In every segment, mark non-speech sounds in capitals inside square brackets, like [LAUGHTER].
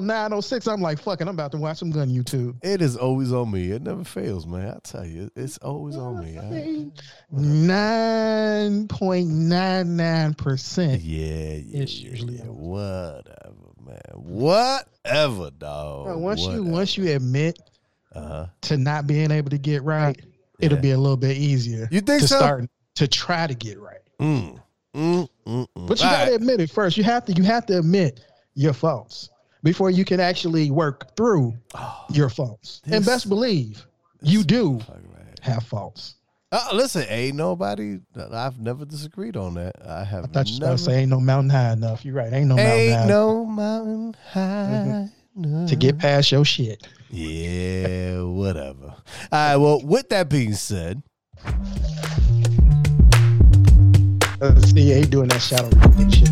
906, I'm like, fucking, I'm about to watch some gun YouTube. It is always on me. It never fails, man. I tell you, it's always on me. 9.99%. yeah, yeah, It's usually yeah. whatever, man. Whatever, dog. Bro, once you once you admit uh huh. to not being able to get right, it'll be a little bit easier You think to so? start to try to get right. Mm. Mm, mm, mm. But you All gotta right. admit it first. You have to you have to admit your faults before you can actually work through Oh, your faults. This- and best believe you do have faults. Uh, listen, ain't nobody. I've never disagreed on that. I have I thought you were never. to say ain't no mountain high enough. You're right. Ain't no mountain ain't high no mountain high enough. to get past your shit. Yeah, whatever. All right. Well, with that being said, Uh, see, he doing that shadow shit.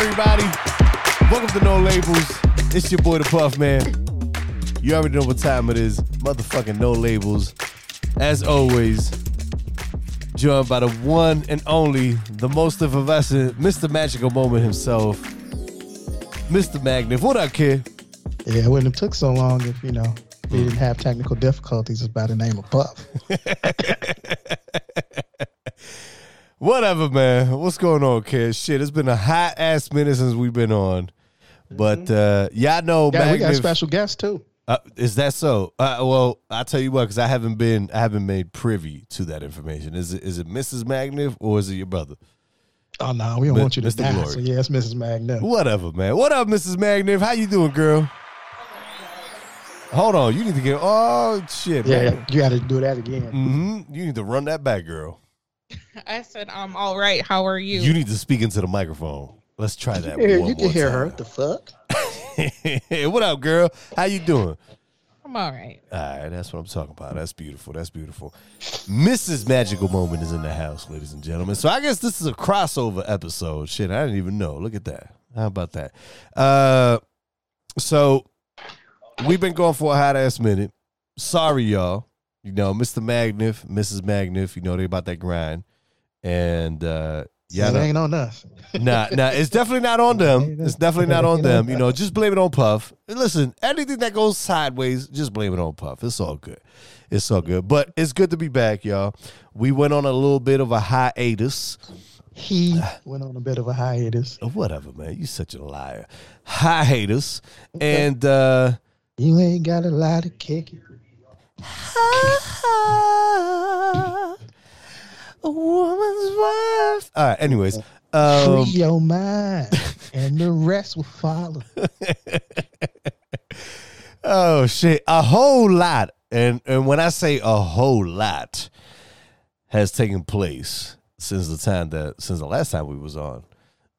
Everybody? Welcome to Know Labels. It's your boy, the Puff Man. You already know what time it is. Motherfucking Know Labels. As always, joined by the one and only, the most effervescent, Mr. Magical Moment himself, Mr. Magnif. What up, kid? Yeah, it wouldn't have took so long if you know we didn't mm. have technical difficulties by the name of Puff. [LAUGHS] Whatever, man. What's going on, kid? Shit, it's been a hot ass minute since we've been on. But uh y'all know Yeah, we got Magnif- special guests too. uh, is that so? Uh, well, I'll tell you what, because I haven't been, I haven't made privy to that information. Is it, is it Mrs. Magnif or is it your brother? Oh no, we don't Mi- want you to Mr. die. Glory. So yeah, it's Mrs. Magna. Whatever, man. What up, Mrs. Magnif? How you doing, girl? Hold on, you need to get. Oh shit, Yeah, man. you got to do that again. Mm-hmm. You need to run that back, girl. [LAUGHS] I said, I'm all right. How are you? You need to speak into the microphone. Let's try that. Yeah, one you can more hear her. time. What the fuck? [LAUGHS] what up, girl? How you doing? I'm all right. All right, that's what I'm talking about. That's beautiful. That's beautiful. Mrs. Magical Moment is in the house, ladies and gentlemen. So I guess this is a crossover episode. Shit, I didn't even know. Look at that. How about that? Uh, so we've been going for a hot ass minute. Sorry, y'all. You know, Mr. Magnif, Mrs. Magnif. You know they about that grind, and uh, yeah, it ain't on us. [LAUGHS] nah, nah, it's definitely not on them. It's definitely not on [LAUGHS] them. You know, just blame it on Puff. And Listen, anything that goes sideways, just blame it on Puff. It's all good. It's all good. But it's good to be back, y'all. We went on a little bit of a hiatus. He went on a bit of a hiatus. Uh, Whatever, man. You such a liar. Hiatus. And uh You ain't got a lot of kick it. [LAUGHS] a woman's worth. All right, anyways. Um, Free your mind, and the rest will follow. [LAUGHS] Oh shit, a whole lot. And and when I say a whole lot has taken place since the time that since the last time we was on.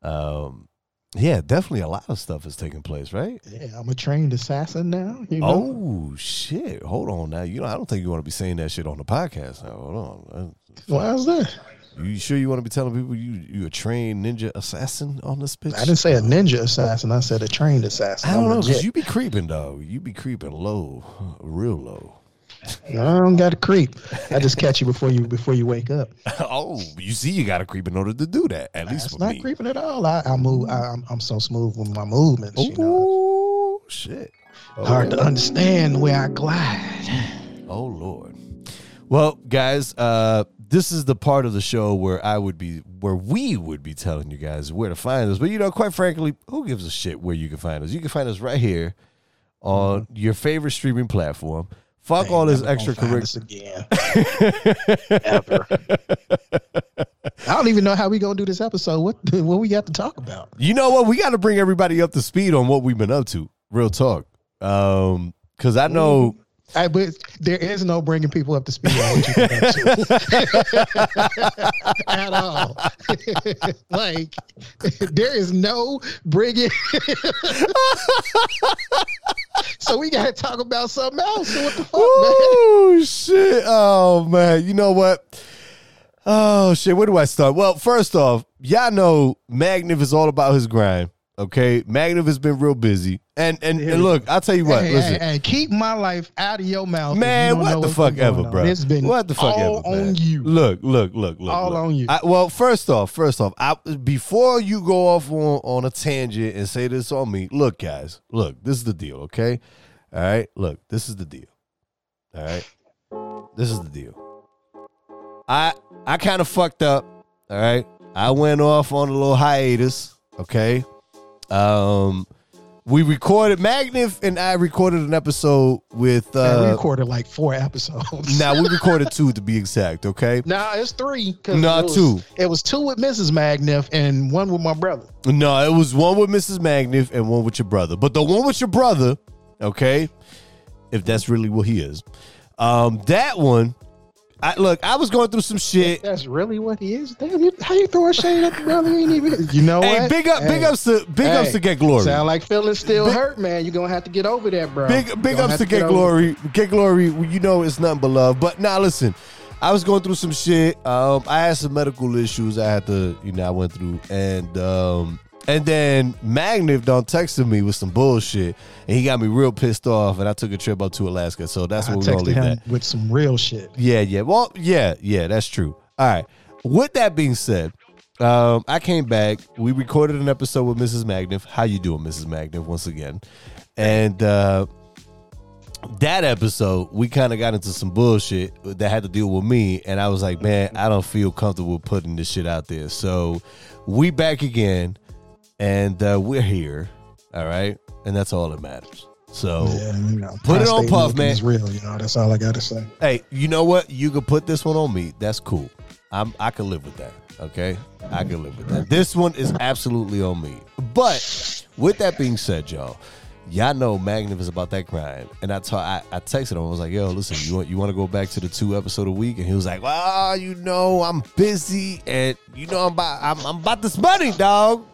Um yeah, definitely a lot of stuff is taking place, right? Yeah, I'm a trained assassin now. You know? Oh shit. Hold on now. You know, I don't think you want to be saying that shit on the podcast now. Hold on. Why's that? You sure you want to be telling people you you a trained ninja assassin on this bitch? I didn't say a ninja assassin. I said a trained assassin. I don't I'm know, because you be creeping, though. You be creeping low, real low. I don't got to creep. I just catch you before you before you wake up. [LAUGHS] oh, you see, you got to creep in order to do that. At least It's not me. creeping at all. I, I move. I, I'm, I'm so smooth with my movements. You know, Oh shit! hard to understand where I glide. Oh lord. Well, guys, uh, this is the part of the show where I would be, where we would be telling you guys where to find us. But you know, quite frankly, who gives a shit where you can find us? You can find us right here on your favorite streaming platform. Fuck all this Never gonna extracurricular. again. [LAUGHS] Ever. I don't even know how we gonna do this episode. What [LAUGHS] what we got to talk about? You know what? We got to bring everybody up to speed on what we've been up to. Real talk. Um, because I know I, but there is no bringing people up to speed on what you can do at all. [LAUGHS] like there is no bringing. [LAUGHS] so we got to talk about something else. So? Oh shit! Oh man, you know what? Oh shit! Where do I start? Well, first off, y'all know Magnif is all about his grind. Okay, Magnum has been real busy, and and, and look, I'll tell you what. Hey, listen, hey, hey, keep my life out of your mouth. if you man, what the fuck ever, bro? It's been what the fuck all ever, man. on you. Look, look, look, look. All look. on you. I, well, first off, first off, I, before you go off on, on a tangent and say this on me, look, guys, look, this is the deal, okay? All right, look, this is the deal. All right, this is the deal. I I kind of fucked up. All right, I went off on a little hiatus. Okay, um, we recorded Magnif and I recorded an episode with. Man, we Uh, recorded like four episodes. now we [LAUGHS] recorded two to be exact. Okay. Nah, it's three. 'cause Nah, it was, two. It was two with Mrs. Magnif and one with my brother. No, it was one with Mrs. Magnif and one with your brother. But the one with your brother, okay, if that's really what he is, um, that one, I look, I was going through some shit. That's really what he is. Damn, you, how you throw a shade at the brother? He ain't even. You know Hey, what? big up, big Hey, ups to big ups to Get Glory. Sound like feelings still Big- hurt, man. You're gonna have to get over that, bro. Big You big gonna to Get over it. Glory. Get Glory, you know it's nothing but love. But now listen, I was going through some shit. Um, I had some medical issues I had to, you know, I went through, and um, and then Magnif done texted me with some bullshit, and he got me real pissed off, and I took a trip up to Alaska. So that's I what we're gonna leave him that. with some real shit. Yeah, yeah. Well, yeah, yeah, that's true. All right. With that being said, um, I came back. We recorded an episode with Mrs. Magnif. How you doing, Mrs. Magnif? Once again, and uh, that episode, we kind of got into some bullshit that had to deal with me, and I was like, man, I don't feel comfortable putting this shit out there. So we back again, and uh, we're here. All right, and that's all that matters. So. Yeah, you know, Put it on Puff, man. It's real, you know. That's all I gotta say. Hey, you know what? You could put this one on me. That's cool. I'm I can live with that. Okay, I can live with that. This one is absolutely on me. But with that being said, y'all, y'all know Magnum is about that grind. And I ta- I, I texted him. I was like, "Yo, listen, you want you want to go back to the two episode a week?" And he was like, "Well, you know, I'm busy, and you know, I'm about I'm, I'm about this money, dog."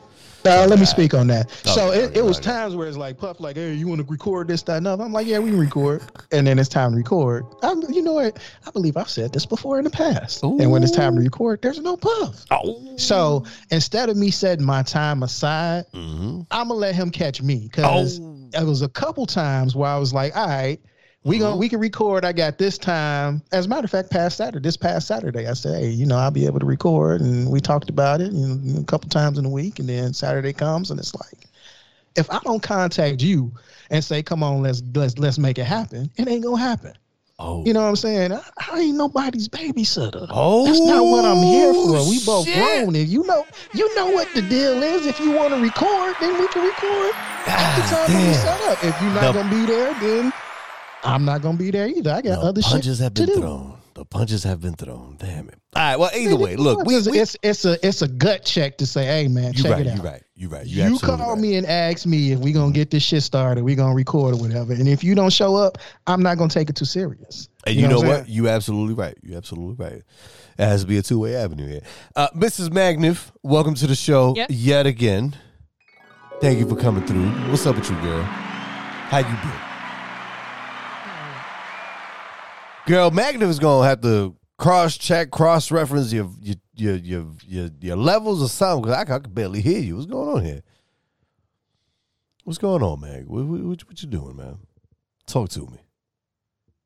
Now, let me speak on that. Okay, so it, it was times where it's like Puff, like, hey, you want to record this, that, another. I'm like, yeah, we can record. And then it's time to record. I'm, you know what? I believe I've said this before in the past. And when it's time to record, there's no Puff. Oh, So instead of me setting my time aside, hmm I'm gonna let him catch me because Oh. it was a couple times where I was like, all right, we Mm-hmm. gonna we can record. I got this time. As a matter of fact, past Saturday, this past Saturday, I said, hey, you know, I'll be able to record, and we talked about it you know, a couple times in the week, and then Saturday comes, and it's like, if I don't contact you and say, come on, let's let's let's make it happen, it ain't gonna happen. oh, You know what I'm saying? I, I ain't nobody's babysitter. Oh, That's not what I'm here for. We both shit. grown. If you know, you know what the deal is. If you want to record, then we can record at the time that we damn. set up. If you're not The- gonna be there, then I'm not gonna be there either. I got the other shit punches have to been do. thrown. The punches have been thrown. Damn it. All right. Well, either way, look, we, it's, we it's it's a it's a gut check to say, hey man, check right. it out. You right. You right. You, You absolutely call right. me and ask me if we gonna get this shit started. We gonna record or whatever. And if you don't show up, I'm not gonna take it too serious. And you, know, I'm what? saying? You absolutely right. You absolutely right. It has to be a two way avenue here. Uh, Mrs. Magnif, welcome to the show Yep. yet again. Thank you for coming through. What's up with you, girl? How you been? Girl, Magnif is gonna have to cross check, cross reference your your your your your, your levels or something because I, I can barely hear you. What's going on here? What's going on, Mag? What, what, what, you doing, man? Talk to me.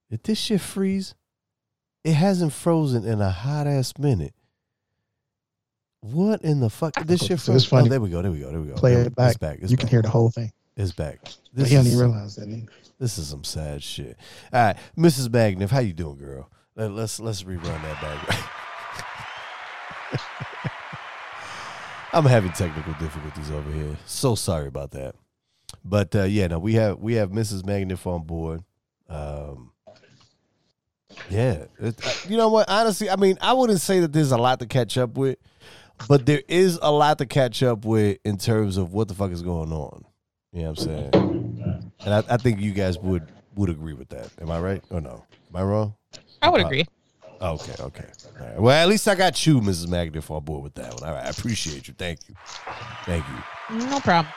Did this shit freeze? It hasn't frozen in a hot ass minute. What in the fuck? This shit froze. Oh, there we go. There we go. There we go. Play it back. It's back. It's you back. can hear the whole thing. It's back. But This he is, even realize that. This is some sad shit. All right, Mrs. Magnif, how you doing, girl? Let, let's let's rerun that back. [LAUGHS] I'm having technical difficulties over here. So sorry about that. But uh, yeah, no, we have we have Mrs. Magnif on board. Um, yeah, it, uh, you know what? Honestly, I mean, I wouldn't say that there's a lot to catch up with, but there is a lot to catch up with in terms of what the fuck is going on. You know what I'm saying? And I, I think you guys would would agree with that. Am I right or no? Am I wrong? I would Uh, agree. Okay, okay. Right. Well, at least I got you, Mrs. Magnif, on board with that one. Right, I appreciate you. Thank you. Thank you. No problem.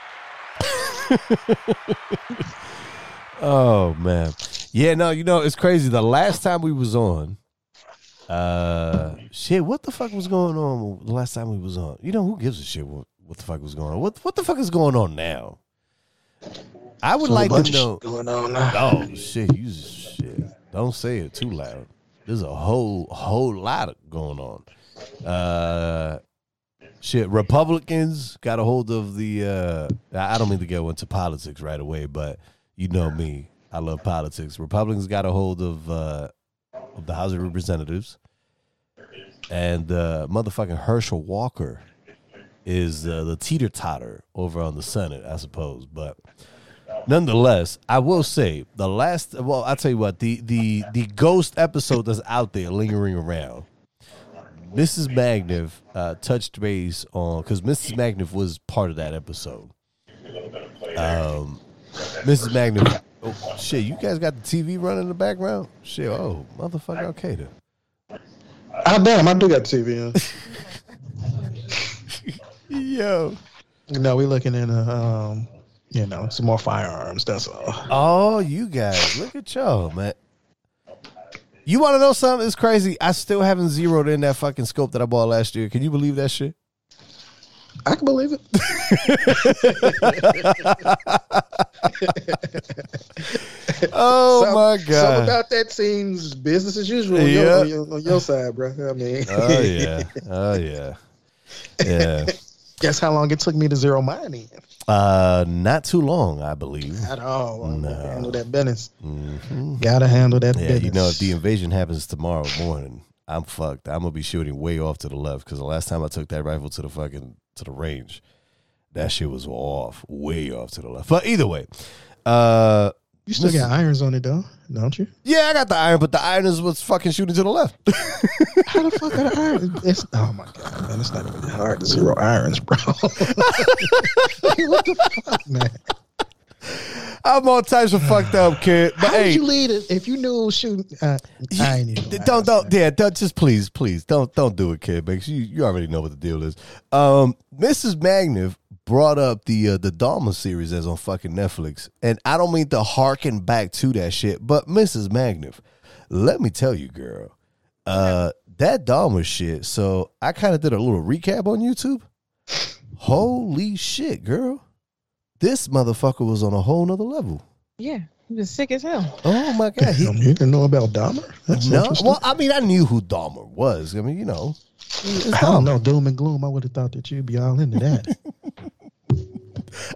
[LAUGHS] Oh man, yeah. No, you know it's crazy. The last time we was on, uh, shit. What the fuck was going on the last time we was on? You know who gives a shit what, what the fuck was going on. What what the fuck is going on now? I would So like to know. going on now. Oh shit! You shit. Don't say it too loud. There's a whole whole lot going on. Uh, shit. Republicans got a hold of the. Uh, I I don't mean to go into politics right away, but you know me. I love politics. Republicans got a hold of uh, of the House of Representatives, and uh, motherfucking Herschel Walker is uh, the teeter totter over on the Senate, I suppose, but nonetheless, I will say the last. Well, I'll tell you what the the the ghost episode that's out there lingering around. Mrs. Magniff uh, touched base on because Mrs. Magniff was part of that episode. Um, Mrs. Magniff. Oh shit! You guys got the TV running in the background. Shit! Oh motherfucker! Okay then. Ah, damn, I do got TV on. [LAUGHS] Yo. No, we looking in, a um, you know, some more firearms. That's all. Oh, you guys, look at y'all, man. You want to know something? It's crazy. I still haven't zeroed in that fucking scope that I bought last year. Can you believe that shit? I can believe it. [LAUGHS] Oh Some- my Something god. about that seems business as usual on, Yeah. on, your, on your side, bro. I mean, oh yeah. Oh [LAUGHS] yeah. Yeah. guess how long it took me to zero mine in? Uh, not too long, I believe. At all. No. handle that business. Mhm. Gotta handle that Yeah, business. you know, if the invasion happens tomorrow morning, I'm fucked. I'm gonna be shooting way off to the left because the last time I took that rifle to the fucking to the range, that shit was off, way off to the left. But either way, uh, you still got irons on it though, don't you? yeah, I got the iron, but the iron is what's fucking shooting to the left. [LAUGHS] How the fuck are the irons? It's, oh my god, man, it's not even hard to zero irons, bro. [LAUGHS] What the fuck, man? I'm all types of fucked up, kid. But How hey, would you lead it if you knew shooting? Uh, I ain't even. don't don't yeah don't, just please please don't don't do it kid because you you already know what the deal is um mrs magniff brought up the uh, the Dahmer series that's on fucking netflix and i don't mean to harken back to that shit but mrs magniff let me tell you girl uh that Dahmer shit so i kind of did a little recap on youtube holy shit girl this motherfucker was on a whole nother level Yeah, he was sick as hell. oh my god he, Damn, you didn't know about Dahmer? That's no, well, I mean, I knew who Dahmer was. I mean, you know, I don't know, doom and gloom. I would have thought that you'd be all into that. [LAUGHS]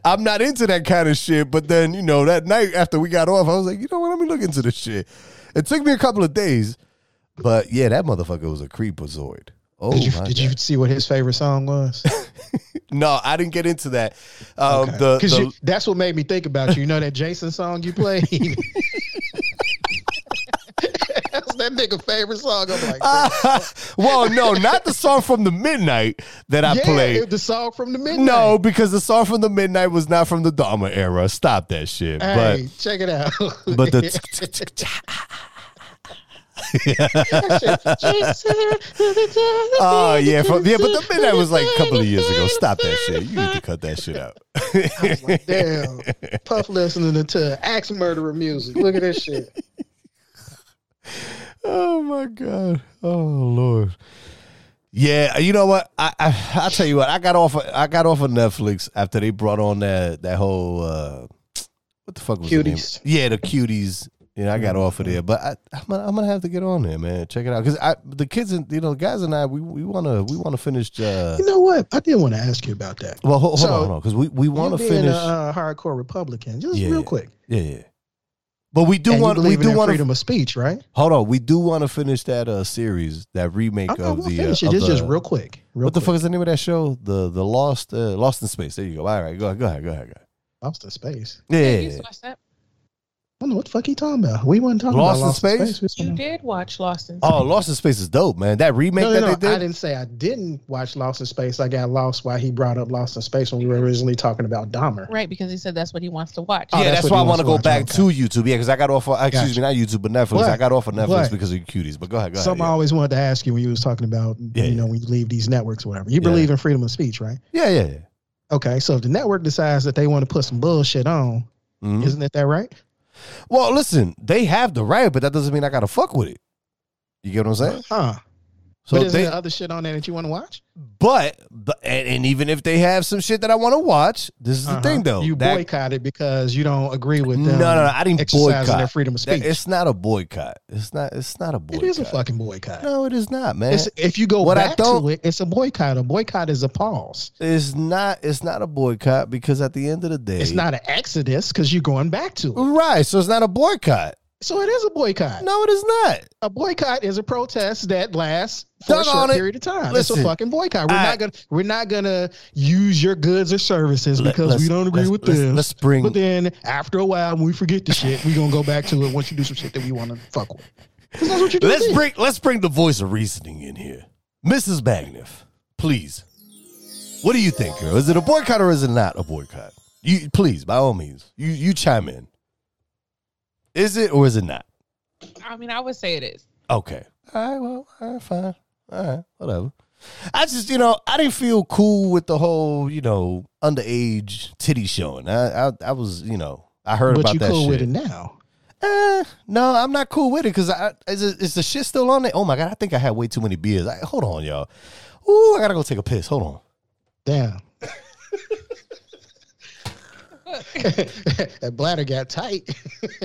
I'm not into that kind of shit. But then, you know, that night after we got off, I was like, you know what? Let me look into this shit. It took me a couple of days, but yeah, that motherfucker was a creepazoid. Oh did you did you see what his favorite song was? [LAUGHS] [LAUGHS] No, I didn't get into that. Um, the, Because the that's what made me think about you. You know that Jason song you played? [LAUGHS] that nigga favorite song. I'm like, [LAUGHS] well, no, not the song from the midnight that I yeah, played. the song from the midnight. No, because the song from the midnight was not from the Dahmer era. Stop that shit. hey, check it out. But but the [LAUGHS] [LAUGHS] Oh yeah, from, yeah, but the midnight was like a couple of years ago. Stop that shit. You need to cut that shit out. Damn, Puff listening to axe murderer music. Look at this shit. Oh my god. Oh lord. Yeah, you know what? I, I I'll tell you what. I got off. Of, I got off of Netflix after they brought on that that whole uh, what the fuck was the name? Yeah, the cuties. You know, I got off of there, but I, I'm, gonna, I'm gonna have to get on there, man. Check it out, because I the kids and you know, the guys and I, we we wanna we wanna finish. Uh, You know what? I did want to ask you about that. well, hold, hold So, on, hold on, because we we want to finish. a uh, hardcore Republican, just Yeah, real quick. Yeah, yeah. But we do and want you we do in want freedom to of speech, right? hold on. We do want to finish that uh series, that remake I'm of not the. finish uh, it. of Just, just real quick. Real What the fuck is the name of that show? The the Lost uh, Lost in Space. There you go. All right, go ahead, go ahead, go ahead, go ahead. Lost in space. Yeah, Yeah, yeah, you yeah. watched that? I don't know what the fuck he talking about. We weren't talking Lost about in Lost Space? in Space. We You talking- did watch Lost in Space. Oh, Lost in Space is dope, man. That remake No, that no, no. they I did. didn't say I didn't watch Lost in Space. I got lost while he brought up Lost in Space when we were originally talking about Dahmer. Right, because he said that's what he wants to watch. Oh, yeah, that's that's, why I want to to go watch. back Okay. to YouTube. Yeah, because I got off. Of, excuse Gotcha. me, not YouTube, but Netflix. But- I got off of Netflix but- because of cuties. But go ahead, go ahead. Something I always wanted to ask you when you was talking about, Yeah, you know, yeah. when you leave these networks or whatever. You Yeah. believe in freedom of speech, right? yeah, yeah, yeah. Okay, so if the network decides that they want to put some bullshit on, Mhm. isn't it that right? Well, listen, they have the right, but that doesn't mean I gotta fuck with it. You get what I'm saying? Huh. So but they, there other shit on there that you want to watch? but, but and, and even if they have some shit that I want to watch, this is the Uh-huh. thing though. you that- boycott it because you don't agree with no, them. no, no, I didn't boycott. their freedom of That- speech. it's not a boycott. It's not. It's not a boycott. it is a fucking boycott. No, it is not, man. It's, if you go What I back to it, it's a boycott. A boycott is a pause. It's not. It's not a boycott because at the end of the day, It's not an exodus because you're going back to it. right. So it's not a boycott. So it is a boycott. No, it is not. A boycott is a protest that lasts for a short period of time. Listen, it's a fucking boycott. We're I- not gonna we're not gonna use your goods or services because let's- we don't agree let's- with let's- this. let's bring- But then after a while, when we forget the shit, we are gonna go back to it once you do some shit that we want to fuck with. that's what you do. Let's bring. Let's bring the voice of reasoning in here, Mrs. Magniff. Please, what do you think, girl? Is it a boycott or is it not a boycott? You please, by all means, you you chime in. Is it or is it not? I mean, I would say it is. Okay. All right. Well. All right. Fine. All right. Whatever. I just, you know, I didn't feel cool with the whole, you know, underage titty showing. I, I, I was, you know, I heard But about you that cool shit. with it now. Eh, no, I'm not cool with it because I is, it, is the shit still on there? Oh my god, I think I had way too many beers. I, hold on, y'all. Ooh, I gotta go take a piss. Hold on. Damn. [LAUGHS] that bladder got tight. [LAUGHS]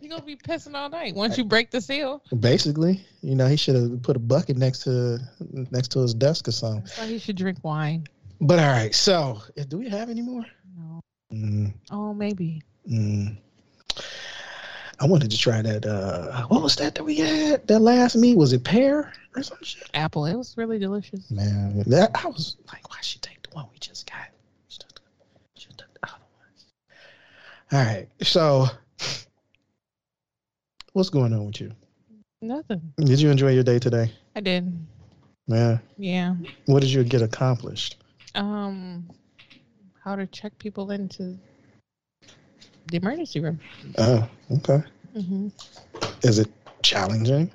You're gonna be pissing all night once you break the seal. Basically, you know, he should have put a bucket next to next to his desk or something. So he should drink wine. But all right, so eh, do we have any more? No. Mm, Oh, maybe. mm. I wanted to try that. uh What was that that we had? That last meat was it pear or some shit? Apple. It was really delicious. Man, that I was like, why she take the one we just got? She took the, she took the other ones. All right, so what's going on with you? Nothing. Did you enjoy your day today? I did. Yeah. Yeah. What did you get accomplished? Um, how to check people into the emergency room. Oh, okay. hmm Is it challenging?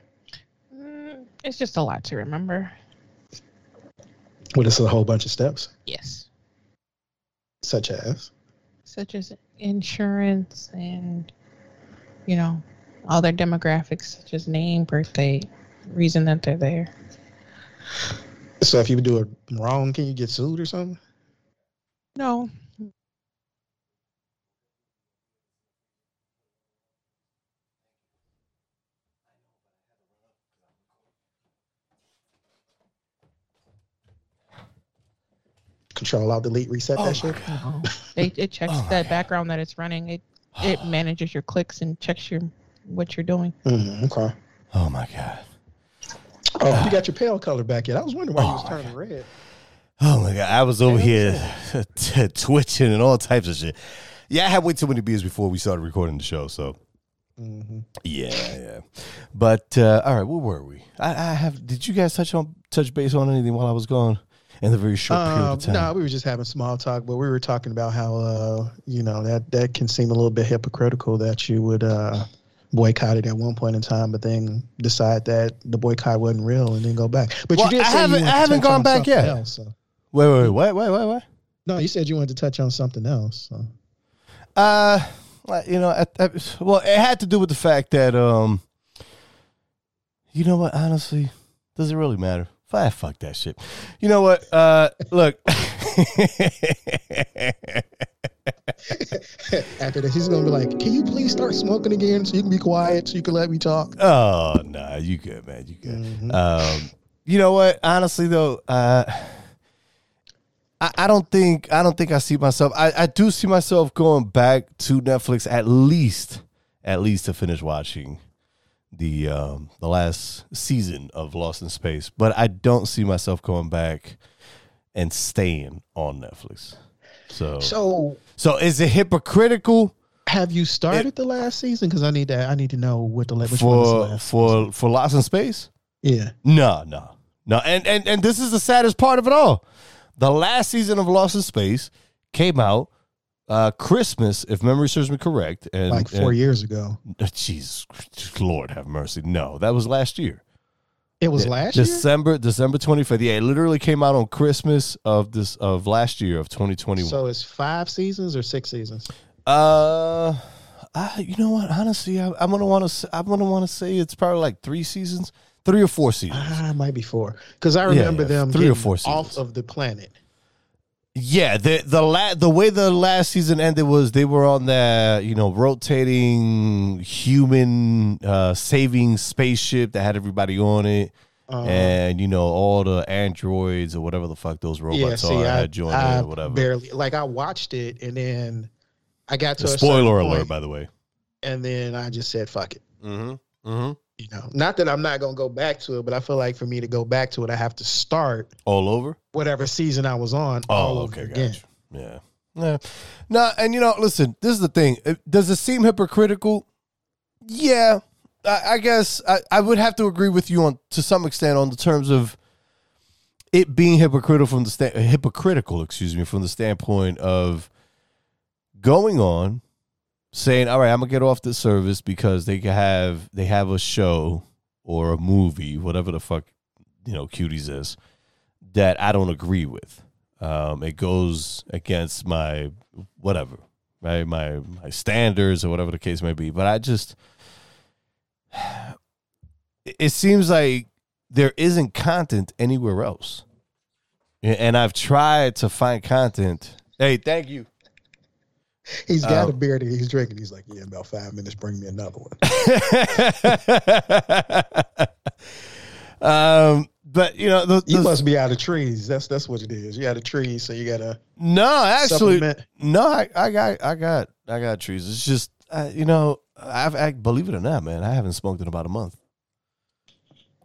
Mm, it's just a lot to remember. Well, it's a whole bunch of steps, Yes. such as. Such as insurance and, you know, all their demographics, such as name, birthday, reason that they're there. So if you do it wrong, can you get sued or something? No. Control, Alt, delete, reset Oh that shit. No. It, it checks Oh my that God. background that it's running. It it manages your clicks and checks your what you're doing. Mm, okay. Oh my god. Oh, you got your pale color back yet? I was wondering why you Oh was my turning red. Oh my god. I was over here [LAUGHS] t- twitching and all types of shit. Yeah, I had way too many beers before we started recording the show. So hmm yeah, yeah. But uh, all right, where were we? I, I have. Did you guys touch on touch base on anything while I was gone in the very short period Um, of time? no, we were just having small talk, but we were talking about how uh, you know that that can seem a little bit hypocritical that you would uh, boycott it at one point in time, but then decide that the boycott wasn't real and then go back. But Well, you did I say haven't, wanted I haven't gone back yet. Else, so. Wait, wait, wait, wait, wait, wait. No, you said you wanted to touch on something else. So. Uh, well, you know, I, I, well, it had to do with the fact that, um, you know what? Honestly, does it really matter? Ah, fuck that shit. You know what? Uh, look. [LAUGHS] After this, he's gonna be like, "Can you please start smoking again so you can be quiet so you can let me talk?" oh nah, you good, man. You good. Mhm. Um, you know what? Honestly, though, uh, I, I don't think I don't think I see myself. I, I do see myself going back to Netflix at least, at least to finish watching the um, the last season of Lost in Space. But I don't see myself going back and staying on Netflix. So, so, So, is it hypocritical have you started the last season? Because I need to. I need to know what the which one is the for last. for for Lost in Space? yeah. No, no, no. And and and this is the saddest part of it all. The last season of Lost in Space came out uh Christmas, if memory serves me correct. And like four and- years ago. [LAUGHS] Jesus, Lord have mercy. No, that was last year. It was Yeah, last year. December December twenty fifth. Yeah, it literally came out on Christmas of this of last year of twenty twenty one. So it's five seasons or six seasons? Uh, I, you know what? Honestly, I, I'm gonna want to. I'm gonna want to say it's probably like three seasons, Three or four seasons. Ah, might be four. Because I remember yeah, them three or four off of the planet. Yeah, the the la- the way the last season ended was they were on that you know rotating human uh, saving spaceship that had everybody on it, Um, and you know all the androids or whatever the fuck those robots yeah, see, are I, had joined I it or whatever. barely like I watched it and then I got to a Spoiler alert, point, by the way. and then I just said fuck it. Mm-hmm. Mm-hmm. You know, not that I'm not gonna go back to it, but I feel like for me to go back to it, I have to start All over. whatever season I was on Oh, all over okay, again. gotcha. Yeah. Yeah. No, and you know, listen, this is the thing. Does it seem hypocritical? Yeah. I, I guess I, I would have to agree with you on to some extent on the terms of it being hypocritical from the sta- hypocritical, excuse me, from the standpoint of going on saying, "All right, I'm gonna get off the service because they have they have a show or a movie, whatever the fuck you know, cuties is that I don't agree with." Um, it goes against my whatever, right? My my standards or whatever the case may be. But I just it seems like there isn't content anywhere else. And I've tried to find content. Hey, thank you. He's got Um, a beer that he's drinking. He's like, yeah, in about five minutes, bring me another one. [LAUGHS] um, but you know, the, You must be out of trees. That's that's what it is. You out of trees, so you gotta no, actually, supplement. no, I, I got, I got, I got trees. It's just, uh, you know, I've, I, believe it or not, man, I haven't smoked in about a month.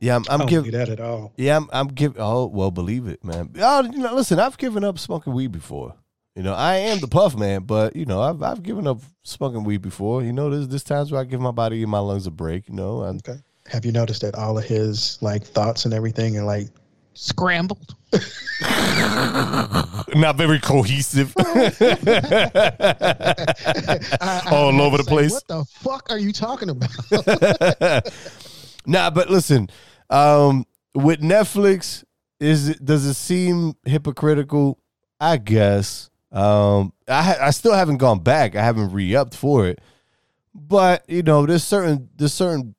Yeah, I'm, I I'm giving. that at all. Yeah, I'm, I'm giving. Oh, well, believe it, man. Oh, you know, listen, I've given up smoking weed before. You know, I am the puff man, but you know, I've I've given up smoking weed before. You know, there's there's times where I give my body and my lungs a break. You know, and Okay. Have you noticed that all of his like thoughts and everything are like Scrambled. [LAUGHS] not very cohesive. [LAUGHS] I- I [LAUGHS] All over the say, place. What the fuck are you talking about? nah, but listen, um, with Netflix, is it, does it seem hypocritical? I guess. Um, I I still haven't gone back. I haven't re-upped for it, but you know, there's certain there's certain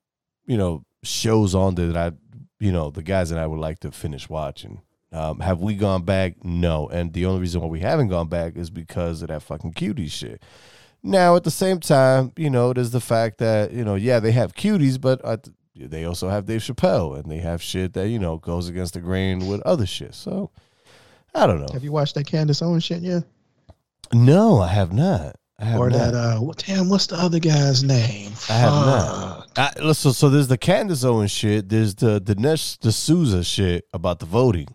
you know shows on there that I you know the guys and I would like to finish watching. Um, have we gone back? No, and the only reason why we haven't gone back is because of that fucking cutie shit. Now, at the same time, you know, there's the fact that you know, yeah, they have cuties, but uh, they also have Dave Chappelle, and they have shit that you know goes against the grain with other shit. So, I don't know. have you watched that Candace Owens shit yet? No, I have not. I have Or not. that uh what damn, what's the other guy's name? I have not. I, listen, so there's the Candace Owens shit. There's the Dinesh D'Souza shit about the voting.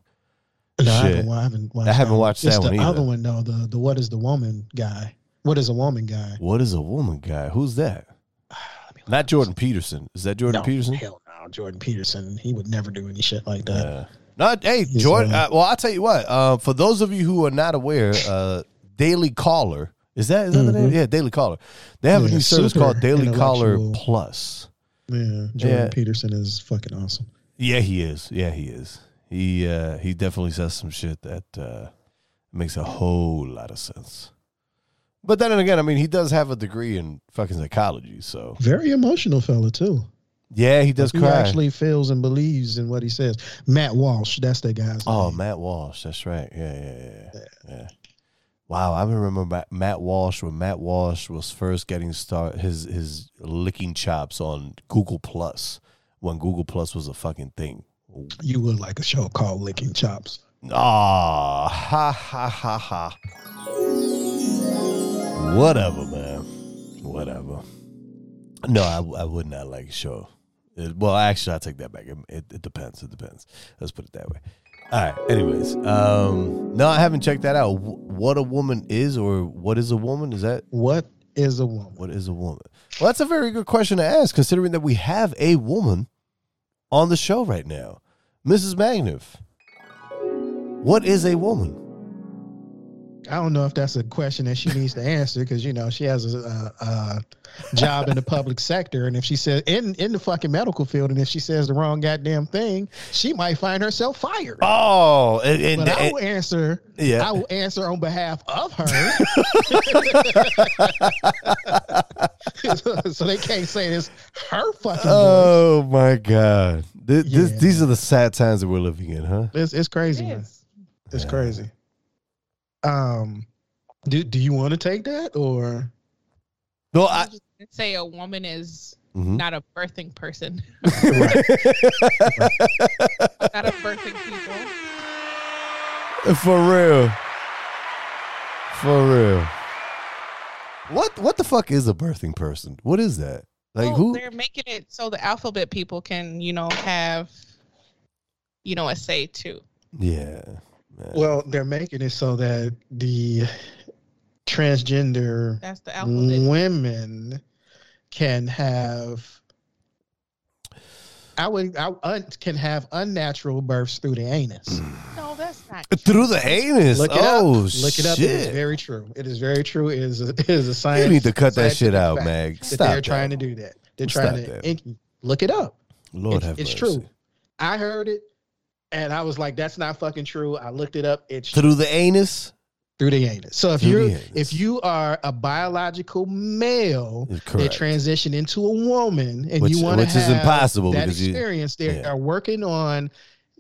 No, I haven't, I haven't watched I haven't that one. watched it's that the one either. other one though, the the what is the woman guy. What is a woman guy? What is a woman guy? Who's that? [SIGHS] Let me look Not. Jordan Peterson. Is that Jordan No, Peterson? Hell no, Jordan Peterson. He would never do any shit like that. Yeah. No, hey, He's, Jordan. uh, Uh, well, I'll tell you what. Uh, for those of you who are not aware, uh, Daily Caller is that is that the name? Mhm. Yeah, Daily Caller. They have a new service called Daily Caller. Plus. Yeah, Jordan Yeah. Peterson is fucking awesome. Yeah, he is. Yeah, he is. He uh, he definitely says some shit that uh, makes a whole lot of sense. But then again, I mean, he does have a degree in fucking psychology, so Very emotional fella too. yeah, he does he cry. actually feels and believes in what he says. Matt Walsh, that's that guy's Oh, name. Matt Walsh. That's right. Yeah, yeah, yeah, yeah. Wow, I remember Matt Walsh when Matt Walsh was first getting start his his licking chops on Google Plus when Google Plus was a fucking thing. You would like a show called Licking Chops. Ah, ha ha ha ha. Whatever, man. Whatever. No, I, I would not like a show. It- well, actually, I take that back. It, it, it depends. It depends. Let's put it that way. All right. Anyways, um, no, I haven't checked that out. Wh- What a woman is, or what is a woman? Is that What is a woman? what is a woman? Well, that's a very good question to ask, considering that we have a woman on the show right now, Mrs. Magniff. What is a woman? I don't know if that's a question that she needs to answer because you know she has a, a, a job in the public sector, and if she says in in the fucking medical field, and if she says the wrong goddamn thing, she might find herself fired. Oh, and, and, but I and- will answer. Yeah. I will answer on behalf of her. [LAUGHS] [LAUGHS] so they can't say it's her fucking oh voice. oh my god, this, Yeah. these are the sad times that we're living in, huh? It's it's crazy, man. It's Yeah. crazy. Um, do do you want to take that or? No, I I. was just gonna say a woman is Mhm. not a birthing person, [LAUGHS] not a birthing people. For real. For real. What what the fuck is a birthing person? What is that? Like well, who? They're making it so the alphabet people can, you know, have, you know, a say too. Yeah. Man. Well, they're making it so that the transgender That's the alphabet. women can have. I would I un, can have unnatural births through the anus. [SIGHS] No, that's not. Through the anus. Look it oh up. Look it up. It is very true. It is very true. It is a, it is a science. You need to cut that shit out, fact Mag. That Stop they're that. trying to do that. They're Stop trying to that. look it up. Lord it's, have it's mercy. true. I heard it, and I was like, "That's not fucking true." I looked it up. It's Through the anus? through the anus. So if Through you're if you are a biological male that Correct. transition into a woman and Which- you want to which is have impossible that you- experience, they yeah. are working on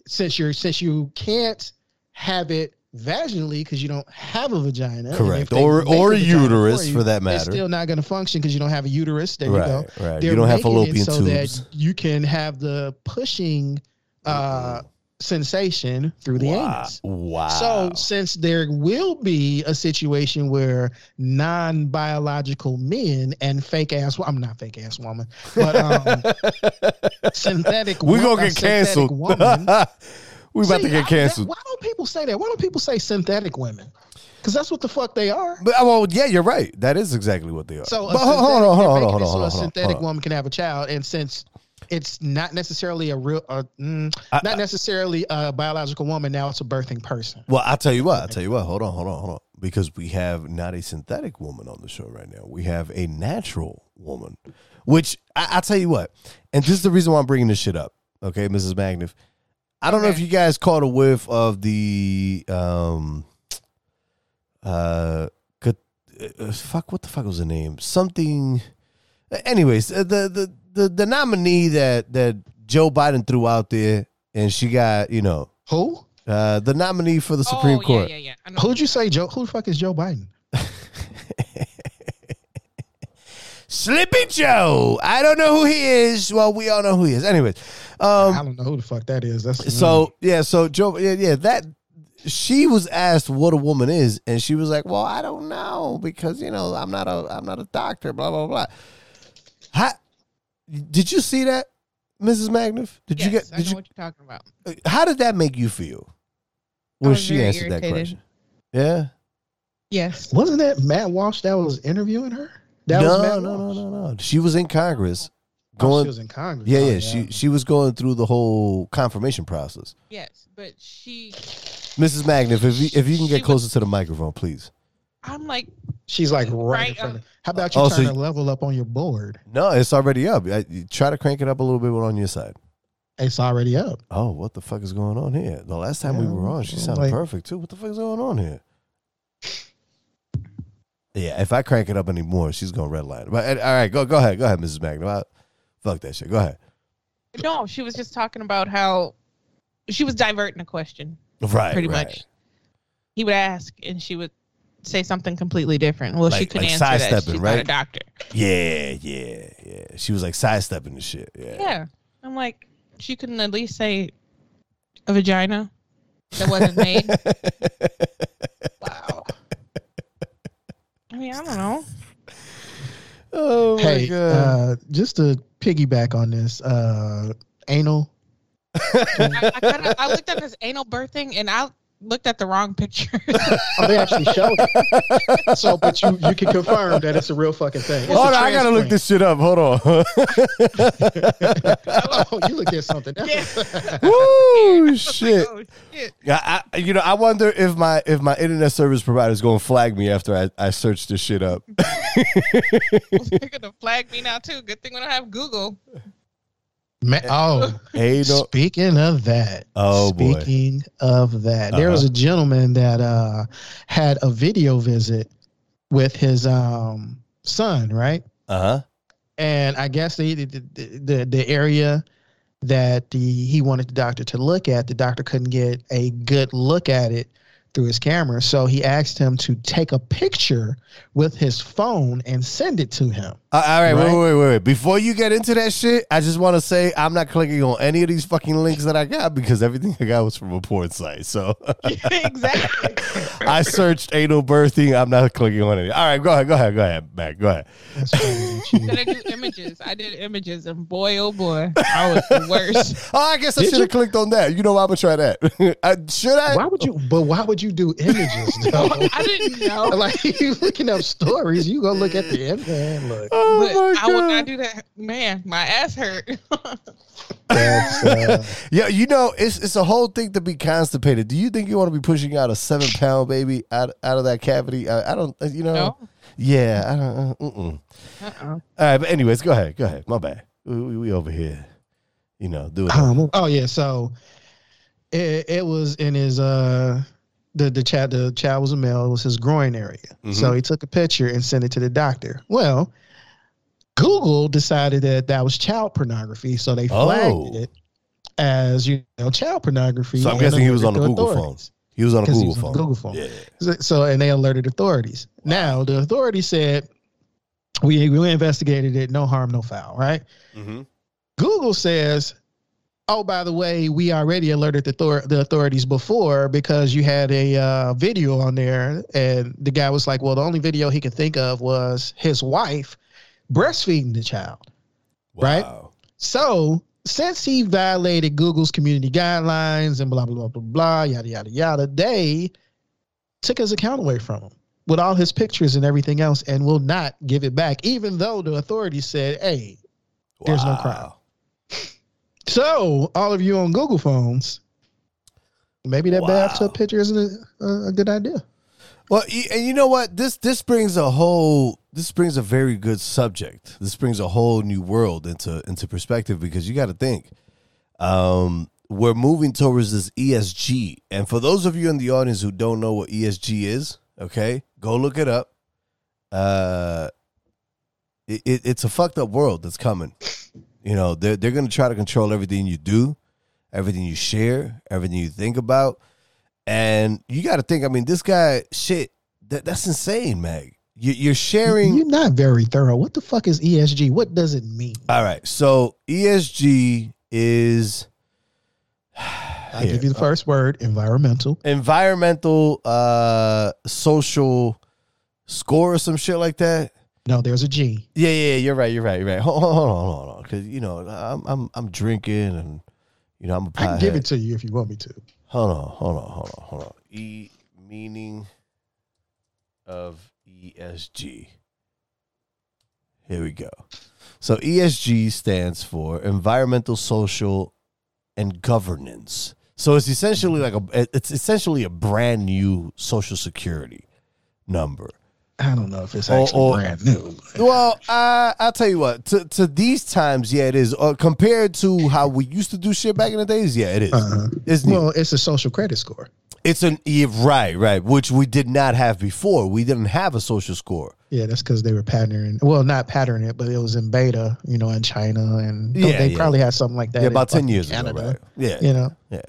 since you're since you can't have it vaginally because you don't have a vagina. Correct. they Or or a uterus you, for that matter. It's still not going to function because you don't have a uterus. There you go. right, right. They're You don't have fallopian so tubes. that you can have the pushing uh, sensation through the wow. anus. Wow. So, since there will be a situation where non-biological men and fake ass, I'm not fake ass woman, but um, [LAUGHS] synthetic, we wo- gonna get canceled. Woman, [LAUGHS] we about See, to get I- canceled. that- why don't people say that? Why don't people say synthetic women? Because that's what the fuck they are. But uh, well, yeah, you're right. That is exactly what they are. So, a but hold, hold on, hold on, hold on, hold on, so hold on, a hold on. synthetic woman can have a child, and since it's not necessarily a real, uh, mm, I- not necessarily a biological woman, now it's a birthing person. Well, I'll tell you what. I'll tell you what. Hold on, hold on, hold on. Because we have not a synthetic woman on the show right now. We have a natural woman, which I, I'll tell you what. And this is the reason why I'm bringing this shit up. Okay, Mrs. Magniff. I don't know if you guys caught a whiff of the um uh, cat- uh fuck what the fuck was the name? Something anyways, uh, the the the the nominee that that Joe Biden threw out there and she got, you know, Who? uh the nominee for the Supreme oh, Court. Yeah, yeah, yeah. Who'd you say, Joe? Who the fuck is Joe Biden? [LAUGHS] Slippy Joe. I don't know who he is. Well, we all know who he is. Anyways, I um, don't know who the fuck that is. That's so yeah, so Joe, yeah, yeah, that she was asked what a woman is, and she was like, "Well, I don't know because you know I'm not a I'm not a doctor." Blah blah blah. How, did you see that, Mrs. Magniff? Did you Yes, get? I know you? what you're talking about. Uh, how did that make you feel? When she very answered that question? Yeah. Yes. wasn't that Matt Walsh that was interviewing her? That no, was Matt no, no, Walsh. no, no. She was in Congress. Oh, Going, she was in Congress. yeah, Oh, yeah. She she was going through the whole confirmation process. Yes, but she. Mrs. Magniff, if you, if you can She get was- closer to the microphone, please. I'm like, she's like right, Right, in front of. How about you Oh, so turn you- the level up on your board? No, it's already up. I, you try to crank it up a little bit on your side. It's already up. Oh, what the fuck is going on here? The last time we were on, she sounded like- perfect too. What the fuck is going on here? Yeah, if I crank it up anymore, she's gonna redline. But all right, go go ahead, go ahead, Mrs. Magnum. I- Fuck that shit. Go ahead. no, she was just talking about how she was diverting a question Right, pretty right. much. He would ask, and she would say something completely different. Well, she couldn't like answer that. sidestepping, She's not a doctor. Yeah, yeah, yeah. She was like sidestepping the shit. Yeah. Yeah, I'm like, she couldn't at least say a vagina that wasn't made. [LAUGHS] Wow. I mean, I don't know. oh my hey, god. uh, just to piggyback on this, uh, anal. [LAUGHS] I, I, kinda, I looked at this anal birthing, and I looked at the wrong picture. [LAUGHS] Oh, they actually showed it. [LAUGHS] So, but you you can confirm that it's a real fucking thing. It's Hold on, I gotta look this shit up. Hold on. [LAUGHS] oh, you looked at something. else. Woo, oh, shit. oh shit! Yeah, I, you know, I wonder if my if my internet service provider is going to flag me after I, I search this shit up. They're gonna flag me now too. Good thing we don't have Google. Ma- oh, Hey, speaking of that. Oh, boy. Speaking of that, there was Uh-huh. a gentleman that uh had a video visit with his um son, right? uh huh. And I guess the the the, the area that the he wanted the doctor to look at. The doctor couldn't get a good look at it through his camera, so he asked him to take a picture with his phone and send it to him. Uh, all right, Right? wait, wait, wait, wait. Before you get into that shit, I just want to say I'm not clicking on any of these fucking links that I got because everything I got was from a porn site. So [LAUGHS] exactly. I searched anal birthing. I'm not clicking on any. All right, go ahead, go ahead, go ahead, Mac. Go ahead. That's funny that you- Did I do images? I did images, and boy, oh boy, I was the worst. [LAUGHS] Oh, I guess I should have clicked on that. You know, I'm gonna try that. [LAUGHS] I, should I? why would you? But why would you do images though? I didn't know. like you looking up stories, you go look at the image. Man, look, Oh but my I would not do that. Man, my ass hurt. [LAUGHS] that's uh, Yeah, you know, it's it's a whole thing to be constipated. Do you think you want to be pushing out a seven pound baby out out of that cavity? I, I don't. You know. no. Yeah, I don't. Uh, mm-mm. Uh-uh. All right, but anyways, go ahead. Go ahead. My bad. We, we, we over here, you know, doing. um, oh yeah, so it, it was in his uh the the child the child was a male. It was his groin area. Mhm. So he took a picture and sent it to the doctor. Well, Google decided that that was child pornography, so they flagged Oh. it as you know child pornography. So I'm guessing he was on the Google phone. he was on a Google was phone. the Google phone. Yeah. So- and they alerted authorities. Now the authorities said we we investigated it, no harm, no foul, right? Mm-hmm. Google says, "Oh, by the way, we already alerted the, author- the authorities before because you had a uh, video on there." And the guy was like, "Well, the only video he could think of was his wife breastfeeding the child." Right? So, since he violated Google's community guidelines and blah blah blah blah blah yada yada yada, they took his account away from him with all his pictures and everything else, and will not give it back, even though the authorities said, "Hey, There's no crime. So, all of you on Google phones, maybe that Wow. bathtub picture isn't a, a good idea. Well, and you know what? This this brings a whole this brings a very good subject. This brings a whole new world into into perspective because you got to think. Um, we're moving towards this ESG, and for those of you in the audience who don't know what ESG is, okay, go look it up. Uh, it, it, it's a fucked up world that's coming. You know, they're they're gonna try to control everything you do, everything you share, everything you think about. And you got to think. I mean, this guy, shit, that, that's insane, Meg. You, you're sharing. You're not very thorough. What the fuck is ESG? What does it mean? all right, so ESG is I'll give you the first word environmental. environmental, uh, social score or some shit like that. No, there's a G. Yeah, yeah, you're right. You're right. You're right. Hold, hold, hold on, hold on, because you know I'm I'm I'm drinking and you know I'm a I can give it to you if you want me to. Hold on, hold on, hold on, hold on. E meaning of ESG. Here we go. So ESG stands for environmental, social, and governance. So it's essentially like a it's essentially a brand new social security number. I don't know if it's actually or- brand new. Well, I I'll tell you what. To to these times, yeah, it is. Uh, compared to how we used to do shit back in the days, yeah, it is. Uh-huh. It's new. Well, it's a social credit score. It's an yeah, right, right, which we did not have before. We didn't have a social score. Yeah, that's because they were patterning. Well, not patterning it, but it was in beta, you know, in China, and Yeah, they yeah. probably had something like that. yeah, about ten years Canada, ago, right? Yeah, You know, yeah.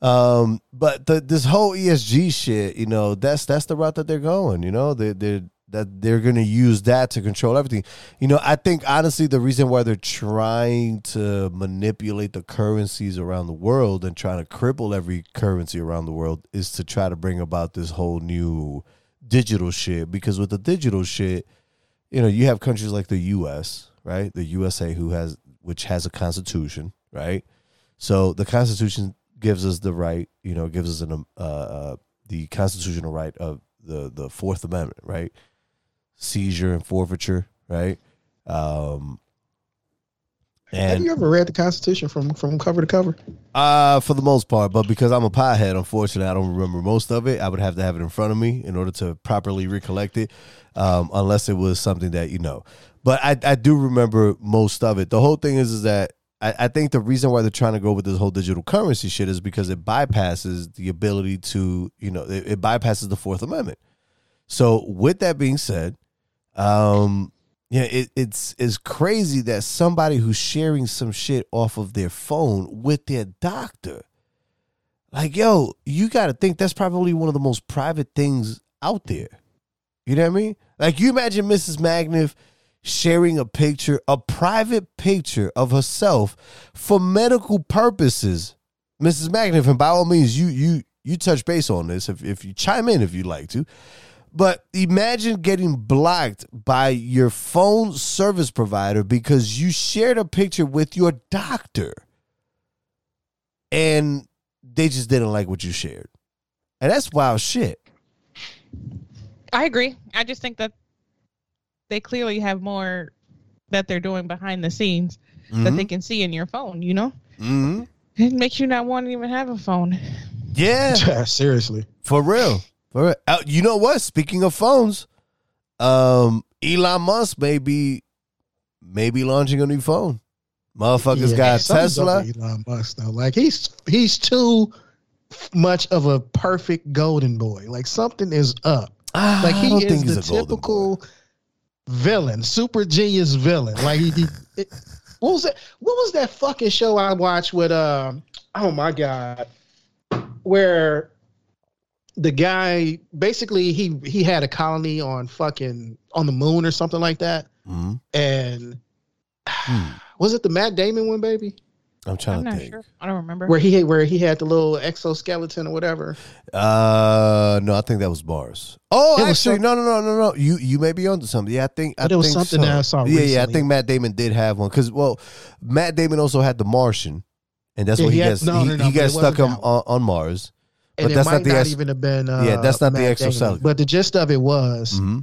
Um, but the, this whole ESG shit, you know, that's that's the route that they're going. You know, they they that they're going to use that to control everything. You know, I think honestly, the reason why they're trying to manipulate the currencies around the world and trying to cripple every currency around the world is to try to bring about this whole new digital shit. Because with the digital shit, you know, you have countries like the U.S., right? The USA, who has which has a constitution, right? So the Constitution gives us the right, you know, gives us an um, uh, uh, the constitutional right of the the Fourth Amendment, right? Seizure and forfeiture, right? Um, have you ever read the Constitution from from cover to cover? uh, for the most part, but because I'm a pothead, unfortunately, I don't remember most of it. I would have to have it in front of me in order to properly recollect it, um, unless it was something that you know. But I, I do remember most of it. The whole thing is, is that I, I think the reason why they're trying to go with this whole digital currency shit is because it bypasses the ability to, you know, it, it bypasses the Fourth Amendment. So, with that being said, um, Yeah, it, it's it's crazy that somebody who's sharing some shit off of their phone with their doctor. Like, yo, you got to think that's probably one of the most private things out there. You know what I mean? Like, you imagine Mrs. Magniff sharing a picture, a private picture of herself for medical purposes. Mrs. Magniff, and by all means, you you you touch base on this if if you chime in if you'd like to. But imagine getting blocked by your phone service provider because you shared a picture with your doctor and they just didn't like what you shared. And that's wild shit. I agree. I just think that they clearly have more that they're doing behind the scenes that they can see in your phone, you know? hmm It makes you not want to even have a phone. [LAUGHS] Yeah, Seriously. for real. For real. Uh, you know what? Speaking of phones, um, Elon Musk may be, may be launching a new phone. Motherfuckers Yeah, got Tesla. Elon Musk though. Like he's he's too much of a perfect golden boy. Like something is up. Ah, Like I he don't is think he's the a golden boy. typical villain, super genius villain. Like he, he it, what was that? What was that fucking show I watched with? Um, oh my god, where the guy basically he he had a colony on fucking on the moon or something like that, Mhm. and [SIGHS] Hmm. was it the Matt Damon one, baby? I'm trying I'm to not think. sure. I don't remember. Where he where he had the little exoskeleton or whatever. Uh, no, I think that was Mars. Oh, It actually, some- no, no, no, no, no. You you may be onto something. Yeah, I think. I But it was something so. that I saw Yeah, yeah. I think Matt Damon did have one because well, Matt Damon also had The Martian, and that's Yeah, what he, he had- gets. no, he no, no, he but it gets stuck wasn't on, on on Mars. And But it that's might not the not ex- even have been. Uh, Yeah, that's not the Matt Damon. exoskeleton. But the gist of it was hmm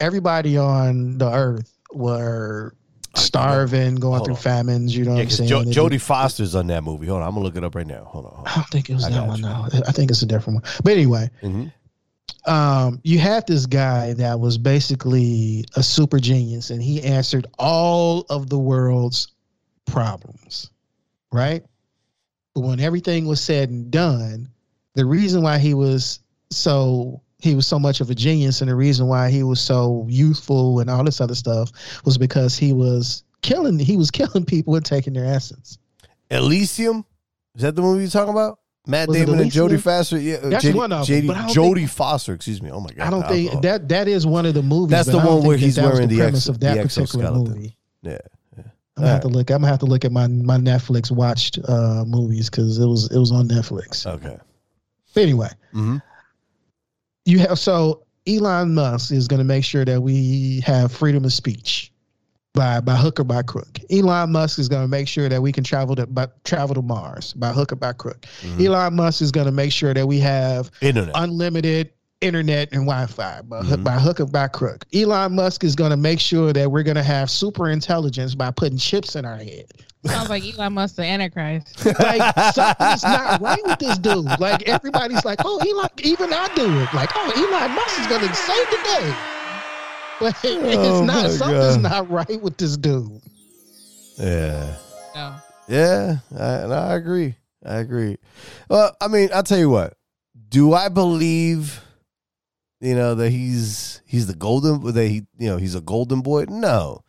everybody on the earth were starving, going Hold through on. famines. You know Yeah, what I'm saying? jo- Jodie Foster's on that movie. Hold on, I'm gonna look it up right now. Hold on. Hold I don't think it was I that one. you. No, I think it's a different one. But anyway, on. um, you had this guy that was basically a super genius, and he answered all of the world's problems, right? But when everything was said and done, the reason why he was so he was so much of a genius, and the reason why he was so youthful and all this other stuff was because he was killing he was [LAUGHS] killing people and taking their essence. Elysium. Is that the movie you're talking about? Matt Was Damon and Jodie Foster. Yeah, uh, That's one of them, but I don't Jodie think- Foster. Excuse me. Oh my god. I don't think that that is one of the movies. That's the one where he's that wearing the premise ex- of that the particular exoskeleton. movie. Yeah. I'm gonna have to look. I'm gonna have to look at my my Netflix watched uh, movies because it was it was on Netflix. Okay. But anyway, hmm you have so Elon Musk is gonna make sure that we have freedom of speech by by hook or by crook. Elon Musk is gonna make sure that we can travel to by, travel to Mars by hook or by crook. Mhm. Elon Musk is gonna make sure that we have Internet. unlimited internet and Wi-Fi by, hook Mhm. by hook or by crook. Elon Musk is going to make sure that we're going to have super intelligence by putting chips in our head. Sounds like Elon Musk, the Antichrist. [LAUGHS] Like something's not right with this dude. Like everybody's like, oh, Elon, even I do it. Like, oh, Elon Musk is going to save the day. But [LAUGHS] it's Oh, not. Something's God. not right with this dude. yeah. No. Yeah. I, and I agree. I agree. Well, I mean, I'll tell you what. Do I believe, you know, that he's he's the golden that he you know he's a golden boy? No.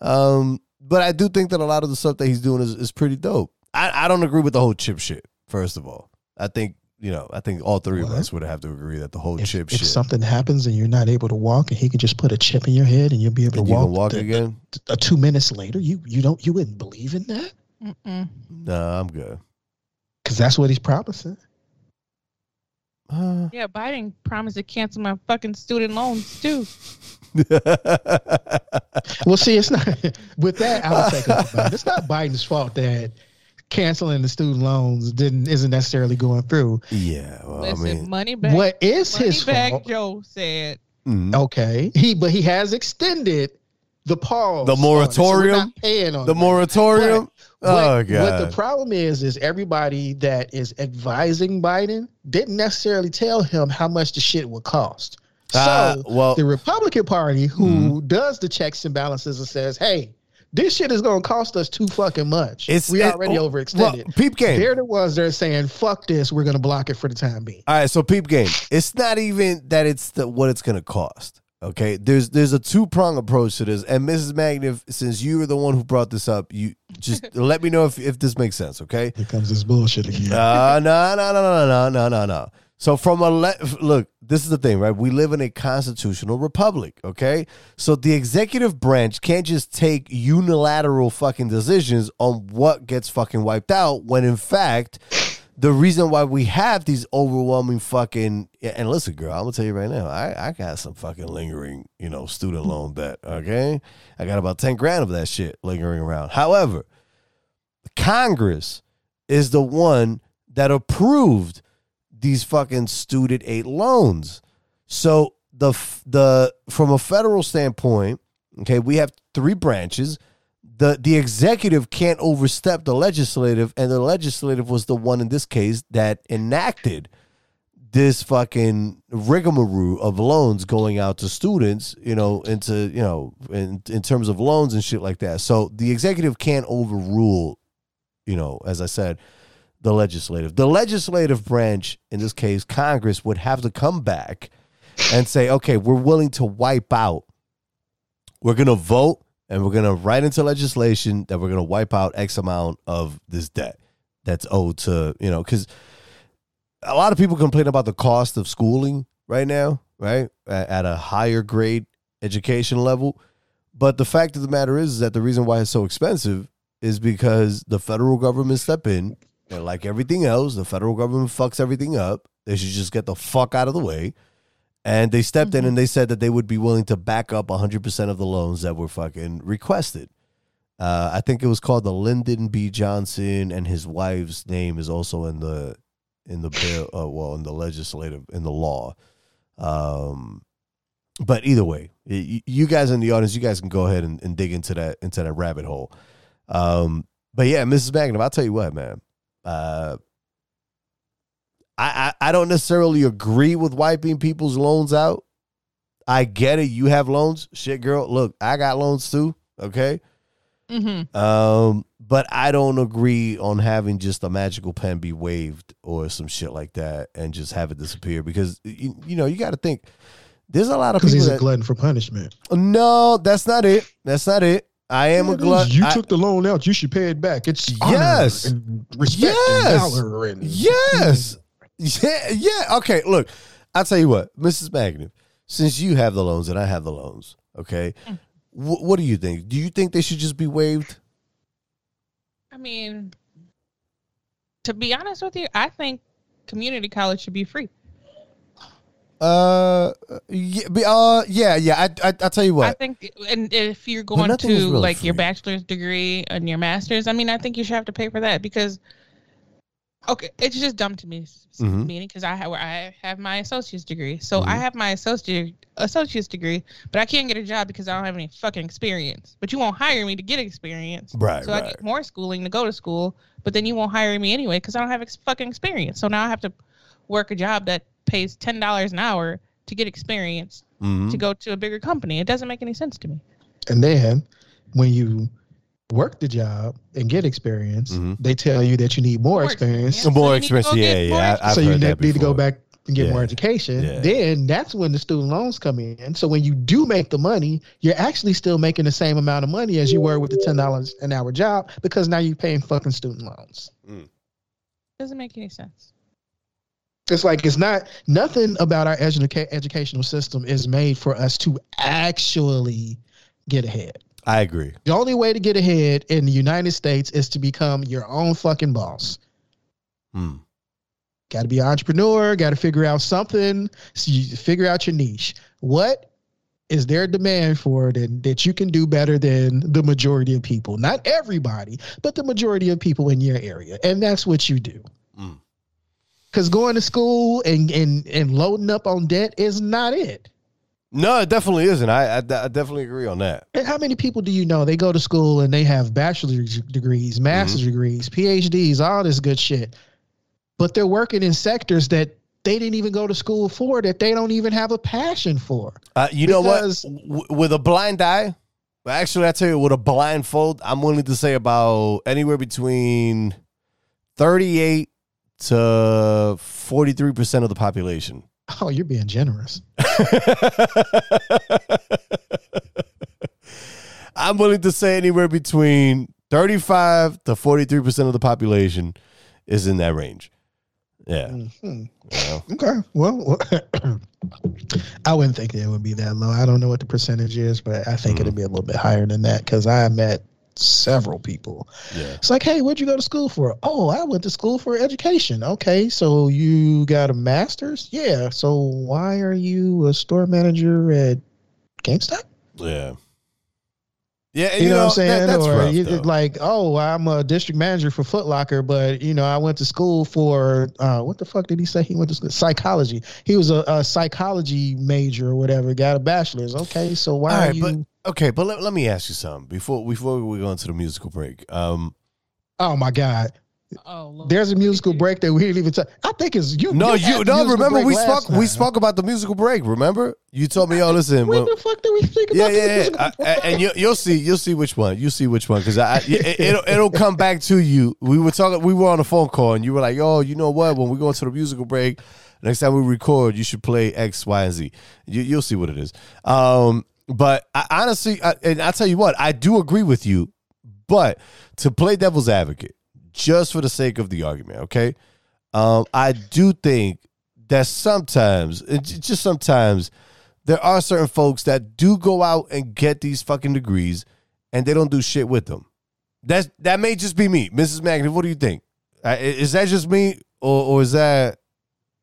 Um, but I do think that a lot of the stuff that he's doing is, is pretty dope. I, I don't agree with the whole chip shit. First of all, I think you know I think all three of us would have to agree that the whole If, chip if shit. something happens and you're not able to walk, and he could just put a chip in your head and you'll be able and to you walk, can walk the- again? uh, two minutes later, you you don't you wouldn't believe in that Mm-mm. Nah, I'm good. because that's what he's promising. Uh, Yeah, Biden promised to cancel my fucking student loans too. [LAUGHS] Well, see, it's not [LAUGHS] with that. I would take up for Biden. It's not [LAUGHS] Biden's fault that canceling the student loans didn't isn't necessarily going through. yeah, well, I mean, money back. What is money his back, fault? Joe said. mhm. Okay, he but he has extended the pause, The on it, so we're moratorium? on the it. moratorium. What, oh what god. the problem is is everybody that is advising Biden didn't necessarily tell him how much the shit would cost. So Uh, well, the Republican Party, who Mm-hmm. does the checks and balances and says, "Hey, this shit is going to cost us too fucking much. It's- we it- already well, overextended." peep game. They're the ones that are saying, "Fuck this, we're going to block it for the time being." All right, so peep game. It's not even that it's the what it's gonna cost. Okay, there's there's a two prong approach to this, and Mrs. Magniff, since you were the one who brought this up, you just [LAUGHS] let me know if, if this makes sense. Okay, Here comes this bullshit again. uh, no, no, no, no, no, no, no, no. So from a le- look, this is the thing, right? We live in a constitutional republic, okay? So the executive branch can't just take unilateral fucking decisions on what gets fucking wiped out when in fact the reason why we have these overwhelming fucking and listen, girl, I'm gonna tell you right now, I, I got some fucking lingering, you know, student loan debt. Okay, I got about ten grand of that shit lingering around. However, Congress is the one that approved these fucking student aid loans. So the the from a federal standpoint, okay, we have three branches. The the executive can't overstep the legislative, and the legislative was the one in this case that enacted this fucking rigmarole of loans going out to students, you know, into you know, in in terms of loans and shit like that. So the executive can't overrule, you know, as I said, the legislative. The legislative branch, in this case, Congress, would have to come back and say, okay, we're willing to wipe out. We're gonna vote and we're gonna write into legislation that we're gonna wipe out X amount of this debt that's owed to, you know, because a lot of people complain about the cost of schooling right now, right? At, at a higher grade education level. But the fact of the matter is, is that the reason why it's so expensive is because the federal government step in and like everything else, the federal government fucks everything up. They should just get the fuck out of the way. And they stepped in and they said that they would be willing to back up 100% of the loans that were fucking requested. Uh, I think it was called the Lyndon B. Johnson, and his wife's name is also in the in the bill. Uh, well, in the legislative in the law. Um, but either way, y- you guys in the audience, you guys can go ahead and, and dig into that into that rabbit hole. Um, but yeah, Mrs. Magnum, I'll tell you what, man. Uh, I, I I don't necessarily agree with wiping people's loans out. I get it. You have loans, shit, girl. Look, I got loans too. Okay. Mm-hmm. Um, but I don't agree on having just a magical pen be waved or some shit like that and just have it disappear because you, you know you got to think there's a lot of Because people he's a that glutton for punishment. no, that's not it. That's not it. I am a glutton. You I- took the loan out. You should pay it back. It's honor Yes. and respect Yes. and valor and Yes. Yeah, yeah. Okay, look, I'll tell you what, Mrs. Magnum, since you have the loans and I have the loans, okay, wh- what do you think? Do you think they should just be waived? I mean, to be honest with you, I think community college should be free. Uh, yeah, uh, yeah, yeah. I, I, I'll tell you what. I think, and if you're going to really like your bachelor's degree and your master's, I mean, I think you should have to pay for that because, okay, it's just dumb to me, Mhm. meaning because I have I have my associate's degree, so I Mhm. have my associate associate's degree, but I can't get a job because I don't have any fucking experience. But you won't hire me to get experience, Right, So I get more schooling to go to school, but then you won't hire me anyway because I don't have ex- fucking experience. So now I have to work a job that pays ten dollars an hour to get experience Mhm. to go to a bigger company. It doesn't make any sense to me. And then when you work the job and get experience, Mhm. they tell you that you need more, More experience. experience. More So you need to experience, yeah, get yeah. more I, I've so you heard ne- that need to go back and get Yeah. more education. Yeah. Then that's when the student loans come in. So when you do make the money, you're actually still making the same amount of money as you were with the ten dollars an hour job because now you're paying fucking student loans. Doesn't make any sense. It's like it's not nothing about our educa- educational system is made for us to actually get ahead. I agree. The only way to get ahead in the United States is to become your own fucking boss. Hmm. Got to be an entrepreneur. Got to figure out something. So you figure out your niche. What is there demand for that that you can do better than the majority of people? Not everybody, but the majority of people in your area, and that's what you do. Mm. Because going to school and and and loading up on debt is not it. No, it definitely isn't. I, I, I definitely agree on that. And how many people do you know? They go to school and they have bachelor's degrees, master's degrees, PhDs, all this good shit. But they're working in sectors that they didn't even go to school for, that they don't even have a passion for. Uh, you know what? W- with a blind eye, actually, I tell you, with a blindfold, I'm willing to say about anywhere between 38 to 43 percent of the population. Oh, you're being generous. [LAUGHS] I'm willing to say anywhere between 35 to 43 percent of the population is in that range. Yeah. Mhm. Yeah. Okay. Well, [COUGHS] I wouldn't think it would be that low. I don't know what the percentage is, but I think it'd be a little bit higher than that because I met several people. Yeah. It's like, hey, what'd you go to school for? Oh, I went to school for education. Okay, so you got a master's? Yeah. So why are you a store manager at GameStop? Yeah. Yeah, You, know, what I'm that- saying? that's or rough, you, like, oh, I'm a district manager for Foot Locker, but you know, I went to school for uh, what the fuck did he say? He went to school, psychology. He was a, a psychology major or whatever. Got a bachelor's. Okay, so why are you? But okay, but let, let me ask you something before before we go into the musical break. Um, oh my God, Oh, there's a musical break that we didn't even. Talk. I think it's you. no, had you the no. Remember we last spoke we spoke about the musical break. Remember you told me, oh, listen, When well, the fuck did we speak yeah, about the yeah, yeah. musical I- break? I- and you, you'll see, you'll see which one. You'll see which one because I, I it, it'll it'll come back to you. We were talking, we were on a phone call, and you were like, oh, you know what? When we go into the musical break, next time we record, you should play X, Y, and Z. You, you'll see what it is. Um, but I, honestly, I, and I tell you what, I do agree with you. But to play devil's advocate, just for the sake of the argument, okay? Um, I do think that sometimes, just sometimes, there are certain folks that do go out and get these fucking degrees, and they don't do shit with them. That's that may just be me, Mrs. Magnet. What do you think? Is that just me, or or is that?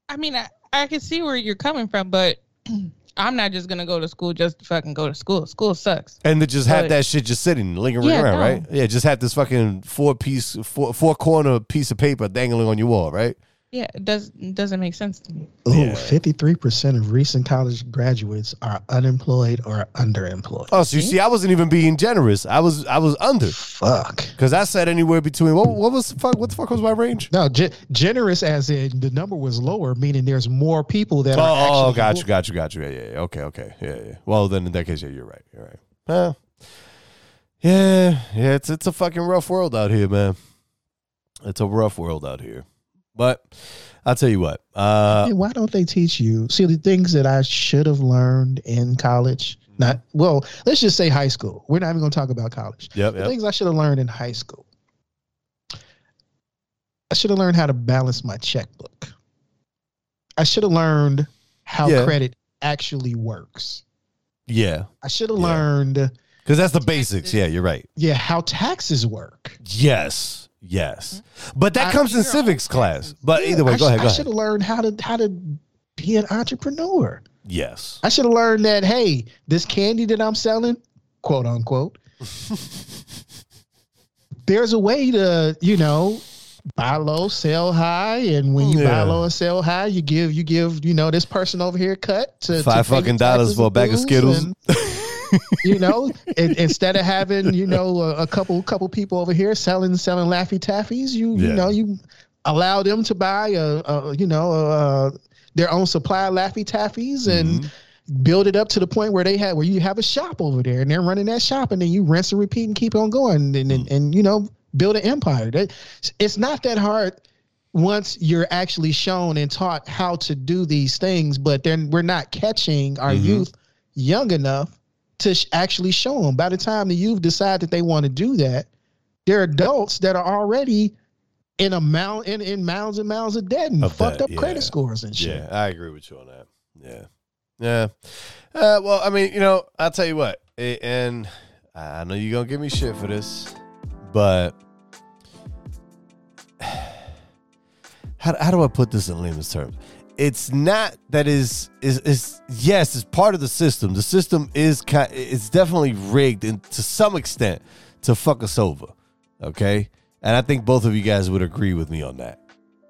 I mean, I, I can see where you're coming from, but [CLEARS THROAT] I'm not just gonna go to school just to fucking go to school. School sucks. And to just have But- that shit just sitting, lingering Yeah, around, no. right? Yeah, just have this fucking four piece, four, four corner piece of paper dangling on your wall, right? Yeah, it does it doesn't make sense to me. Ooh, 53% of recent college graduates are unemployed or underemployed. Oh, so you see, I wasn't even being generous. I was, I was under Fuck. because I said anywhere between. What, what was the fuck? What the fuck was my range? No, ge- generous as in the number was lower, meaning there's more people that Oh, are actually. oh, got you, got you, got you. Yeah, yeah, yeah. Okay, okay. Yeah, yeah. Well, then in that case, yeah, you're right. You're right. Uh, yeah, yeah. It's it's a fucking rough world out here, man. It's a rough world out here. But I'll tell you what. Uh, why don't they teach you? See, the things that I should have learned in college, not, well, let's just say high school. We're not even going to talk about college. yep, The yep. things I should have learned in high school. I should have learned how to balance my checkbook. I should have learned how Yeah. credit actually works. Yeah, I should have Yeah. learned, because that's the basics. Yeah, you're right. yeah, how taxes work. Yes, yes. But that I- comes in civics class. But Yeah, either way, I go ahead. Go I should have learned how to how to be an entrepreneur. Yes. I should have learned that hey, this candy that I'm selling, quote unquote, [LAUGHS] there's a way to, you know, buy low, sell high, and when you Yeah. buy low and sell high, you give you give, you know, this person over here a cut to to Five your fucking dollars for a bag of Skittles. and, [LAUGHS] you know, in, instead of having, you know, a, a couple couple people over here selling selling Laffy Taffies, you Yeah. you know, you allow them to buy a, a you know, a, their own supply of Laffy Taffies and Mhm. build it up to the point where they have where you have a shop over there and they're running that shop and then you rinse and repeat and keep on going and and, and you know build an empire. That, it's not that hard once you're actually shown and taught how to do these things, but then we're not catching our Mhm. youth young enough to sh- actually show them. By the time that you've decided that they want to do that, they're adults that are already in a mound in, in mounds and mounds of debt and Of fucked debt, up yeah. credit scores and shit. Yeah, I agree with you on that. Yeah, yeah. Uh, well, I mean, you know, I'll tell you what, and I know you're gonna give me shit for this, but [SIGHS] how how do I put this in layman's terms? It's not that is is is yes, it's part of the system. The system is kind, it's definitely rigged and to some extent to fuck us over. Okay, and I think both of you guys would agree with me on that.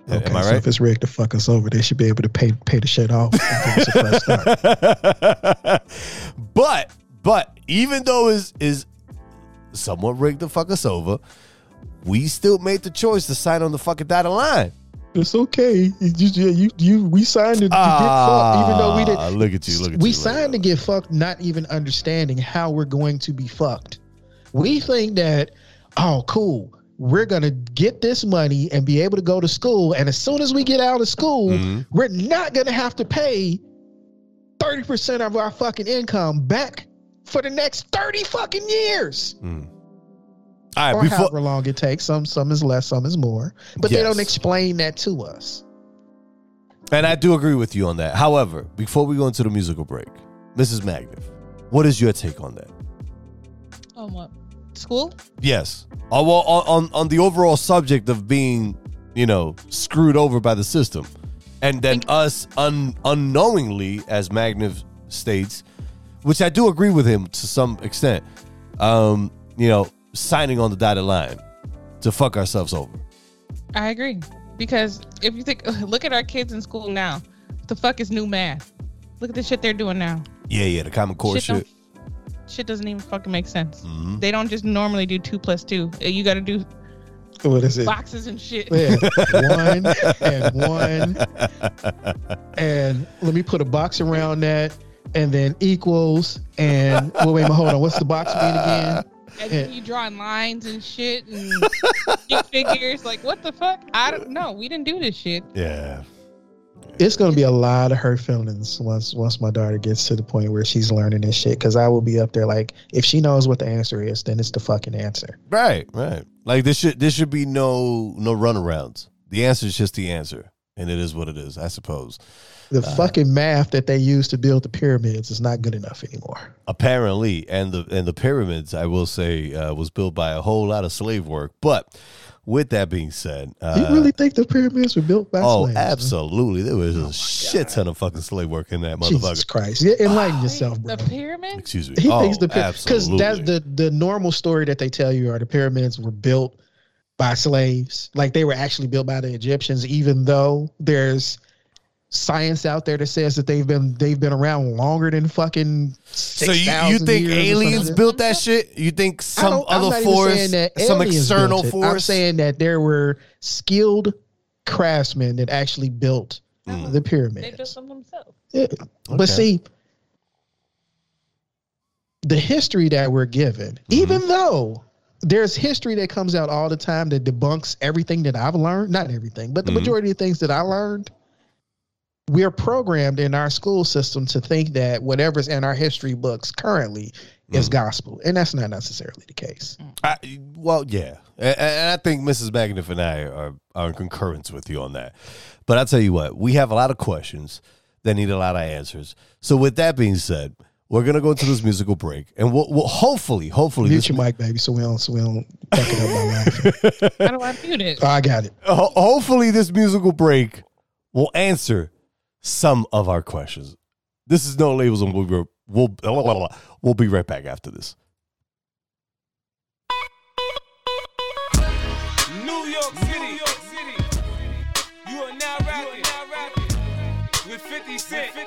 Okay, Am I so if it's rigged to fuck us over, they should be able to pay pay the shit off. and give us a fresh start. [LAUGHS] but but even though is is somewhat rigged to fuck us over, we still made the choice to sign on the fucking dotted line. It's okay. You, you, you, you we signed to, to get fucked, even though we Ah, didn't. Look at you. Look at you. we you. signed to get fucked, not even understanding how we're going to be fucked. We think that, oh, cool. we're gonna get this money and be able to go to school. And as soon as we get out of school, Mhm. we're not gonna have to pay 30% of our fucking income back for the next 30 fucking years. Mm. All or right, before however long it takes. Some some is less, some is more. But they don't explain that to us. and I do agree with you on that. However, before we go into the musical break, Mrs. Magniff, what is your take on that? Oh, what? School? Yes. Uh, well, on, on on the overall subject of being, you know, screwed over by the system, and then us un, unknowingly, as Magniv states, which I do agree with him to some extent, um, you know, signing on the dotted line to fuck ourselves over. I agree. Because if you think, [LAUGHS] look at our kids in school now. What the fuck is new math? Look at the shit they're doing now. Yeah, yeah, the Common Core Shit shit. Shit doesn't even fucking make sense. Mhm. They don't just normally do two plus two. Uh, You got to do What is it? boxes and shit. Yeah, [LAUGHS] one and one, and let me put a box around that, and then equals. And well, wait a minute, hold on. What's the box mean again? And then you drawing lines and shit and [LAUGHS] figures. Like, what the fuck? I don't know. We didn't do this shit. Yeah. It's gonna be a lot of hurt feelings once once my daughter gets to the point where she's learning this shit. Because I will be up there like, if she knows what the answer is, then it's the fucking answer. Right, right. Like this should this should be no no runarounds. The answer is just the answer, and it is what it is, I suppose. The fucking math that they use to build the pyramids is not good enough anymore. Apparently, and the and the pyramids, I will say, uh, was built by a whole lot of slave work. But with that being said, uh, you really think the pyramids were built by oh, slaves? huh? absolutely, there was a shit ton of fucking slave work in that Jesus motherfucker. Christ! Yeah, Enlighten yourself, bro. The pyramids? Excuse me. He oh, thinks the because absolutely. that's the the normal story that they tell you are the pyramids were built by slaves, like they were actually built by the Egyptians, even though there's science out there that says that they've been they've been around longer than fucking. so you, you think aliens something. built that shit? You think some other not even force, saying some external force? I'm saying that there were skilled craftsmen that actually built Mm. the They built them themselves. Yeah. Okay. But see, the history that we're given, Mm-hmm. even though there's history that comes out all the time that debunks everything that I've learned, not everything, but the Mhm. majority of things that I learned, we're programmed in our school system to think that whatever's in our history books currently is Mhm. gospel. And that's not necessarily the case. I, well, yeah, and, and I think Mrs. Magniff and I are, are in concurrence with you on that. But I'll tell you what, we have a lot of questions that need a lot of answers. So with that being said, we're gonna go into this musical break, and we'll, we'll hopefully, hopefully, Mute your mic, baby, so we don't so we don't fuck it up by laughing. How do I mute it? Oh, I got it. ho- hopefully this musical break will answer some of our questions. This is Know Labels, and we'll we'll, we'll be right back after this. New York City. New York City. You are now rapping, with 50 Cent.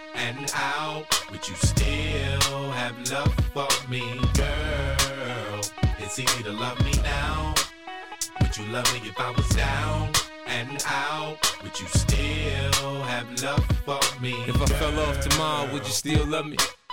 and out? Would you still have love for me, girl? It's easy to love me now. Would you love me if I was down and out? Would you still have love for me? If I fell off tomorrow, would you still love me?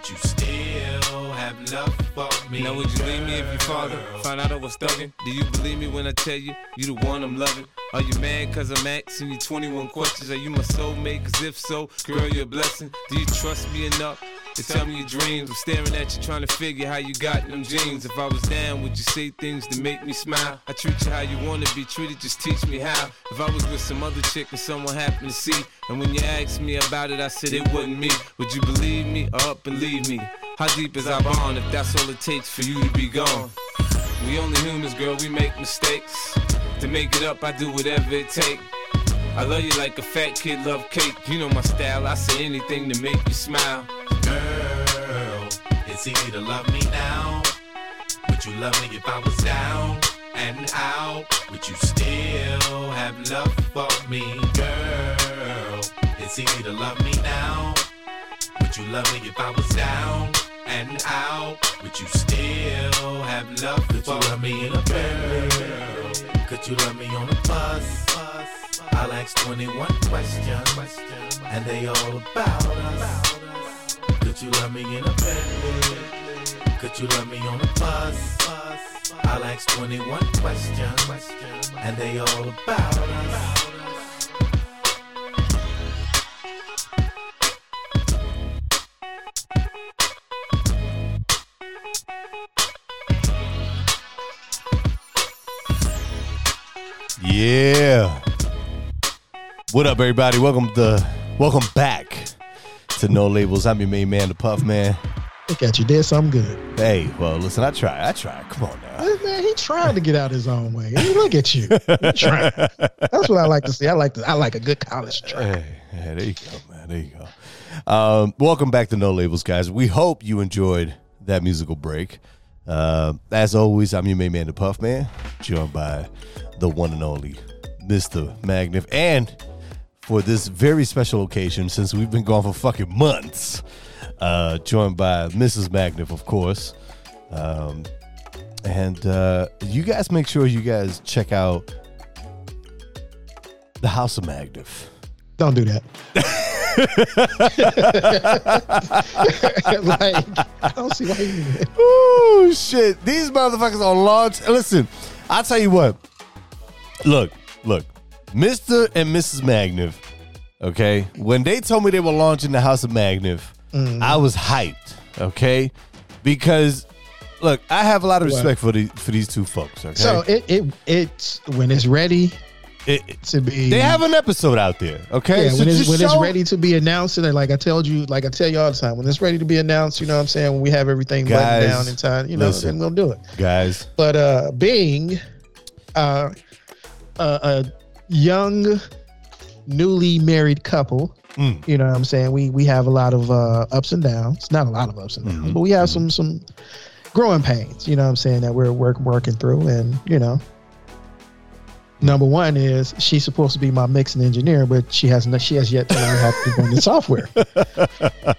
Would you still have love for me? Now would you leave me if your father found out I was thugging? Do you believe me when I tell you you the one I'm loving? Are you mad cause I'm asking you 21 questions? Are you my soulmate? Cause if so, girl, you're a blessing. Do you trust me enough? To tell me your dreams, I'm staring at you trying to figure how you got them jeans. If I was down, would you say things to make me smile? I treat you how you wanna be treated, just teach me how. If I was with some other chick and someone happened to see, and when you asked me about it, I said it wasn't me. Would you believe me or up and leave me? How deep is our bond if that's all it takes for you to be gone? We only humans, girl, we make mistakes. To make it up, I do whatever it takes. I love you like a fat kid love cake. You know my style, I say anything to make you smile. Girl, it's easy to love me now. Would you love me if I was down and out? Would you still have love for me? Girl, it's easy to love me now. Would you love me if I was down and out? Would you still have love Could for you love me in a Bentley? Could you love me on a bus? I'll ask 21 questions, and they all about us. Could you love me in a Bentley? Could you love me on a bus? I'll ask 21 questions, and they all about us. Yeah. What up, everybody? Welcome to welcome back to Know Labels. I'm your main man, the Puff Man. Look at you, did something good. Hey, well, listen, I try. I try. Come on now. Man, he trying to get out his own way. Hey, look at you. You trying. That's what I like to see. I like to, I like a good college try. Hey, hey, there you go, man. There you go. Um, welcome back to Know Labels, guys. We hope you enjoyed that musical break. Uh, as always, I'm your main man, the Puff Man, joined by the one and only Mr. Magnif. And for this very special occasion, since we've been gone for fucking months, uh, joined by Mrs. Magnif, of course. Um, and uh, you guys make sure you guys check out the House of Magnif. Don't do that. [LAUGHS] [LAUGHS] like, I don't see why you do that. Ooh, shit. These motherfuckers are large. Listen, I'll tell you what. Look, look. Mr. and Mrs. Magnif, okay? When they told me they were launching the House of Magnif, I was hyped, okay? Because look, I have a lot of Well- respect for the for these two folks, okay? So it, it it's when it's ready It- to be. they have an episode out there, okay? Yeah, So when, it's, when it's ready to be announced, and like I told you, like I tell you all the time, when it's ready to be announced, you know what I'm saying? When we have everything Guys, buttoned down in time, you know, listen. then we'll do it. guys. But uh being uh, a, a young, newly married couple, Mm. you know what I'm saying? We we have a lot of uh ups and downs. Not a lot of ups and downs, Mhm. but we have some some growing pains, you know what I'm saying, that we're work, working through. And, you know, number one is she's supposed to be my mixing engineer, but she has no, she has yet to learn how to run the software. [LAUGHS]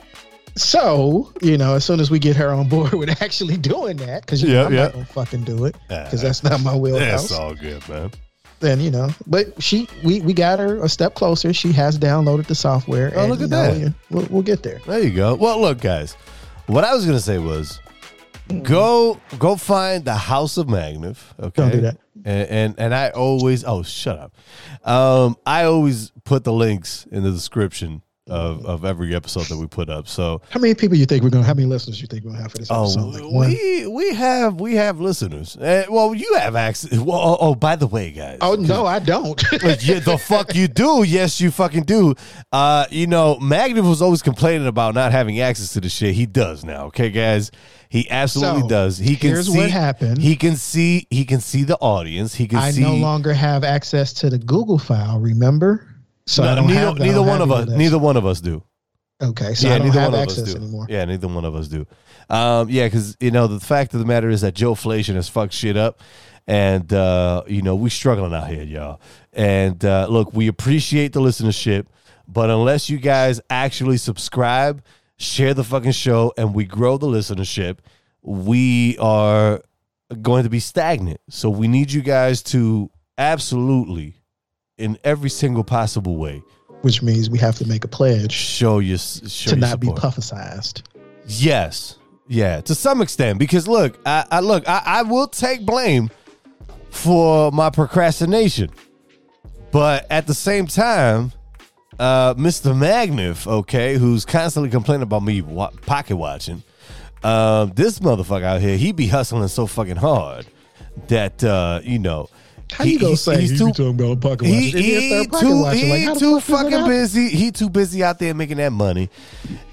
So, you know, as soon as we get her on board [LAUGHS] with actually doing that, because you know, Yeah, I'm yeah. not gonna fucking do it, because that's not my [LAUGHS] wheelhouse. That's all good, man. Then you know, but she, we, we got her a step closer. She has downloaded the software. Oh, and, look at that. yeah, We'll, we'll get there. There you go. Well, look, guys. What I was gonna say was, go go find the House of Magnif. Okay, Don't do that. And and, and I always oh shut up. Um, I always put the links in the description of of every episode that we put up. So How many people you think we're gonna? How many listeners you think we're gonna have for this oh, episode? Like one? we we have we have listeners. Uh, well, you have access. Well, oh, oh, by the way, guys. Oh no, I don't. [LAUGHS] yeah, the fuck you do. Yes, you fucking do. Uh, you know, Magnum was always complaining about not having access to the shit. He does now. Okay, guys. He absolutely So, does. He can here's see what happened. He can see he can see the audience. He can I see no longer have access to the Google file. Remember? So No, neither, neither one of us neither one of us do. Okay, so I don't have access anymore. Yeah, neither one of us do. Um, yeah, because you know the fact of the matter is that Joe Flation has fucked shit up, and uh, you know we're struggling out here, y'all. And uh, look, we appreciate the listenership, but unless you guys actually subscribe, share the fucking show, and we grow the listenership, we are going to be stagnant. So we need you guys to absolutely in every single possible way. Which means we have to make a pledge Show your show to your not be support. Yes. Yeah, to some extent. Because look, I, I look, I, I will take blame for my procrastination. But at the same time, uh, Mr. Magnif, okay, who's constantly complaining about me wa- pocket watching, um, this motherfucker out here, he be hustling so fucking hard that uh, you know. How you gonna say he's you too, talking about pocket he? Then you he start too, watching. he Like, too fuck fucking busy. He too busy out there making that money.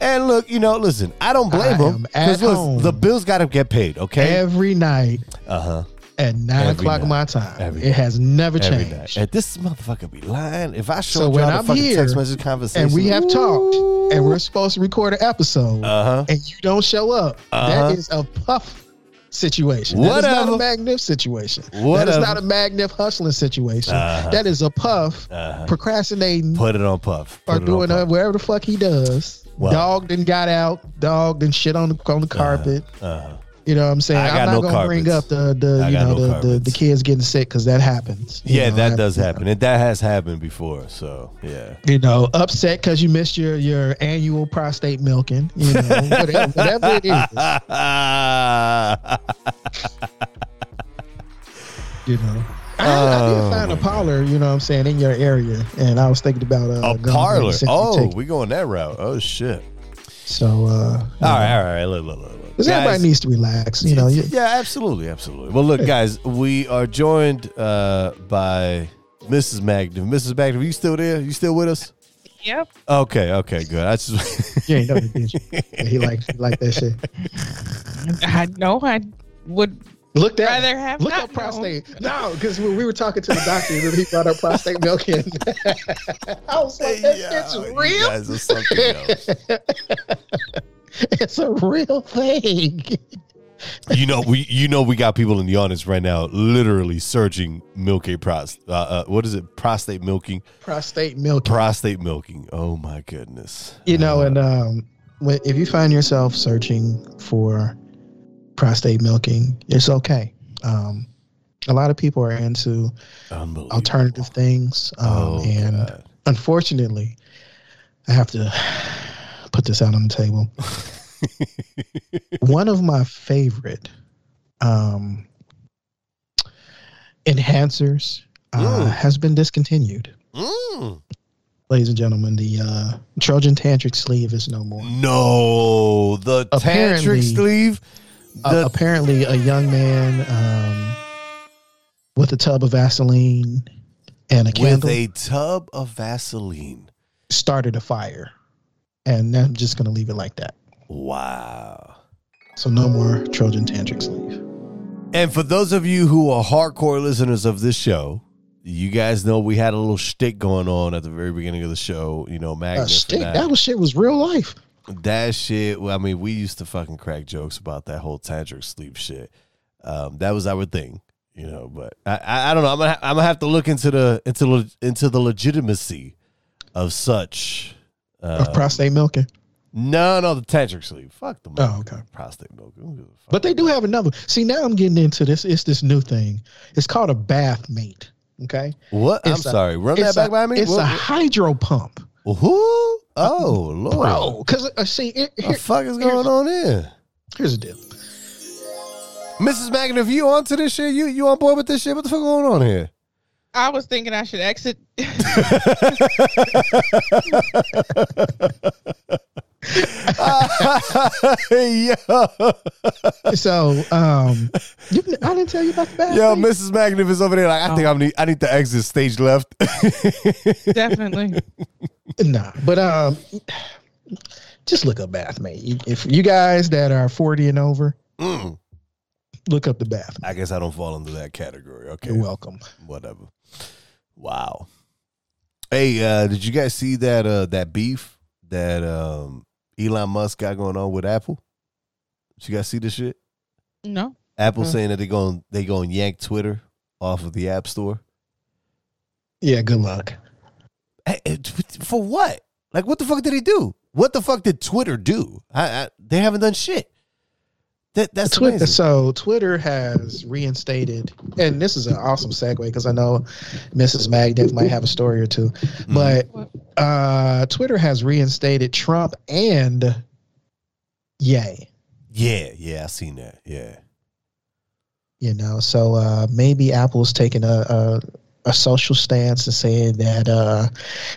And look, you know, listen, I don't blame I him because at home. the bills got to get paid. Okay, Every night uh huh. at nine Every o'clock night. my time. Every it has never changed. night. And this motherfucker be lying. If I show So you when I'm here text message conversation, and we have talked and we're supposed to record an episode uh huh. and you don't show up, Uh-huh. that is a puff situation. That is not a Magnif situation. That Whatever. is not a Magnif hustling situation. Uh-huh. That is a puff Uh-huh. procrastinating Put it on puff. or Put on doing uh, puff. whatever the fuck he does. Well. dog then got out. Dog then shit on the on the carpet. Uh-huh. You know what I'm saying? I got I'm not no gonna bring up the the I you know no the, the the kids getting sick because that happens. Yeah, know, that does happen, and that has happened before. So yeah. You know, upset because you missed your your annual prostate milking. You know, [LAUGHS] whatever, whatever it is. You know. I, I did find a parlor, you know what I'm saying, in your area, and I was thinking about uh, A parlor. Oh, we going that route. Oh shit. so uh, All right, all right. Look, look, look. Because everybody needs to relax, you know. Yeah, absolutely, absolutely. Well, look, guys, we are joined uh, by Mrs. Magna. Mrs. Magna, are you still there? You still with us? Yep. Okay, okay, good. I just [LAUGHS] you ain't know that, did you? Yeah, he like he like that shit. I know I would Look that. rather have Look not up prostate. No, because when we were talking to the doctor, and he brought up prostate milking. [LAUGHS] I was like, that shit's Yo, you real. [LAUGHS] guys are something else. It's a real thing. you know, we you know we got people in the audience right now, literally searching milk a prost. Uh, uh, what is it? Prostate milking. Prostate milking. Prostate milking. Oh my goodness. You know, and um, if you find yourself searching for prostate milking, it's okay. Um, a lot of people are into alternative things, um, Oh, and God. unfortunately, I have to put this out on the table. [LAUGHS] One of my favorite um, enhancers uh, Mm. has been discontinued. Mm. Ladies and gentlemen, the uh, Trojan Tantric sleeve is no more. No, the Apparently- tantric sleeve. Uh, The, apparently, a young man um, with a tub of Vaseline and a candle with a tub of Vaseline. started a fire. And I'm just going to leave it like that. Wow. So, no more Trojan Tantric sleeve. And for those of you who are hardcore listeners of this show, you guys know we had a little shtick going on at the very beginning of the show. You know, Uh, Magnus and I- that was shit was real life. that shit. well, I mean, we used to fucking crack jokes about that whole tantric sleeve shit. Um, that was our thing, you know. But I, I, I don't know. I'm gonna, ha- I'm gonna have to look into the into le- into the legitimacy of such. Uh, of prostate milking. no, no, the tantric sleeve. Fuck the Oh, okay. prostate milk. Who gives a fuck? But they do have another. See, now I'm getting into this. It's this new thing. It's called a Bathmate. Okay. what? I'm a- sorry. Run that It's back a, by me. It's What- a hydro pump. who? Oh lord. Bro, because uh, see, it, What the fuck is going on here? here's the deal. Mrs. Magna, if you onto this shit, you you on board with this shit? What the fuck going on here? I was thinking I should exit. yo, [LAUGHS] [LAUGHS] So, um, you, I didn't tell you about the bath. yo, mate? Mrs. Magna is over there. Like, I think I need I need to exit stage left. [LAUGHS] Definitely. Nah, but um, just look up Bathmate. If you guys that are 40 and over, Mm. look up the bath. I guess I don't fall into that category. Okay, You're welcome. whatever. Wow. Hey, uh, did you guys see that uh, that beef that um, Elon Musk got going on with Apple? Did you guys see this shit? No. Apple saying that they're going they going to yank Twitter off of the App Store. Yeah, good luck. Hey, eh, For what? Like, what the fuck did he do? What the fuck did Twitter do? I, I, they haven't done shit. That, that's Twitter, amazing. so Twitter has reinstated, and this is an awesome segue because I know Mrs. Magnev might have a story or two, Mm-hmm. but uh, Twitter has reinstated Trump and Yay. Yeah, yeah, I seen that. Yeah. You know, so uh, maybe Apple's taking a, a a social stance and saying that uh,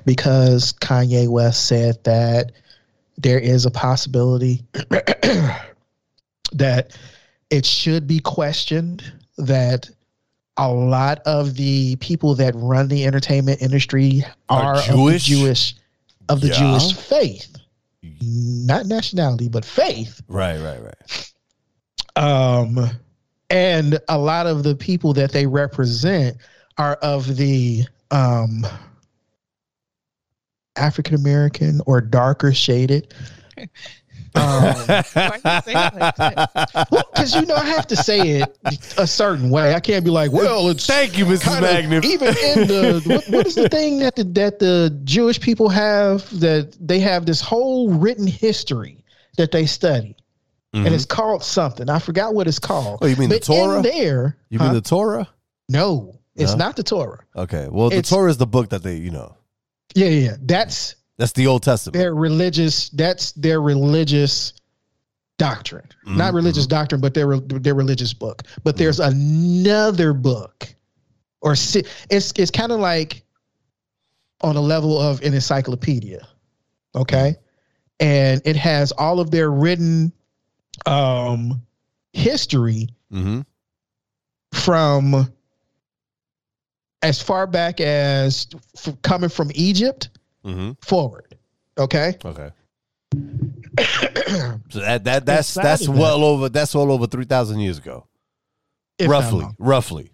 because Kanye West said that there is a possibility that it should be questioned that a lot of the people that run the entertainment industry Are are, of the Jewish? Jewish of the Yeah. Jewish faith, not nationality, but faith. Right, right, right. Um, and a lot of the people that they represent are of the um, African American or darker shaded. Um, you say it like that? because you know I have to say it a certain way. I can't be like, well, it's Thank you, Mrs. kind Magnus. even in the what, what is the thing that the that the Jewish people have that they have this whole written history that they study. And it's called something. I forgot what it's called. Mm-hmm. Oh, you mean the but Torah? In there, You huh? mean the Torah? No, it's No? not the Torah. Okay. Well, the It's- Torah is the book that they, you know, Yeah, yeah, yeah. That's that's the Old Testament. their religious. That's their religious doctrine. Not Mhm, religious doctrine, but their their religious book. But there's another book, or si- it's it's kind of like on a level of an encyclopedia. Okay, and it has all of their written um history Mm-hmm. from as far back as f- coming from Egypt Mm-hmm. forward. Okay. Okay. [COUGHS] So that that that's that's of that- well over that's well over three thousand years ago, If roughly, roughly.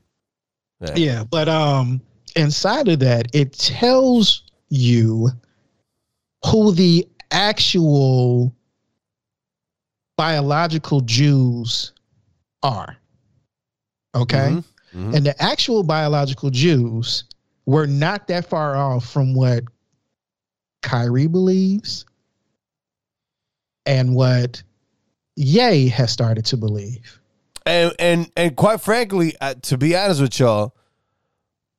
Yeah, but um, inside of that, it tells you who the actual biological Jews are. Okay. Mhm, mhm. And the actual biological Jews were not that far off from what Kyrie believes and what Ye has started to believe. And and and quite frankly, uh, to be honest with y'all,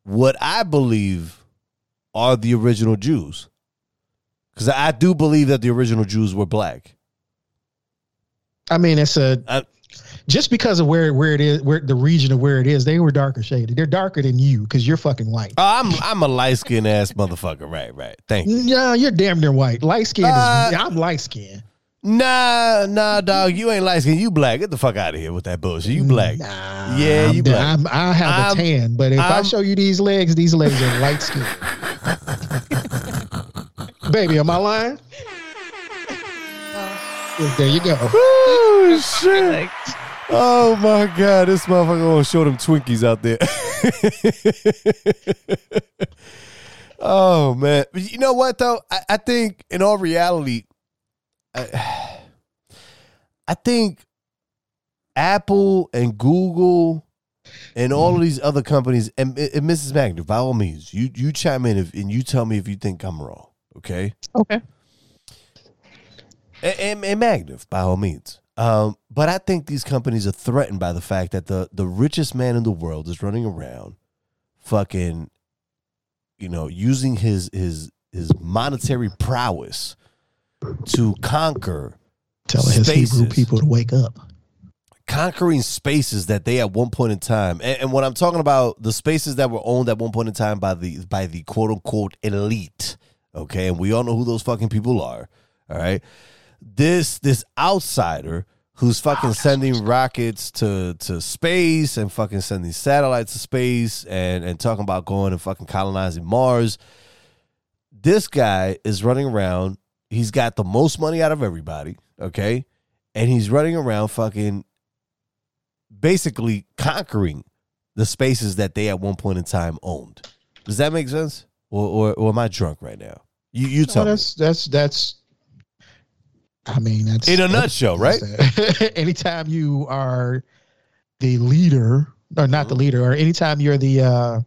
what I believe are the original Jews, because I do believe that the original Jews were black. I mean, it's a I- just because of where where it is, where the region of where it is, they were darker shaded. They're darker than you because you're fucking white. Oh, I'm I'm a light skinned ass motherfucker. Right, right. Thank you. No, you're damn near white. Light skin Uh, I'm light skin. Nah, nah, dog. You ain't light skinned. You black. Get the fuck out of here with that bullshit. You black. Nah, Yeah, I'm, you black. I'm, I have I'm- a tan, but if i I'm- show you these legs, these legs are light skin. [LAUGHS] Baby, am I lying? [LAUGHS] there you go. Oh shit. Oh my god, this motherfucker gonna show them Twinkies out there. [LAUGHS] oh man, but you know what though? I, I think in all reality, I, I think Apple and Google and all of these other companies and, and Mrs. Magna, by all means, you you chime in if, and you tell me if you think I'm wrong. Okay. okay. and, and, and by all means. Um, but I think these companies are threatened by the fact that the the richest man in the world is running around, fucking, you know, using his his his monetary prowess to conquer Telling his Hebrew people to wake up. conquering spaces that they at one point in time and, and when i'm talking about the spaces that were owned at one point in time by the by the quote unquote elite okay? And we all know who those fucking people are all right this this outsider who's fucking sending rockets to to space and fucking sending satellites to space and and talking about going and fucking colonizing mars this guy is running around he's got the most money out of everybody okay and he's running around fucking basically conquering the spaces that they at one point in time owned. Does that make sense? Or or, or am I drunk right now? You you tell No, me. that's that's that's. I mean, that's In a nutshell, right? [LAUGHS] anytime you are the leader, or not Mm-hmm. the leader, or anytime you're the uh,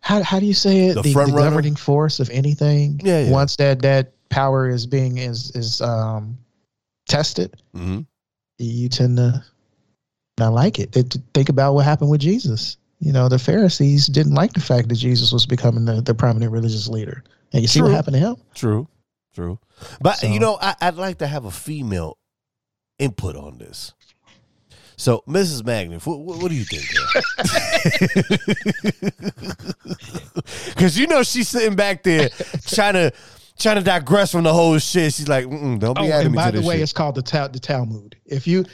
how how do you say it? The The, front the governing force of anything. Yeah, yeah. Once that that power is being is is um tested, hmm you tend to not like it. They- Think about what happened with Jesus. You know, the Pharisees didn't like the fact that Jesus was becoming the, the prominent religious leader. And you see what happened to him? True, true. But So- you know, I, I'd like to have a female input on this. So, Mrs. Magnus, what, what, what do you think? Because [LAUGHS] you know she's sitting back there trying to trying to digress from the whole shit. She's like, Mm-mm, "Don't be Oh, adding and me by to the this way, shit." it's called the, Tal- the Talmud. If you,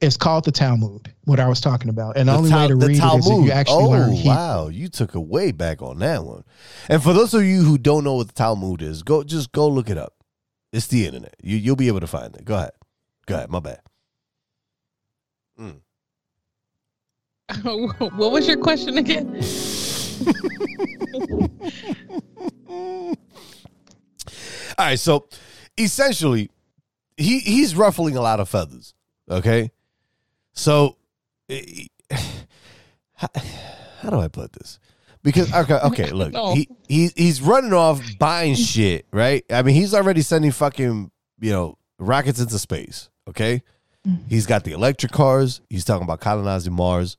it's called the Talmud. What I was talking about, and the, only Tal- way to the read it is if you actually oh, learn Hebrew. wow, you took a way back on that one. And for those of you who don't know what the Talmud is, go just go look it up. It's the internet. You you'll be able to find it. Go ahead. Go ahead. My bad. Mm. [LAUGHS] what was your question again? [LAUGHS] All right, so essentially, he he's ruffling a lot of feathers. Okay, so [SIGHS] how, [SIGHS] how do I put this? Because okay, okay, [LAUGHS] look, he, he he's running off buying [LAUGHS] shit, right? I mean, he's already sending fucking you know rockets into space. Okay, mm. he's got the electric cars. He's talking about colonizing Mars.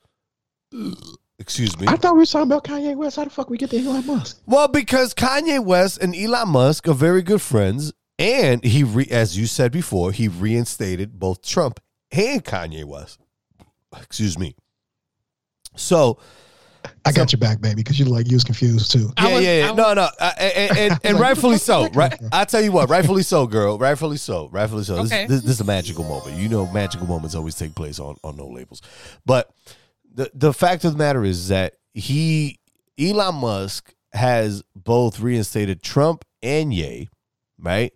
[SNIFFS] Excuse me. I thought we were talking about Kanye West. How the fuck we get to Elon Musk? Well, because Kanye West and Elon Musk are very good friends, and he, re- as you said before, he reinstated both Trump and Kanye West. Excuse me. So I got your back, baby, because you like you was confused too. Yeah, was- yeah, yeah. I no, no, uh, and, and, and [LAUGHS] Like, rightfully where the fuck so. [LAUGHS] Right. I tell you what, rightfully so, girl. Rightfully so. Rightfully so. This, Okay. this, this is a magical moment. You know, magical moments always take place on on Know Labels. But the the fact of the matter is that he Elon Musk has both reinstated Trump and Ye, right?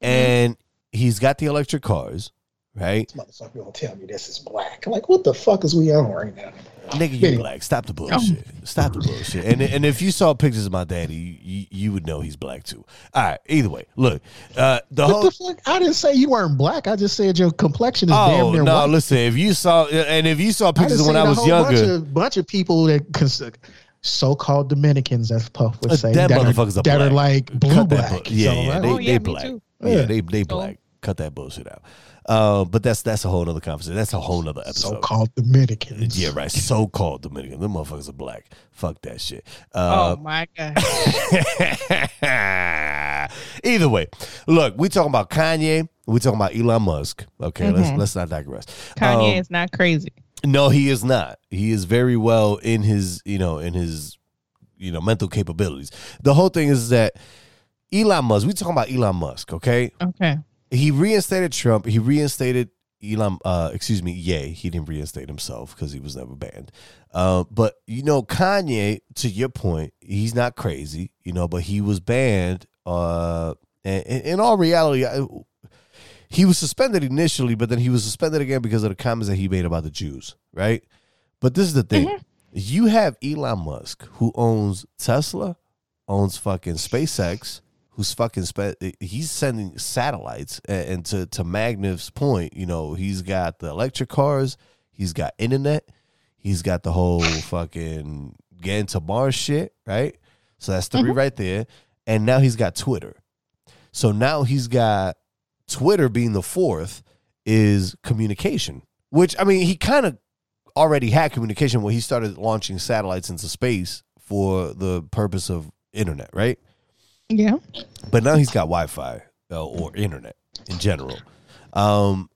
And he's got the electric cars, right? Motherfucker gonna tell me this is black. I'm like, what the fuck is we on right now? Nigga, you Benny. black. Stop the bullshit. Stop the bullshit. And and if you saw pictures of my daddy, you, you, you would know he's black too. All right. Either way, look, uh, the What whole. the fuck? I didn't say you weren't black. I just said your complexion is damn Oh near no! white. Listen, if you saw and if you saw pictures just of when I I a was whole younger, Bunch of, bunch of people that cons- so-called Dominicans, as Puff would Uh, say, them that, motherfuckers are are, that are like blue cut black. bu- Yeah, So, yeah, I- they, Oh, yeah, me black. too. Yeah, Yeah. they they black. Cut that bullshit out. Uh, but that's that's a whole other conversation. That's a whole other episode. so-called Dominicans. Yeah, right. So called Dominican. Them motherfuckers are black. Fuck that shit. oh Uh, my god. [LAUGHS] Either way, look, we talking about Kanye. We talking about Elon Musk. Okay, let's let's not digress. Kanye Um, is not crazy. no, he is not. He is very well in his, you know, in his, you know, mental capabilities. The whole thing is that Elon Musk. We talking about Elon Musk. Okay, Okay. He reinstated Trump. He reinstated Elon. Uh, excuse me. Yay. He didn't reinstate himself because he was never banned. Uh, but you know, Kanye. To your point, he's not crazy. You know, but he was banned. Uh, and, and in all reality, I, he was suspended initially, but then he was suspended again because of the comments that he made about the Jews. Right. But this is the thing. You have Elon Musk who owns Tesla, owns fucking SpaceX, who's fucking spe- he's sending satellites and, to to Magnus point, you know, he's got the electric cars, he's got internet, he's got the whole fucking getting to Mars shit, right? So that's 3 mm-hmm. right there. And now he's got Twitter. So now he's got Twitter being the fourth is communication, which I mean, he kind of already had communication when he started launching satellites into space for the purpose of internet, right? Yeah. But now he's got Wi-Fi uh, or internet in general. Um,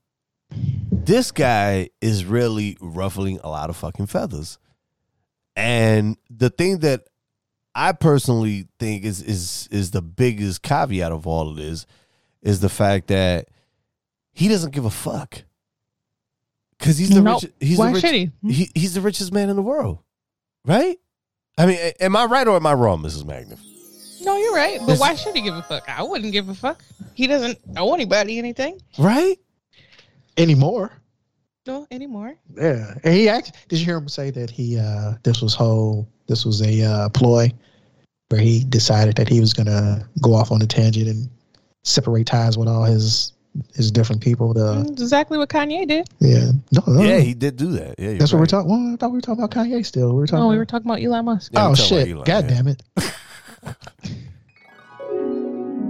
this guy is really ruffling a lot of fucking feathers, and the thing that I personally think is is is the biggest caveat of all of this is the fact that he doesn't give a fuck because he's the Nope. rich, he's Why the rich, should he? he? He's the richest man in the world, right? I mean, am I right or am I wrong, Mrs. Magnus? No, you're right. But why should he give a fuck? I wouldn't give a fuck. He doesn't owe anybody anything. Right? Anymore. No, anymore. Yeah. And he actually did you hear him say that he uh this was whole this was a uh ploy where he decided that he was gonna go off on a tangent and separate ties with all his his different people. The That's exactly what Kanye did. yeah. No, no, Yeah, he did do that. Yeah, you're that's what we're talking well, I thought we were talking about Kanye still. We were talking No, we were talking about Elon Musk. Yeah, oh we're talking about shit! Elon, God yeah. damn it! [LAUGHS]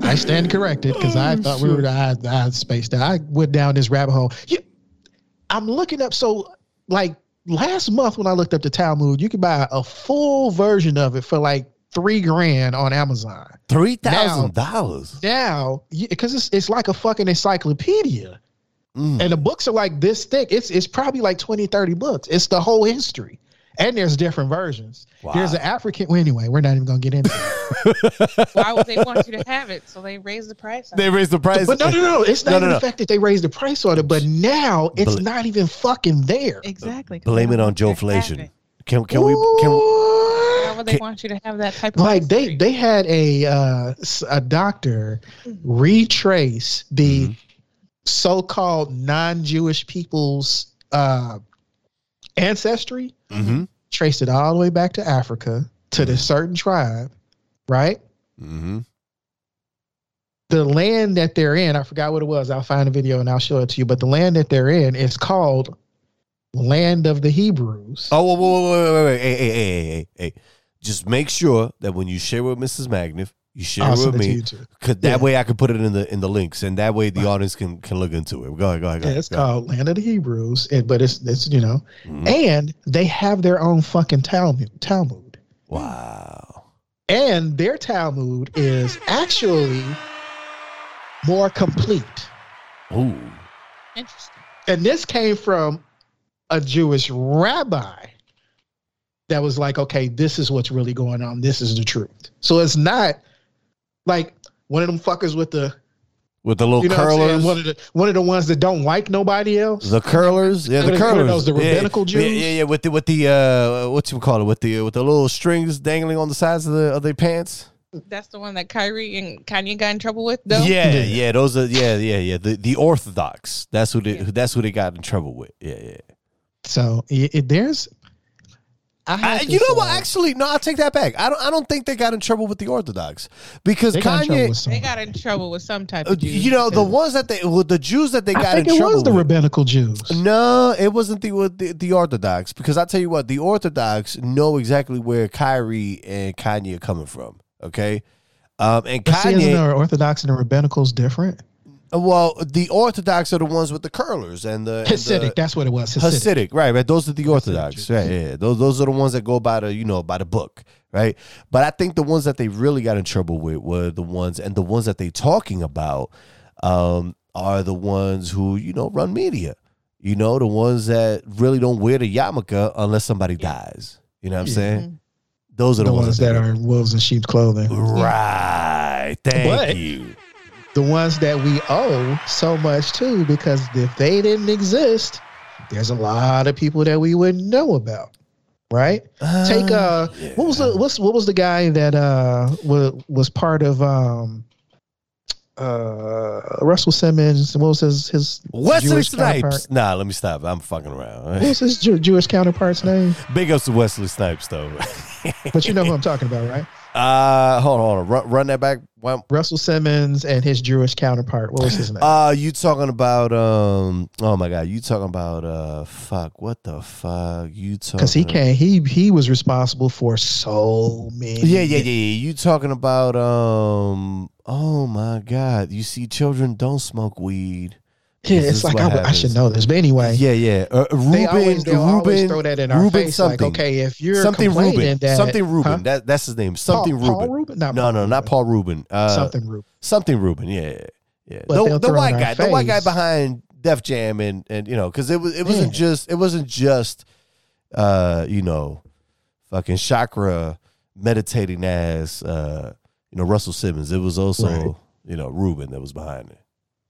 I stand corrected because I Oh, thought we were I, I spaced out. I went down this rabbit hole. You, I'm looking up. So, like last month when I looked up the Talmud, you could buy a full version of it for like three grand on Amazon. Three thousand dollars. Now, because it's it's like a fucking encyclopedia, Mm. and the books are like this thick. It's it's probably like 20, 30 books. It's the whole history. And there's different versions. There's an African. Well, anyway, we're not even gonna get into it. [LAUGHS] Why would they want you to have it? So they raise the price. on They it. raised the price. But no, no, no. It's not No, even no, the fact that they raised the price on it, but now it's Bl- not even fucking there. Exactly. Blame it on Joe to have Inflation. it. Can can we can we, Why would they Can- want you to have that type of Like they history? they had a uh, s- a doctor retrace the Mm-hmm. so-called non-Jewish people's uh, ancestry, Mhm. traced it all the way back to Africa to this certain tribe, right? Mhm. the land that they're in, I forgot what it was. I'll find a video and I'll show it to you. But the land that they're in is called Land of the Hebrews. Oh, whoa, whoa, whoa, wait, wait, wait, hey, hey, hey, hey, hey, hey. Just make sure that when you share with Mrs. Magnif, you share I'll it with send it to me, because that Yeah. way I can put it in the in the links, and that way the Right. audience can can look into it. Go ahead, go ahead, go Yeah, it's go ahead. called Land of the Hebrews, and, but it's it's you know, Mhm. and they have their own fucking Talmud. Talmud, Wow. and their Talmud is actually more complete. Ooh. Interesting. And this came from a Jewish rabbi that was like, okay, this is what's really going on. This is the truth. So it's not like one of them fuckers with the With the little you know what I'm saying? curlers. One of the one of the ones that don't like nobody else. The curlers, yeah, What the are- what are curlers. those, the Yeah, rabbinical yeah, Jews? Yeah, yeah, with the with the uh, what you call it, with the with the little strings dangling on the sides of the of their pants. That's the one that Kyrie and Kanye got in trouble with, though. Yeah, Yeah. yeah, those are yeah, yeah, yeah. The the Orthodox. That's who they Yeah. that's who they got in trouble with. Yeah, yeah. So it, it- there's I I, you know what? uh, Actually, no, I'll take that back. I don't. I don't think they got in trouble with the Orthodox because they got in trouble Kanye. with some- They got in trouble with some type uh, of Jews. you know the because- ones that they, well, the Jews that they I got think in it trouble was the with. rabbinical Jews. No, it wasn't the with the, the Orthodox because I tell you what, the Orthodox know exactly where Kyrie and Kanye are coming from. Okay, um, and But see, isn't Kanye. the Orthodox and the rabbinicals different? Well, the Orthodox are the ones with the curlers and the and the- Hasidic, that's what it was. Hasidic. Hasidic, right? Right. Those are the Orthodox, Jews. right? Yeah, those those are the ones that go by the you know by the book, right? But I think the ones that they really got in trouble with were the ones, and the ones that they're talking about um, are the ones who you know run media. You know, the ones that really don't wear the yarmulke unless somebody dies. You know what I'm Yeah. saying? Those are The the, ones that are wolves in sheep's clothing. right. Thank But- you. The ones that we owe so much to because if they didn't exist, there's a lot of people that we wouldn't know about. Right? Take uh what was the what's what was the guy that uh was was part of um uh Russell Simmons what was his his Wesley Jewish Snipes? Nah, let me stop. I'm fucking around. what was his Jew- Jewish counterpart's name? Big ups to Wesley Snipes though. But you know who I'm talking about, right? Uh, hold on, hold on. Run, run that back. One. Russell Simmons and his Jewish counterpart. What was his name? Uh, you talking about um? Oh my god, you talking about uh? Fuck, what the fuck? You talking? Because he can't. He he was responsible for so many. Yeah, yeah, yeah, yeah. You talking about um? Oh my god, you see, children don't smoke weed. Yeah, This it's like I, I should know this, but anyway, Yeah, yeah. Uh, Rubin, they always Rubin, always throw that in our Rubin face. something. Like, okay, if you're something Rubin, that something Rubin. Huh? That that's his name. Something Paul, Rubin. Paul Rubin? Not No, Paul no, not Paul Rubin. Uh, something Rubin. something Rubin. Yeah, yeah. But The, the white guy, our the white guy behind Def Jam, and and you know, because it was it wasn't Yeah. just it wasn't just uh you know fucking chakra meditating ass uh you know Russell Simmons. It was also Right. you know Rubin that was behind it.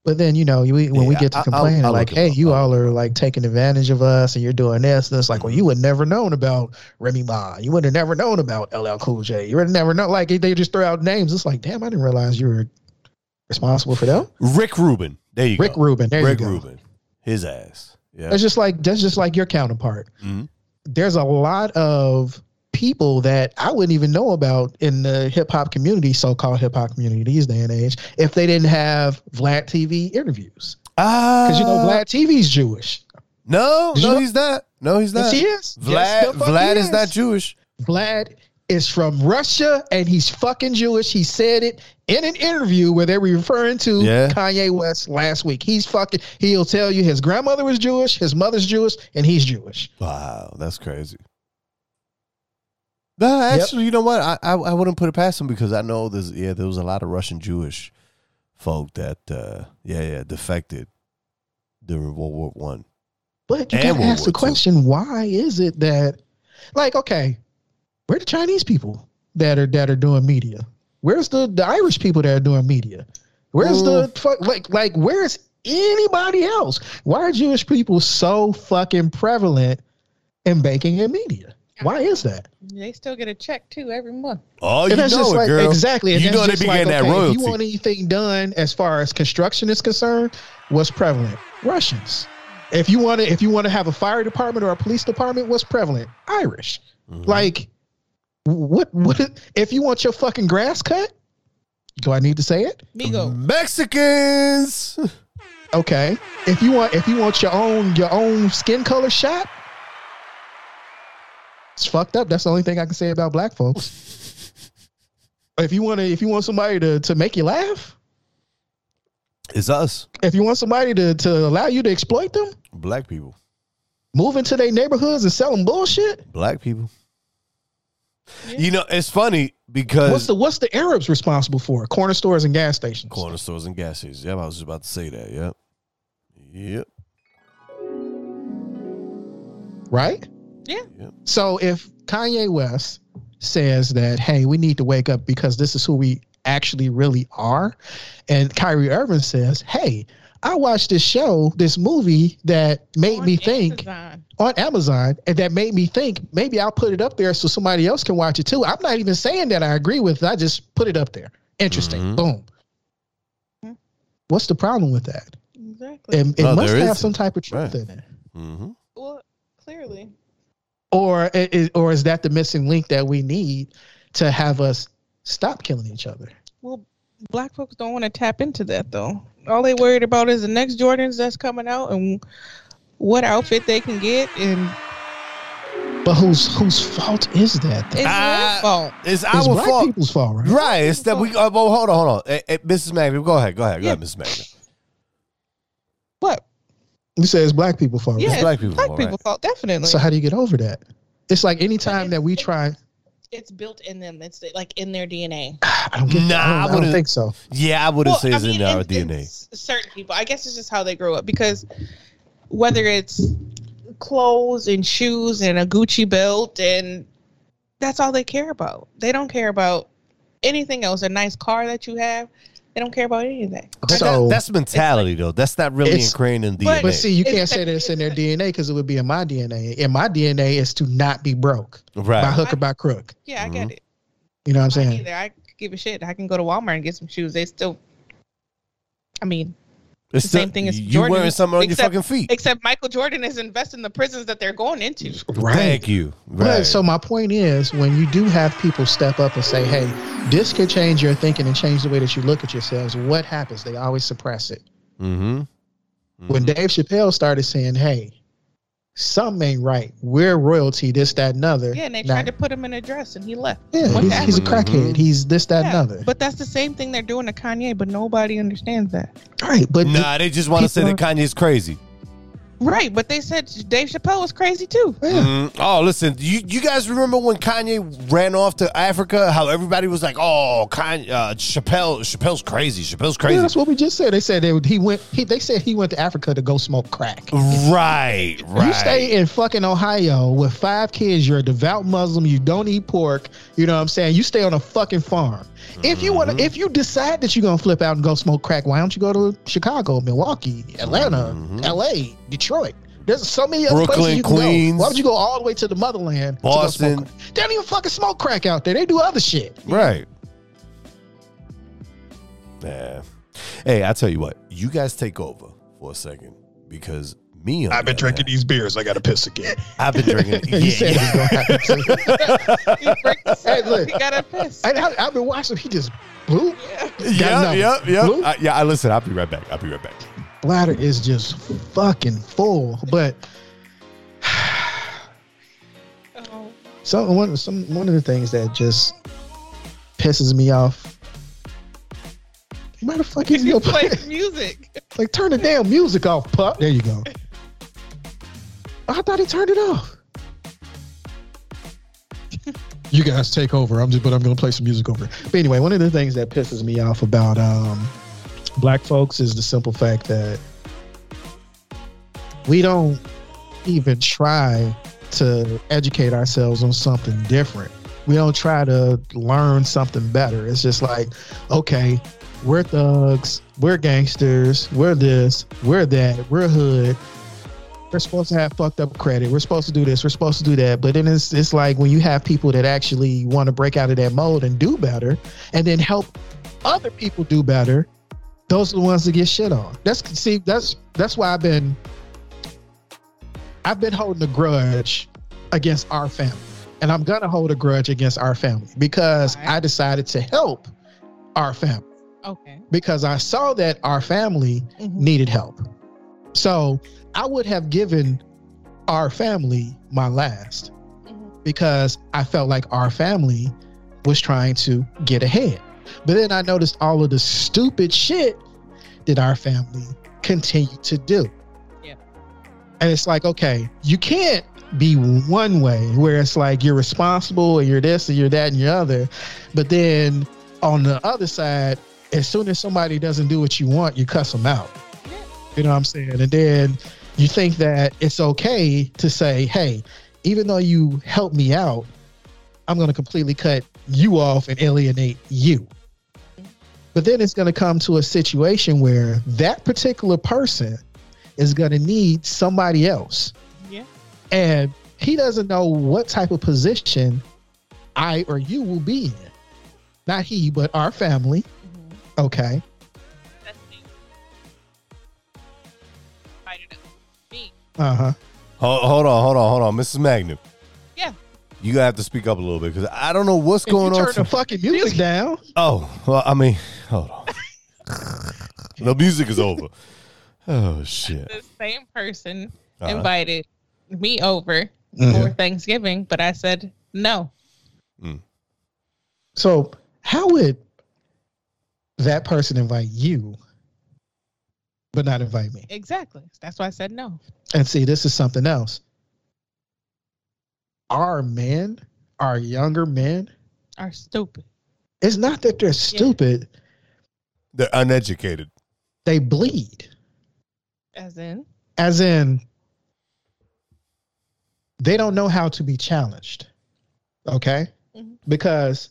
But then you know, you, when we get to I- I'll- complaining, I'll like, hey, you all are like taking advantage of us, and you're doing this. And it's like, well, you would never known about Remy Ma. You would have never known about LL Cool J. You would have never known. Like they just throw out names. It's like, damn, I didn't realize you were responsible for them. Rick Rubin. There you go. Rick go. Rubin. There Rick you go. Rick Rubin. His ass. Yeah. That's just like that's just like your counterpart. Mhm. There's a lot of people that I wouldn't even know about in the hip hop community, so called hip hop community these day and age, if they didn't have Vlad TV interviews. Ah, Because you know Vlad TV's Jewish. No, Did you no, know- he's not. No, he's Yes, not. he is. Vlad, Yes, Vlad he is not Jewish. Vlad is from Russia and he's fucking Jewish. He said it in an interview where they were referring to Yeah. Kanye West last week. He's fucking. He'll tell you his grandmother was Jewish, his mother's Jewish, and he's Jewish. Wow, that's crazy. No, actually, you know what? I, I I wouldn't put it past them because I know there's yeah there was a lot of Russian Jewish folk that uh yeah yeah defected during World War One. But you And gotta World ask the II. question: Why is it that, like, okay, where the Chinese people that are that are doing media? Where's the the Irish people that are doing media? Where's the fuck like like where's anybody else? Why are Jewish people so fucking prevalent in banking and media? Why is that? They still get a check too every month. Oh, you know just it, like girl. exactly. And you that's know they just be like, getting that okay, royalty. If you want anything done as far as construction is concerned, what's prevalent? Russians. If you want to, if you want to have a fire department or a police department, what's prevalent? Irish. Mhm. Like, what? What? If you want your fucking grass cut, do I need to say it? Migo. Mexicans. Okay. If you want, if you want your own your own skin color shot, it's fucked up. That's the only thing I can say about black folks. [LAUGHS] if you want to, if you want somebody to to make you laugh, It's us, if you want somebody to to allow you to exploit them, black people. move into their neighborhoods and sell them bullshit. Black people. You know, it's funny because What's the what's the Arabs responsible for? Corner stores and gas stations. corner stores and gas stations. Yep, I was just about to say that. Yep. Yep. right? Yeah. Yep. So if Kanye West says that, hey, we need to wake up because this is who we actually really are, and Kyrie Irving says, hey, I watched this show, this movie that made On me think Amazon. on Amazon, and that made me think maybe I'll put it up there so somebody else can watch it too. I'm not even saying that I agree with it. I just put it up there. Interesting. Mhm. Boom. Mhm. What's the problem with that? Exactly. It, it No, must have isn't. some type of truth Right. in it. Mm-hmm. well, clearly. Or it, it- or is that the missing link that we need to have us stop killing each other? Well, black folks don't want to tap into that though. All they worried about is the next Jordans that's coming out and what outfit they can get, and But whose whose fault is that? it's Though? Ah. their fault. It's It's our black fault. people's fault, right? Right. It's that we. Uh, well, hold on, hold on. Eh, eh, Mrs. Magna, go ahead. Go ahead. Go Yeah. ahead, Mrs. Magna. What? You say it's black people fault, Yeah, right? it's black black people's people's, fault, right? fault, definitely. So how do you get over that? It's like anytime that we try, it's built in them. It's like in their DNA. I don't. Nah. I I don't, I don't wouldn't- think so. Yeah, I wouldn't Well, say I it's mean, in our in- in DNA. s- certain people, I guess it's just how they grow up. Because whether it's clothes and shoes and a Gucci belt, and that's all they care about. They don't care about anything else. A nice car that you have, they don't care about anything. But that- So- that's mentality, though. That's not really It's- ingrained in DNA. But- But see, you can't say that- that it's in their DNA because it would be in my DNA. In my DNA is to not be broke by right. hook or by crook. Yeah, I get mm-hmm. it. You know what I'm saying? either I give a shit. I can go to Walmart and get some shoes. They still, I mean, It's the same thing as you Jordan, wearing something on except- your fucking feet. except Michael Jordan is investing the prisons that they're going into. Right. Thank you. But so my point is, when you do have people step up and say, "Hey, this could change your thinking and change the way that you look at yourselves," what happens? They always suppress it. mm-hmm. When Dave Chappelle started saying, "Hey, something ain't right. We're royalty. This, that, and other." Yeah, and they Now- tried to put him in a dress, and he left. Yeah, What he's, he's a crackhead. Mhm. He's this, that, and Yeah, other. But that's the same thing they're doing to Kanye, but nobody understands that. right, but Nah, they just want to say that people Kanye's crazy. Right, but they said Dave Chappelle was crazy too. yeah. Mhm. Oh, listen, you you guys remember when Kanye ran off to Africa? How everybody was like, "Oh, Kanye, uh, Chappelle, Chappelle's crazy. Chappelle's Yeah, crazy." that's what we just said. They said they, he went. He, they said he went to Africa to go smoke crack. right, right. You stay in fucking Ohio with five kids. You're a devout Muslim. You don't eat pork. You know what I'm saying? You stay on a fucking farm. If you want to, if mm-hmm. you decide that you're gonna flip out and go smoke crack, why don't you go to Chicago, Milwaukee, Atlanta, mm-hmm. L.A., Detroit? There's so many other Brooklyn, places you can Queens. go. Why would you go all the way to the motherland? to go smoke Boston. They don't even fucking smoke crack out there. They do other shit. Right. Yeah. Hey, I tell you what, you guys take over for a second because me, on the other hand, these beers. I got to piss again. I've been drinking. [LAUGHS] you yeah, said yeah. it gonna happen. too. [LAUGHS] He break Hey, look. he got a piss. I, I, I've been watching. He just blew. Yep, yep, yep. Blue? Uh, yeah, I listen. I'll be right back. I'll be right back. bladder is just fucking full. But [SIGHS] Oh, some one some one of the things that just pisses me off Why the fuck is You you play play? [LAUGHS] music. Like, turn the damn music off, pup. There you go. I thought he turned it off. you guys take over. I'm just, but I'm gonna play some music over. But anyway, one of the things that pisses me off about um, black folks is the simple fact that we don't even try to educate ourselves on something different. We don't try to learn something better. It's just like, okay, we're thugs, we're gangsters, we're this, we're that, we're hood. We're supposed to have fucked up credit. We're supposed to do this. We're supposed to do that. But then it's it's like when you have people that actually want to break out of that mold and do better, and then help other people do better. Those are the ones that get shit on. That's see that's that's why I've been I've been holding a grudge against our family, and I'm gonna hold a grudge against our family because Why? I decided to help our family Okay. because I saw that our family Mhm. needed help. So I would have given our family my last Mhm. because I felt like our family was trying to get ahead. But then I noticed all of the stupid shit that our family continued to do. Yeah. And it's like, okay, you can't be one way where it's like you're responsible and you're this and you're that and you're other. But then on the other side, as soon as somebody doesn't do what you want, you cuss them out. Yeah. You know what I'm saying? And then you think that it's okay to say, hey, even though you helped me out, I'm going to completely cut you off and alienate you. But then it's going to come to a situation where that particular person is going to need somebody else. Yeah. And he doesn't know what type of position I or you will be in. Not he, but our family. Mhm. Okay. Uh huh. Hold, hold on, hold on, hold on, Mrs. Magnum. Yeah. You gotta have to speak up a little bit because I don't know what's If going you on. turn the fucking music down. oh, well, I mean, hold on. the music is over. [LAUGHS] Oh shit. The same person Uh-huh. invited me over Mhm. for Thanksgiving, but I said no. So how would that person invite you, but not invite me? Exactly. That's why I said no. And see, this is something else. Our men, our younger men, Are stupid. it's not that they're stupid; They're uneducated. they bleed. As in, As in, they don't know how to be challenged. Okay? Mhm. Because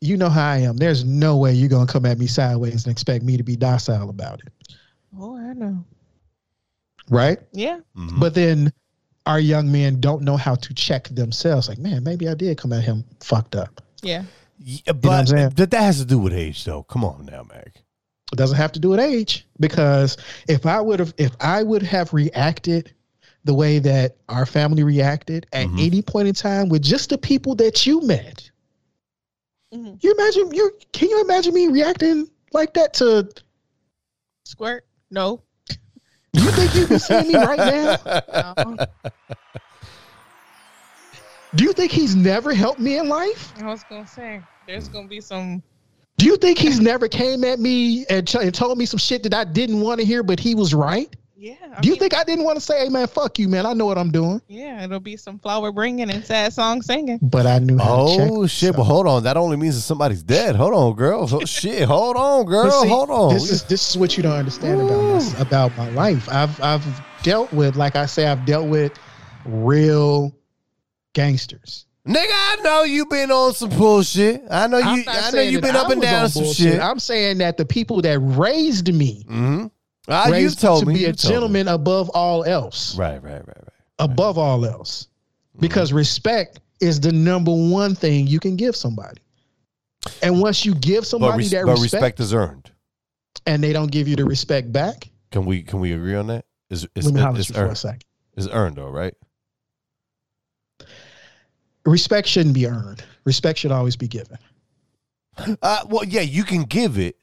you know how I am. There's no way you're going to come at me sideways and expect me to be docile about it. oh, I know. Right? Yeah. Mhm. But then our young men don't know how to check themselves. Like, man, maybe I did come at him fucked up. Yeah. Yeah, what I'm but that, that has to do with age, though. Come on now, Mag. It doesn't have to do with age because if I would have if I would have reacted the way that our family reacted at Mhm. any point in time with just the people that you met, Mhm. you imagine you can you imagine me reacting like that to Squirt? No. [LAUGHS] you think you can see me right now? No. [LAUGHS] Do you think he's never helped me in life? I was gonna say there's gonna be some. Do you think he's never came at me and, ch- and told me some shit that I didn't want to hear, but he was right? Yeah. I Do you mean, think I didn't want to say, hey man, fuck you, man? I know what I'm doing. Yeah, it'll be some flower bringing and sad song singing. But I knew how to check. Oh shit! But myself. hold on, that only means that somebody's dead. Hold on, girl. [LAUGHS] Oh, shit, hold on, girl. But see, hold on. This is this is what you don't understand about my, about my life. I've I've dealt with, like I say, I've dealt with real gangsters. Nigga, I know you been on some bullshit. I know you. I know you that been I up and down some bullshit. shit. I'm saying that the people that raised me Mm-hmm. Ah, you raised told to me. be you a told me. gentleman above all else. Right, right, right, right. Above all else, because Mm-hmm. respect is the number one thing you can give somebody. And once you give somebody res- that but respect, respect is earned. and they don't give you the respect back, Can we? Can we agree on that? Is it's, let me it's you for a earned? second. It's earned, though, right? Respect shouldn't be earned. Respect should always be given. Uh, well, yeah, you can give it.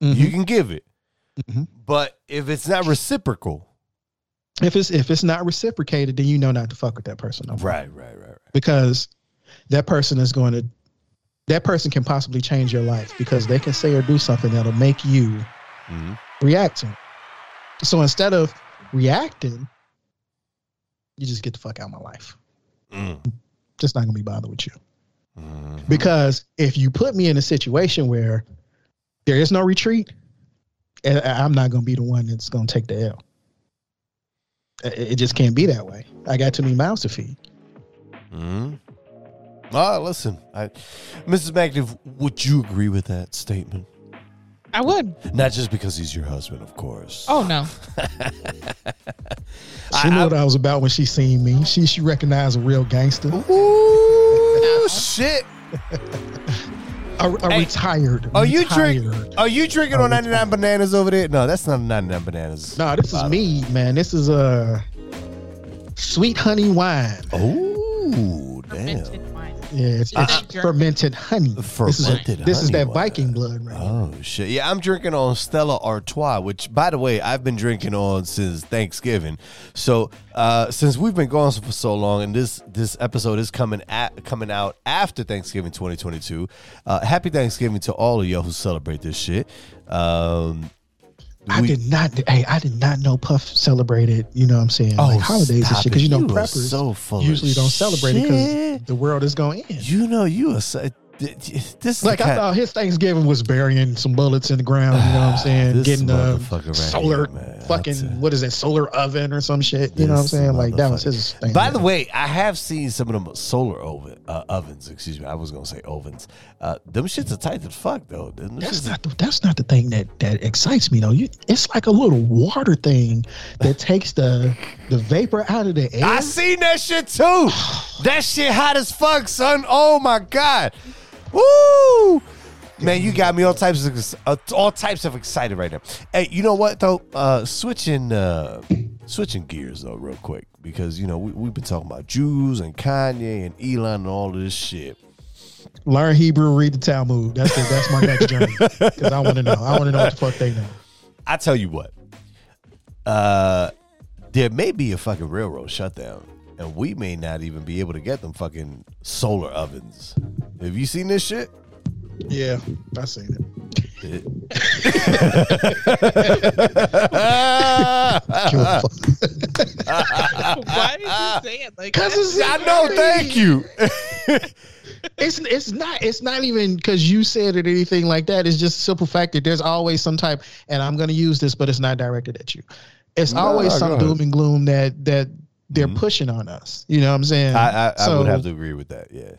You Mhm. can give it. Mhm. But if it's not reciprocal, If it's if it's not reciprocated, then you know not to fuck with that person. No right, right, right, right. Because that person is going to that person can possibly change your life because they can say or do something that'll make you Mhm. react to it. So instead of reacting, you just get the fuck out of my life. Mm. Just not gonna be bothered with you. Mhm. Because if you put me in a situation where there is no retreat, I'm not gonna be the one that's gonna take the L. It it just can't be that way. I got too many mouths to feed. Mhm. Ah, listen, I, Mrs. Magniv, would you agree with that statement? I would. Not just because he's your husband, of course. Oh no. [LAUGHS] She I- knew I- what I was about when she seen me. She she recognized a real gangster, Ooh, [LAUGHS] shit. [LAUGHS] a, a Hey, retired. Are you drinking? Are you drinking on 99 bananas over there? No, that's not 99 bananas. No, this is me, man. This is a sweet honey wine. Oh, damn. Fermented wine. Yeah, it's, Uh, fermented honey. this is, Fermented this is that wine. Viking blood, right? Oh shit! Yeah, I'm drinking on Stella Artois, which, by the way, I've been drinking on since Thanksgiving. So, uh, since we've been gone for so long, and this this episode is coming at coming out after Thanksgiving 2022. Uh, happy Thanksgiving to all of y'all who celebrate this shit. Um, I we- did not. Hey, I did not know Puff celebrated. You know what I'm saying? Oh, like holidays and shit. Because you know. You preppers so usually don't celebrate it because the world is going in. You know, you are so, uh, this Like I thought his Thanksgiving was burying some bullets in the ground. You know what I'm [SIGHS] saying? Getting a right solar here, fucking what is it? Solar oven or some shit. You know what I'm saying? Like that was his thing. By the way, I have seen some of them solar oven uh, ovens. Excuse me, I was gonna say ovens. Uh, them shits are tight as fuck though. Them That's not the, that's not the thing that that excites me though. You, it's like a little water thing that [LAUGHS] takes the the vapor out of the air. I seen that shit too. [SIGHS] that shit hot as fuck, son. Oh my god. Woo! Man, you got me all types of uh, all types of excited right now. Hey, you know what though? Uh, switching uh, switching gears though, real quick, because you know we we've been talking about Jews and Kanye and Elon and all of this shit. Learn Hebrew, read the Talmud. That's the, that's my next journey because I want to know. I want to know what the fuck they know. I tell you what, uh, there may be a fucking railroad shutdown, and we may not even be able to get them fucking solar ovens. Have you seen this shit? Yeah, I seen it. [LAUGHS] [LAUGHS] Fuck. [LAUGHS] Why did you say it like Cause that? it's I know. Thank you. [LAUGHS] It's it's not it's not even because you said it or anything like that. It's just a simple fact that there's always some type, and I'm gonna use this, but it's not directed at you. It's No, always go some ahead. doom and gloom that that they're Mhm. pushing on us. You know what I'm saying? I, I, I would have to agree with that. Yeah.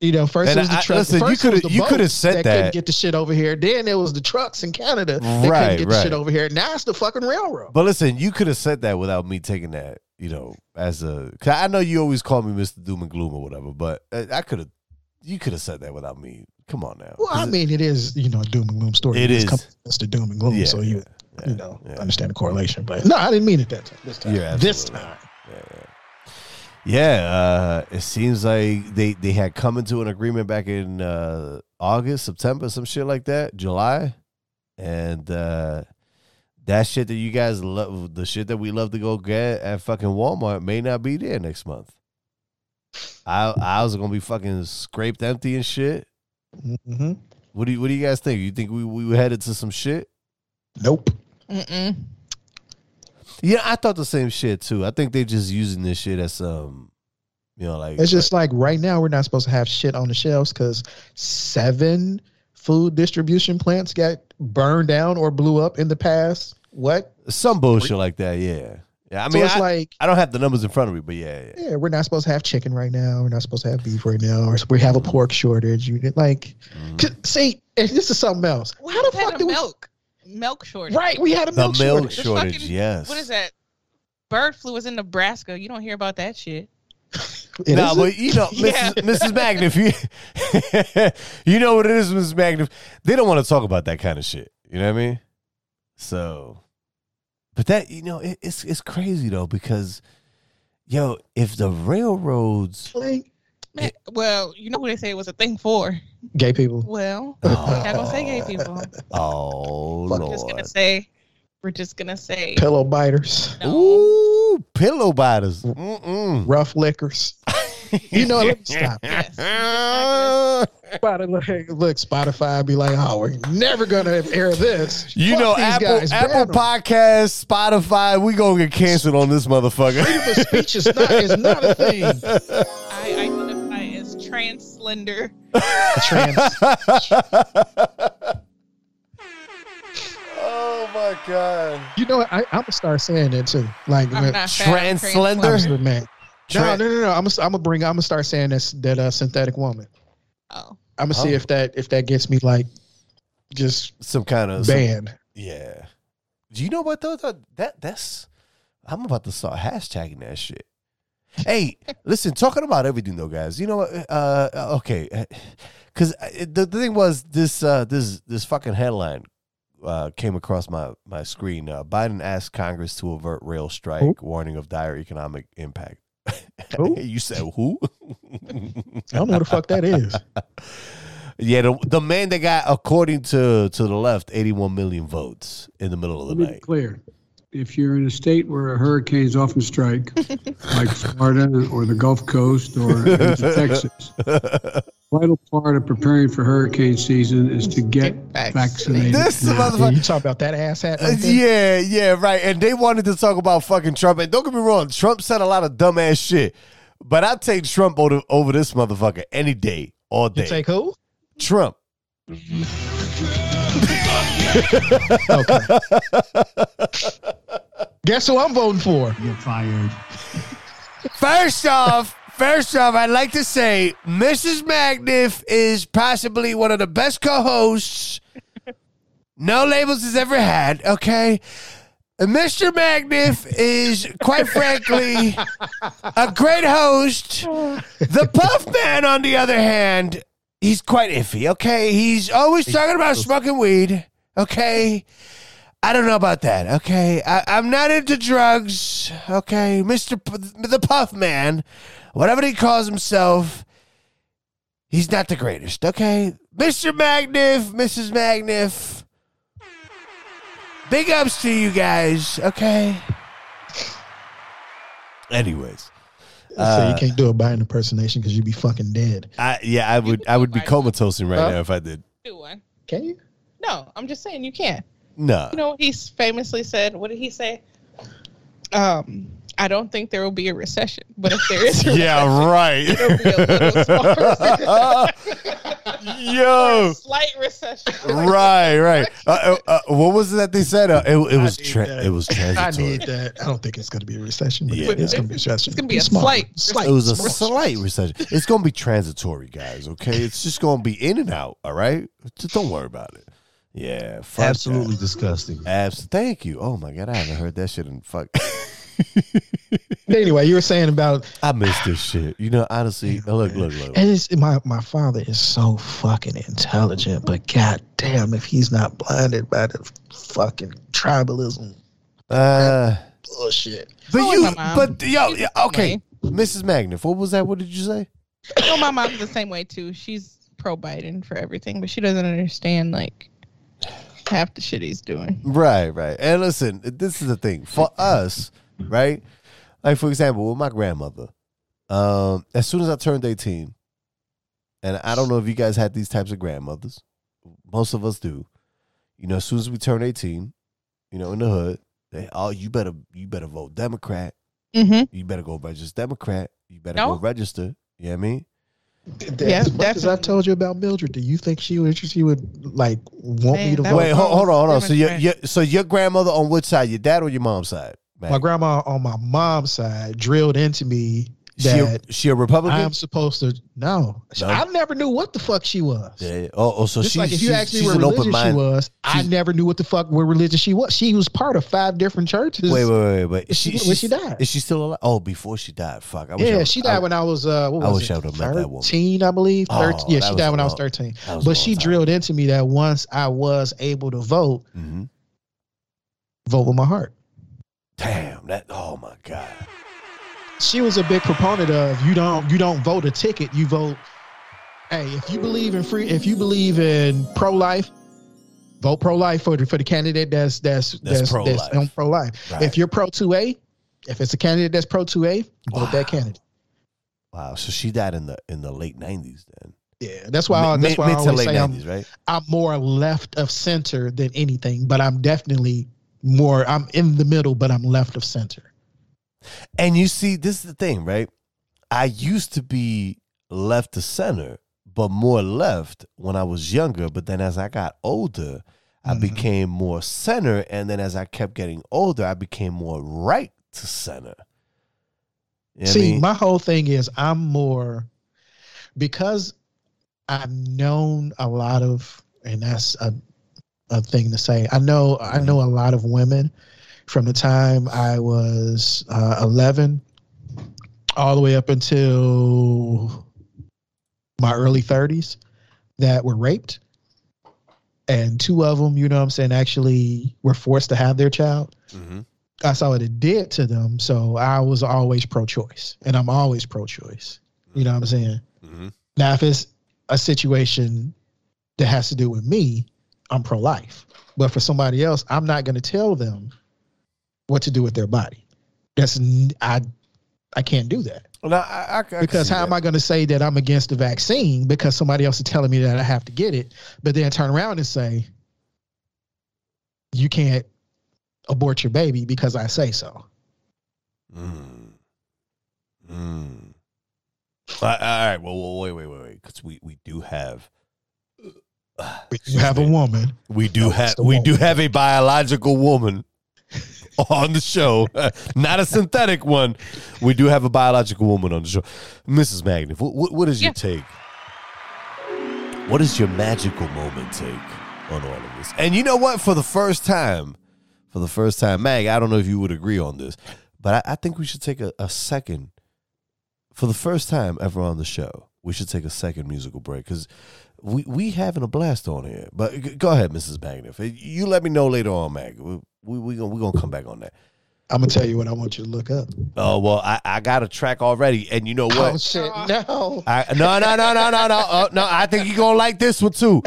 You know, first And it was the I- truck. listen, you first it coulda- you coulda said that, that. couldn't get the shit over here. Then it was the trucks in Canada that Right, couldn't get the shit over here. Now it's the fucking railroad. But listen, you could have said that without me taking that. You know, as a. Cause I know you always call me Mr. Doom and Gloom or whatever, but uh, I could have. You could have said that without me. Come on now. well, I mean, it is you know a doom and gloom story. It's is. the doom and gloom. Yeah, so you yeah, you know yeah. understand the correlation. But no, I didn't mean it that time. This time. This time. Yeah, yeah. Yeah, uh, it seems like they they had come into an agreement back in uh, August, September, some shit like that, July, and uh, that shit that you guys love, the shit that we love to go get at fucking Walmart, may not be there next month. I ours are gonna be fucking scraped empty and shit. hmm What do you What do you guys think? You think we we headed to some shit? Nope. Mm-mm. Yeah, I thought the same shit too. I think they're just using this shit as um, you know, like It's just like right now we're not supposed to have shit on the shelves because seven food distribution plants got burned down or blew up in the past. What? some bullshit like that. Yeah, yeah. I mean, so it's I, like, I don't have the numbers in front of me, but yeah, yeah. yeah, we're not supposed to have chicken right now. We're not supposed to have beef right now, or we have a pork shortage. You did like, Mhm. see, and this is something else. We How the fuck a do we? milk milk shortage. Right, we had a The milk milk shortage. Shortage. fucking- yes. What is that? Bird flu is in Nebraska. You don't hear about that shit. No, is but you know, [LAUGHS] Yeah. Mrs. Mrs. Magna, you, [LAUGHS] you know what it is, Mrs. Magna, they don't want to talk about that kind of shit. You know what I mean? So, but that you know, it, it's it's crazy though because, yo, if the railroads, Like, Man, well, you know what they say it was a thing for. Gay people. Well, oh, we're not gonna say gay people. [LAUGHS] Oh Fuck, We're just gonna say we're just gonna say Pillow biters, no. ooh, pillow biters, Mm-mm. rough liquors. [LAUGHS] You know, let me stop. [LAUGHS] Yes. Spotify, look, look, Spotify be like, oh, we're never gonna air this. You Fuck know, these Apple guys, ban Apple 'em. Podcasts, Spotify, we gonna get canceled on this motherfucker. Freedom of speech is not is not a thing. I identify as trans slender. Trans. [LAUGHS] oh my god. You know, what? I, I'm gonna start saying that too. Like, I'm when- not Trans trans slender? Man. No, no, no, no. I'm gonna, I'm gonna bring. I'm gonna start saying this that uh, synthetic woman. Oh. I'm gonna see Oh. if that if that gets me like just Some kind of some- banned. yeah. Do you know what though? That, that that's I'm about to start hashtagging that shit. Hey, listen, talking about everything though, guys. You know what? Uh, okay, because the, the thing was this uh, this this fucking headline uh, came across my my screen. Uh, Biden asked Congress to avert rail strike, Who? warning of dire economic impact. [LAUGHS] You said who? I don't know what the fuck that is. [LAUGHS] yeah, the, the man that got, according to to the left, 81 million votes in the middle of the night. clear. If you're in a state where hurricanes often strike, [LAUGHS] like Florida or the Gulf Coast or [LAUGHS] into Texas, vital part of preparing for hurricane season is to get Get vaccinated. This now. motherfucker. you talk about that ass hat? Right there? yeah, yeah, right. And they wanted to talk about fucking Trump. And don't get me wrong, Trump said a lot of dumbass shit. But I take Trump over, over this motherfucker any day, all You day. take who? Trump. [LAUGHS] Okay. Guess who I'm voting for? You're fired. First off, first off, I'd like to say Mrs. Magniff is possibly one of the best co-hosts Know Labels has ever had. Okay. Mr. Magniff is, quite frankly, a great host. The Puff Man, on the other hand, he's quite iffy. Okay, he's always talking about smoking weed. Okay, I don't know about that. Okay, I, I'm not into drugs. Okay, Mister P- the Puff Man, whatever he calls himself, he's not the greatest. Okay, Mister Magniff, Mrs. Magniff, big ups to you guys. Okay. Anyways, so Uh, you can't do a Biden impersonation because you'd be fucking dead. I yeah, I would I would be Right. comatose right Huh? now if I did. Do one. Can you? No, I'm just saying you can't. No. You know what he famously said? What did he say? Um, I don't think there will be a recession, but if there is a [LAUGHS] yeah, right. recession, it'll be a little [LAUGHS] smaller. Yo. [LAUGHS] slight recession. right, right. Uh, uh, uh, what was it that they said? Uh, it, it was need tra- it was transitory. I need that. I don't think it's going to be a recession, but Yeah. it's going to be a recession. It's gonna be a Small. slight- slight. It was a small. slight recession. It's gonna be transitory, guys. Okay, it's just gonna be in and out. All right, just don't worry about it. Yeah, fuck Absolutely that. disgusting. Abs- Thank you. Oh my god, I haven't heard that shit in fuck. Anyway, you were saying about [LAUGHS] I miss this shit. You know, honestly. Look, look, look. and it's, my my father is so fucking intelligent, but god damn if he's not blinded by the fucking tribalism Uh, bullshit. but So you, is my mom. but yo, yeah, okay. Mrs. Magniff. What was that? What did you say? Well, my mom's the same way too. She's pro Biden for everything, but she doesn't understand like half the shit he's doing. Right, right. And listen, this is the thing for us, right? Like for example, with my grandmother, um, as soon as I turned eighteen, and I don't know if you guys had these types of grandmothers. Most of us do. You know, as soon as we turn eighteen, you know, in the hood, they oh, you better you better vote Democrat. Mm-hmm. You better go register Democrat. You better No. go register. You know what I mean? Yeah, as much as I definitely. told you about Mildred, do you think she would she would like want me to vote? Wait, hold, hold on, hold on. So your, your so your grandmother on which side? Your dad or your mom's side? Man. My grandma on my mom's side drilled into me she, a, she a Republican? I'm supposed to no. No? I never knew what the fuck she was. Yeah. Oh, oh, so Just she's, like if you she's, asked me she's what religion she was, I never knew what the fuck what religion she was. She was part of five different churches. Wait, wait, wait, wait. When She, she- when she died. Is she still alive? Oh, before she died. Fuck. I wish I yeah, was- she died I, when I was uh what I wish it? I would've met that woman. Thirteen, I believe. Oh, 13. yeah, she died when I was thirteen. was But she time. drilled into me that once I was able to vote, Mhm. vote with my heart. Damn. That. Oh my god. She was a big proponent of you don't you don't vote a ticket you vote hey if you believe in free if you believe in pro-life vote pro-life for the for the candidate that's that's That's that's, pro-life. that's Right. if you're pro 2a if it's a candidate that's pro 2a vote Wow. that candidate Wow. So she died in the in the late nineties then. Yeah, that's why. I, that's why I mid to always late say I'm, right? I'm more left of center than anything, but I'm definitely more. I'm in the middle, but I'm left of center. And you see, this is the thing, right? I used to be left to center, but more left when I was younger. But then as I got older, I Mhm. became more center. And then as I kept getting older, I became more right to center. You know what I See, mean? my whole thing is I'm more because I've known a lot of, and that's a, a thing to say. I know I know a lot of women from the time I was uh, 11 all the way up until my early 30s that were raped. And two of them, you know what I'm saying, actually were forced to have their child. Mhm. I saw what it did to them. So I was always pro choice and I'm always pro choice. You know what I'm saying? Mhm. Now, if it's a situation that has to do with me, I'm pro life. But for somebody else, I'm not going to tell them what to do with their body. That's, I I can't do that. Well, I, I, I Because how am. I going to say that I'm against the vaccine because somebody else is telling me that I have to get it, but then turn around and say, you can't abort your baby because I say so. Mm. Mm. All right. Well, well, wait, wait, wait, wait. Because we, we do have. You have a woman. We do No, have we do have a biological woman on the show, [LAUGHS] not a synthetic one. We do have a biological woman on the show, Mrs. Magniff. What, what, is your Yeah. take? What is your magical moment take on all of this? And you know what? For the first time, for the first time, Mag, I don't know if you would agree on this, but I, I think we should take a, a second. For the first time ever on the show, we should take a second musical break because we we having a blast on here. But go ahead, Mrs. Magniff. You let me know later on, Mag. We we, gonna we gonna come back on that. I'm gonna tell you what I want you to look up. Oh well, I, I got a track already, and you know what? Oh shit! No. I, no, no, no, no, no, no, uh, no. I think you're gonna like this one too,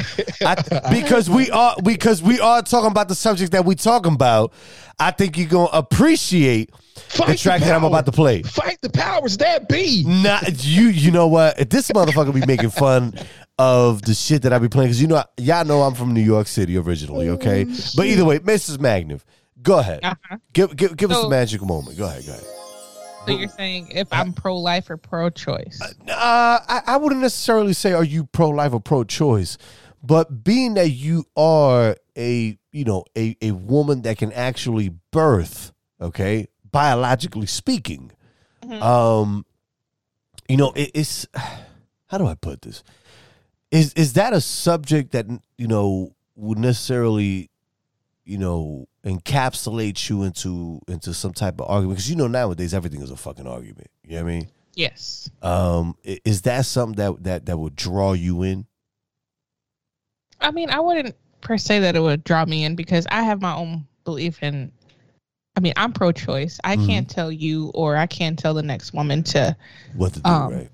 I, [LAUGHS] because we are because we are talking about the subject that we talking about. I think you're gonna appreciate Fight the track that I'm about to play. Fight the powers that be. Not you. You know what? This motherfucker be making fun of the shit that I be playing because you know y'all know I'm from New York City originally. Okay, but either way, Mrs. Magniff, go ahead. Uh-huh. Give give give us a So- magical moment. Go ahead. Go ahead. So you're saying if I'm pro life or pro choice? Uh, I, I wouldn't necessarily say are you pro life or pro choice, but being that you are a you know a, a woman that can actually birth, okay, biologically speaking, um, you know it, it's [SIGHS] how do I put this? Is is that a subject that you know would necessarily you know encapsulate you into into some type of argument? Because you know nowadays everything is a fucking argument. You know what I mean? yes. Um, is that something that that that would draw you in? I mean, I wouldn't per se that it would draw me in because I have my own belief in. I mean, I'm pro choice. I Mhm. can't tell you or I can't tell the next woman to What to do, Um, right?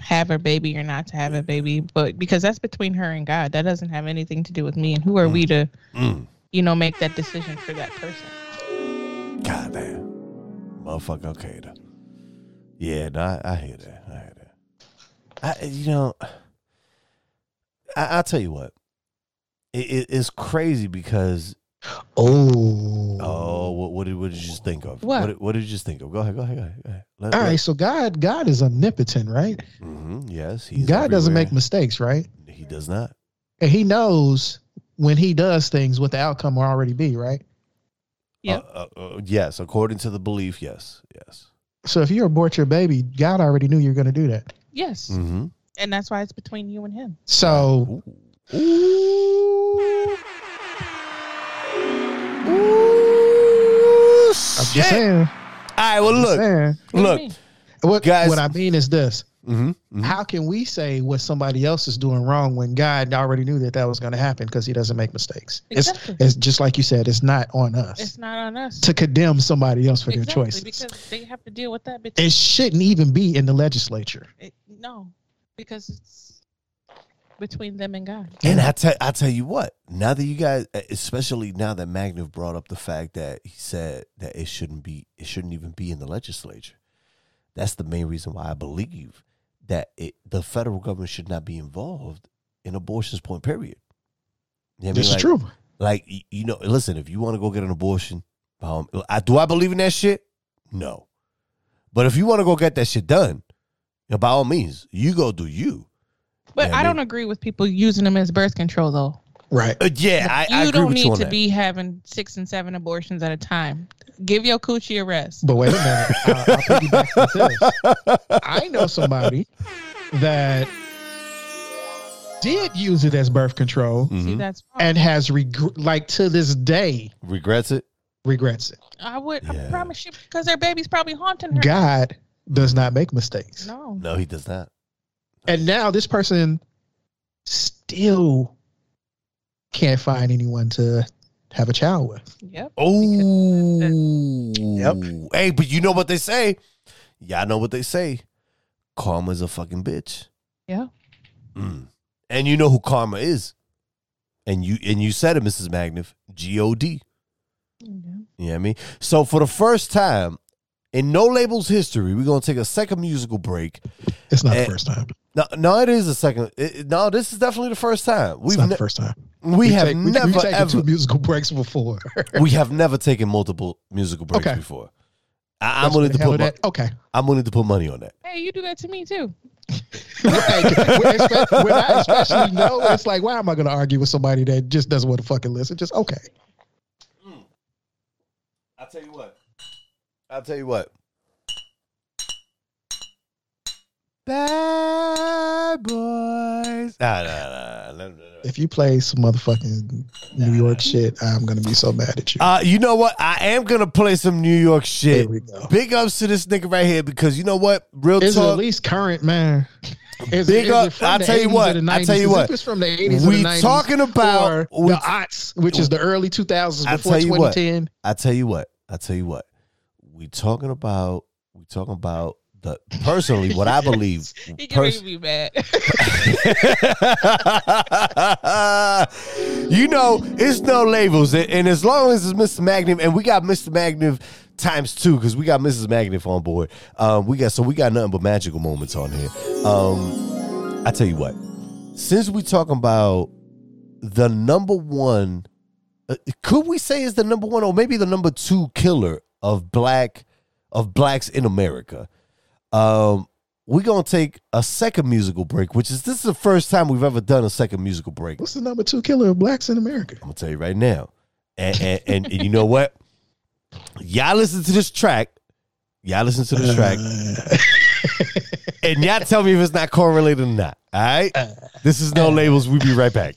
Have a baby or not to have a baby, but because that's between her and God. That doesn't have anything to do with me. And who are we to, Mm. you know, make that decision for that person? God damn, motherfucker. Okay, though. Yeah, no, I, I hear that. I hear that. I, you know, I, I'll tell you what. It, it, it's crazy because Oh. oh, what, what did what did you just think of? What? did, what did you just think of? Go ahead, go ahead, go ahead. Go. Let- All let- right. So God, God is omnipotent, right? Mm-hmm, yes, he's God doesn't make mistakes, right? He does not. And He knows when He does things what the outcome will already be, right? Yep. Uh, uh, uh, yes, according to the belief, yes, yes. So if you abort your baby, God already knew you were going to do that. Yes. Mm-hmm. And that's why it's between you and him. So Ooh. I'm just saying. All right, well, I'm look, saying. What look, mean? What, Guys- what I mean is this: mm-hmm, How can we say what somebody else is doing wrong when God already knew that that was going to happen because He doesn't make mistakes? Exactly. It's, it's just like you said. It's not on us It's not on us. to condemn somebody else for exactly, their choices. because they have to deal with that. Between, It shouldn't even be in the legislature. it, no, because it's between them and God. and I tell I tell you what. Now that you guys, especially now that Magniv brought up the fact that he said that it shouldn't be, it shouldn't even be in the legislature. That's the main reason why I believe that it, the federal government should not be involved in abortions. Point period. You know This mean? is Like- true. Like you know, listen. If you want to go get an abortion, um, I, do I believe in that shit? No. But if you want to go get that shit done, by all means, you go do you. But Yeah, I I mean- don't agree with people using them as birth control, though. Right. Uh, yeah, I, you I agree don't with need you on to that. be having six and seven abortions at a time. Give your coochie a rest. But wait a minute. [LAUGHS] I'll, I'll piggyback with this. I know somebody that did use it as birth control See, Mhm. that's wrong. and has reg- like to this day Regrets it. regrets it. I would. Yeah. I promise you, because their baby's probably haunting her. God does not make mistakes. No. No, he does not. And now this person still can't find anyone to have a child with. Yep. Oh, Yep. Hey, but you know what they say? Y'all know what they say. Karma's a fucking bitch. Yeah. Mm. And you know who karma is. And you and you said it, Mrs. Magniff. G O D. Yeah. You know what I mean? So for the first time in Know Labels history, we're gonna take a second musical break. It's not Eh, the first time. No, no, it is a second. it- it- no, this is definitely the first time. We've not ne- the first time. we have take, never we've taken ever two musical breaks before. [LAUGHS] we have never taken multiple musical breaks Okay. before. I, I'm willing to handle put mo- that. Okay. I'm willing to put money on that. Hey, you do that to me too. [LAUGHS] when, I- when I especially know, it's like, why am I going to argue with somebody that just doesn't want to fucking listen? Just okay. I'll tell you what. I'll tell you what. Bad boys. Nah, nah, nah, nah, nah, nah. If you play some motherfucking New York shit, I'm going to be so mad at you. Uh, you know what? I am gonna play some New York shit. There we go. Big ups to this nigga right here because you know what? Real Is it at talk. least current, man? Is, Big is up- from I'll the tell you 80s what, or the I'll 90s? tell you 'Cause what. If it's from the 80s We or the 90s, talking about- or we- the aughts, which is the early 2000s I'll before tell you what. 2010. I tell you what. I tell you what. We talking about. We talking about the personally what I [LAUGHS] believe. He can pers- make me mad. [LAUGHS] you know, it's Know Labels, and, and as long as it's Mr. Magnum, and we got Mr. Magnum times two because we got Mrs. Magnum on board. Um, we got so we got nothing but magical moments on here. Um, I tell you what, since we talking about the number one, uh, could we say is the number one or maybe the number two killer of black of blacks in America? Um, we're gonna take a second musical break, which is this is the first time we've ever done a second musical break. What's the number two killer of blacks in America? I'm gonna tell you right now. And and, and, and you know what? Y'all listen to this track. Y'all listen to this track. [LAUGHS] and y'all tell me if it's not correlated or not. All right? This is Know Labels. We'll be right back.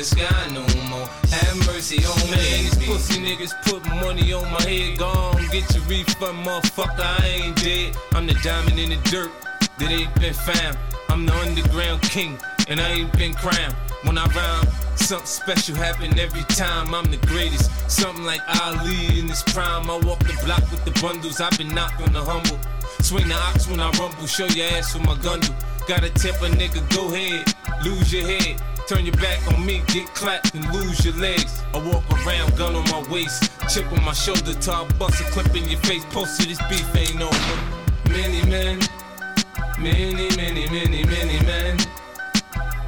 the sky no more. Have mercy on me. These pussy niggas put money on my head. Gone, get your refund, motherfucker. I ain't dead. I'm the diamond in the dirt that ain't been found. I'm the underground king, and I ain't been crowned. When I rhyme, something special happen every time. I'm the greatest. Something like Ali in his prime. I walk the block with the bundles. I've been knocked on the humble. Swing the ox when I rumble, show your ass with my gun do. Gotta tip a nigga, go ahead, lose your head. Turn your back on me, get clapped and lose your legs. I walk around, gun on my waist, chip on my shoulder, I bust a clip in your face. Post to this beef ain't over. Many men, many, many, many, many men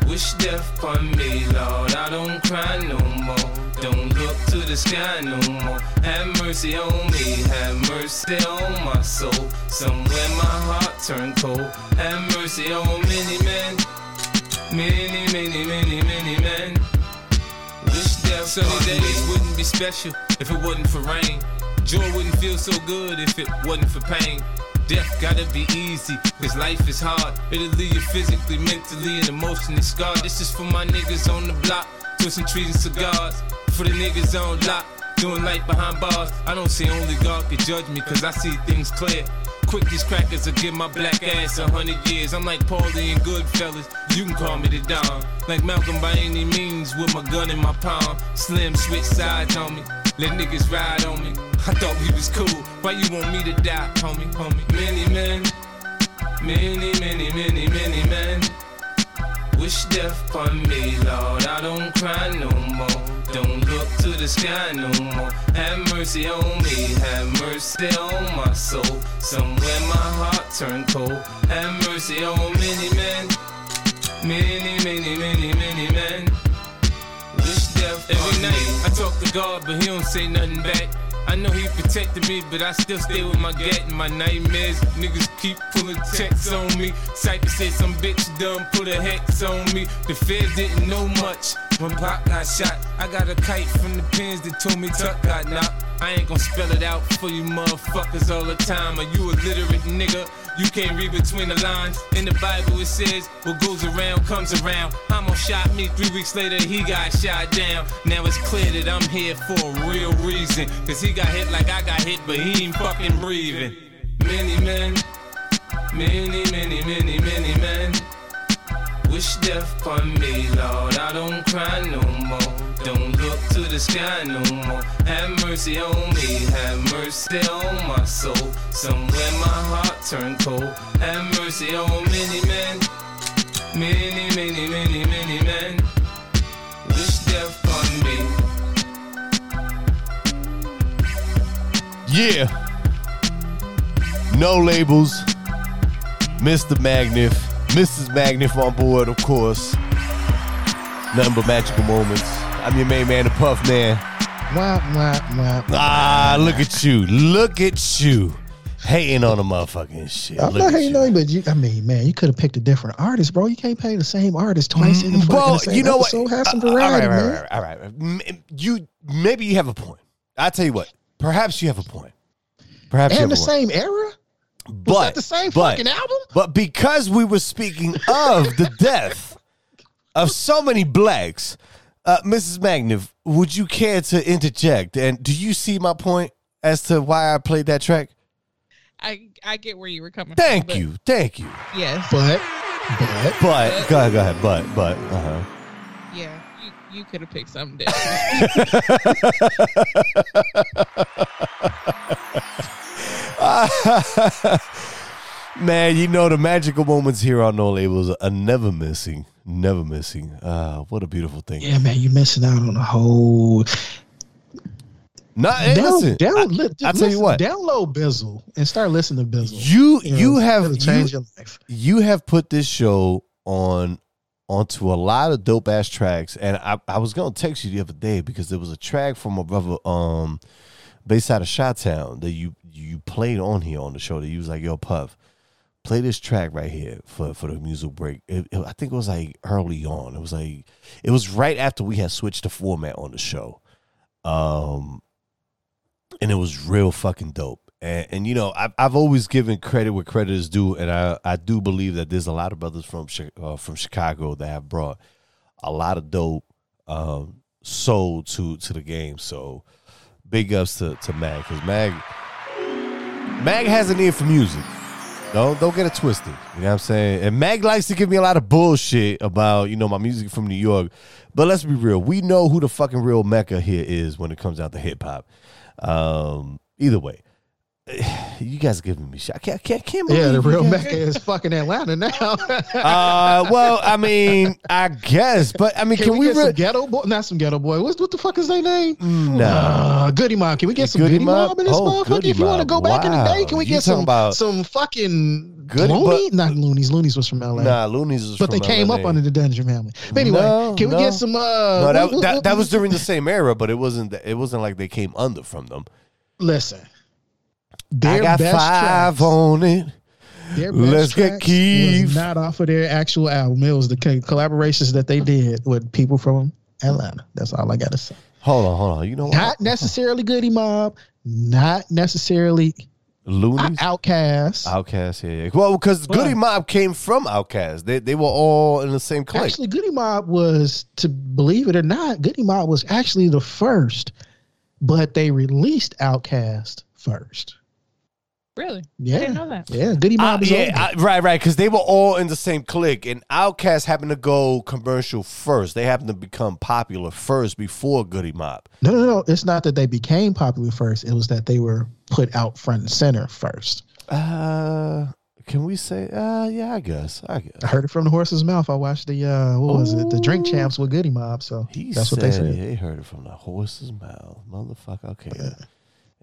wish death upon me, Lord. I don't cry no more. Don't look to the sky no more. Have mercy on me, have mercy on my soul. Somewhere my heart turned cold. Have mercy on many men, many, many, many, many men. Wish death Sunny days wouldn't be special if it wasn't for rain. Joy wouldn't feel so good if it wasn't for pain. Death gotta be easy, cause life is hard. It'll leave you physically, mentally, and emotionally scarred. This is for my niggas on the block, twisting trees and cigars. For the niggas on lock, doing life behind bars. I don't see only God can judge me, cause I see things clear. Quick, these crackers will give my black ass a hundred years. I'm like Paulie and Goodfellas, you can call me the Don. Like Malcolm by any means, with my gun in my palm. Slim switch sides on me, let niggas ride on me. I thought we was cool, why you want me to die, homie, homie? Many men, many, many, many, many men. Wish death upon me, Lord. I don't cry no more. Don't look to the sky no more. Have mercy on me, have mercy on my soul. Somewhere my heart turned cold. Have mercy on many men, many, many, many, many men. Wish death Every night I talk to God, but He don't say nothing back. I know he protected me, but I still stay with my gat and my nightmares. Niggas keep pulling checks on me. Cypher said some bitch done put a hex on me. The feds didn't know much when Pop got shot. I got a kite from the pins that told me Tuck got knocked. I ain't gon' spell it out for you motherfuckers all the time. Are you a literate nigga? You can't read between the lines. In the Bible it says, what goes around comes around. Hamo shot me, three weeks later he got shot down. Now it's clear that I'm here for a real reason. Cause he got hit like I got hit, but he ain't fucking breathing. Many men, many, many, many, many men. Wish death upon me, Lord. I don't cry no more. Don't look to the sky no more. Have mercy on me, have mercy on my soul. Somewhere my heart turned cold. Have mercy on many men, many, many, many, many men. Wish death upon me. Yeah. Know Labels. Mr. Magnif. Mrs. Magnif on board, of course. Nothing but magical moments. I'm your main man, the Puff Man. Wah, wah, wah. Ah, look at you. Look at you. Hating on the motherfucking shit. I'm Look not hating on you, but you, I mean, man, you could have picked a different artist, bro. You can't pay the same artist twice in the fucking Well, same you know what? episode. Have some Uh, all variety, right, all man. right, all right, all right. You maybe you have a point. I tell you what. Perhaps you have a point. Perhaps you have And the same era? But Was that the same but- fucking album? But because we were speaking of the [LAUGHS] death of so many blacks, uh, Mrs. Magnif, would you care to interject? And do you see my point as to why I played that track? I I get where you were coming Thank from. but you, thank you. Yes. But, but, But go ahead, go ahead. But but uh-huh. Yeah. You you could have picked something different. [LAUGHS] [LAUGHS] Man, you know the magical moments here on Know Labels are never missing, never missing. Ah, what a beautiful thing. yeah, man, you missing out on a whole. Nah, hey, Down- listen, down- I, li- I tell you what. Download Bizzle and start listening to Bizzle. you know, you have it'll you, your life. you have put this show on onto a lot of dope ass tracks, and I, I was gonna text you the other day because there was a track from a brother um based out of Shot Town that you you played on here on the show that you was like, yo, Puff, play this track right here for for the music break. It, it- I think it was like early on. It was like it was right after we had switched the format on the show. Um and it was real fucking dope. And, and you know, I've, I've always given credit where credit is due, and I, I do believe that there's a lot of brothers from uh, from Chicago that have brought a lot of dope um, soul to to the game. So big ups to to Mag because Mag Mag has an ear for music. Don't don't get it twisted. You know what I'm saying? And Mag likes to give me a lot of bullshit about you know my music from New York, but let's be real. We know who the fucking real mecca here is when it comes out to hip hop. Um, either way, [SIGHS] you guys are giving me shit. I can't, I can't, can't believe Yeah, the real Mecca is fucking Atlanta now. [LAUGHS] Uh, well, I mean, I guess, but I mean, Can, can, we, we? get re- some ghetto boy? Not some ghetto boy. What's what the fuck is their name? no. Uh, Goodie Mob. Can we get some Goodie Goodie, Mob? Mob in this Oh, motherfucker? Goodie If you want to go back in the day, can we You get some about- some fucking Goodie- Looney? but- Not Loonies. Loonies was from LA. Nah, Looney's is but they from came LA. up under the Dungeon family. But anyway, No, can we no. get some? Uh, No, that, what- that, that was during the same era, but it wasn't. It wasn't like they came under from them. Listen, I got five tracks, on it. their best Let's get Keith. not off of their actual album. It was the collaborations that they did with people from Atlanta. That's all I gotta say. Hold on, hold on. You know what? Not necessarily Goodie Mob, not necessarily Loonies. OutKast. OutKast, yeah, yeah. Well, because Well- Goodie Mob came from OutKast. They they were all in the same clique. Actually, Goodie Mob was, to believe it or not, Goodie Mob was actually the first, but they released OutKast first. Really? Yeah, I didn't know that. yeah. Goodie Uh, Mob is yeah, older. I- right, right. Because they were all in the same clique, and OutKast happened to go commercial first. They happened to become popular first before Goodie Mob. No, no, no. It's not that they became popular first. It was that they were put out front and center first. Uh, can we say? Uh, yeah, I guess. I guess. I heard it from the horse's mouth. I watched the uh, what was it? The Drink Champs with Goodie Mob. So He that's said, what they said. Yeah, he heard it from the horse's mouth, motherfucker. Okay,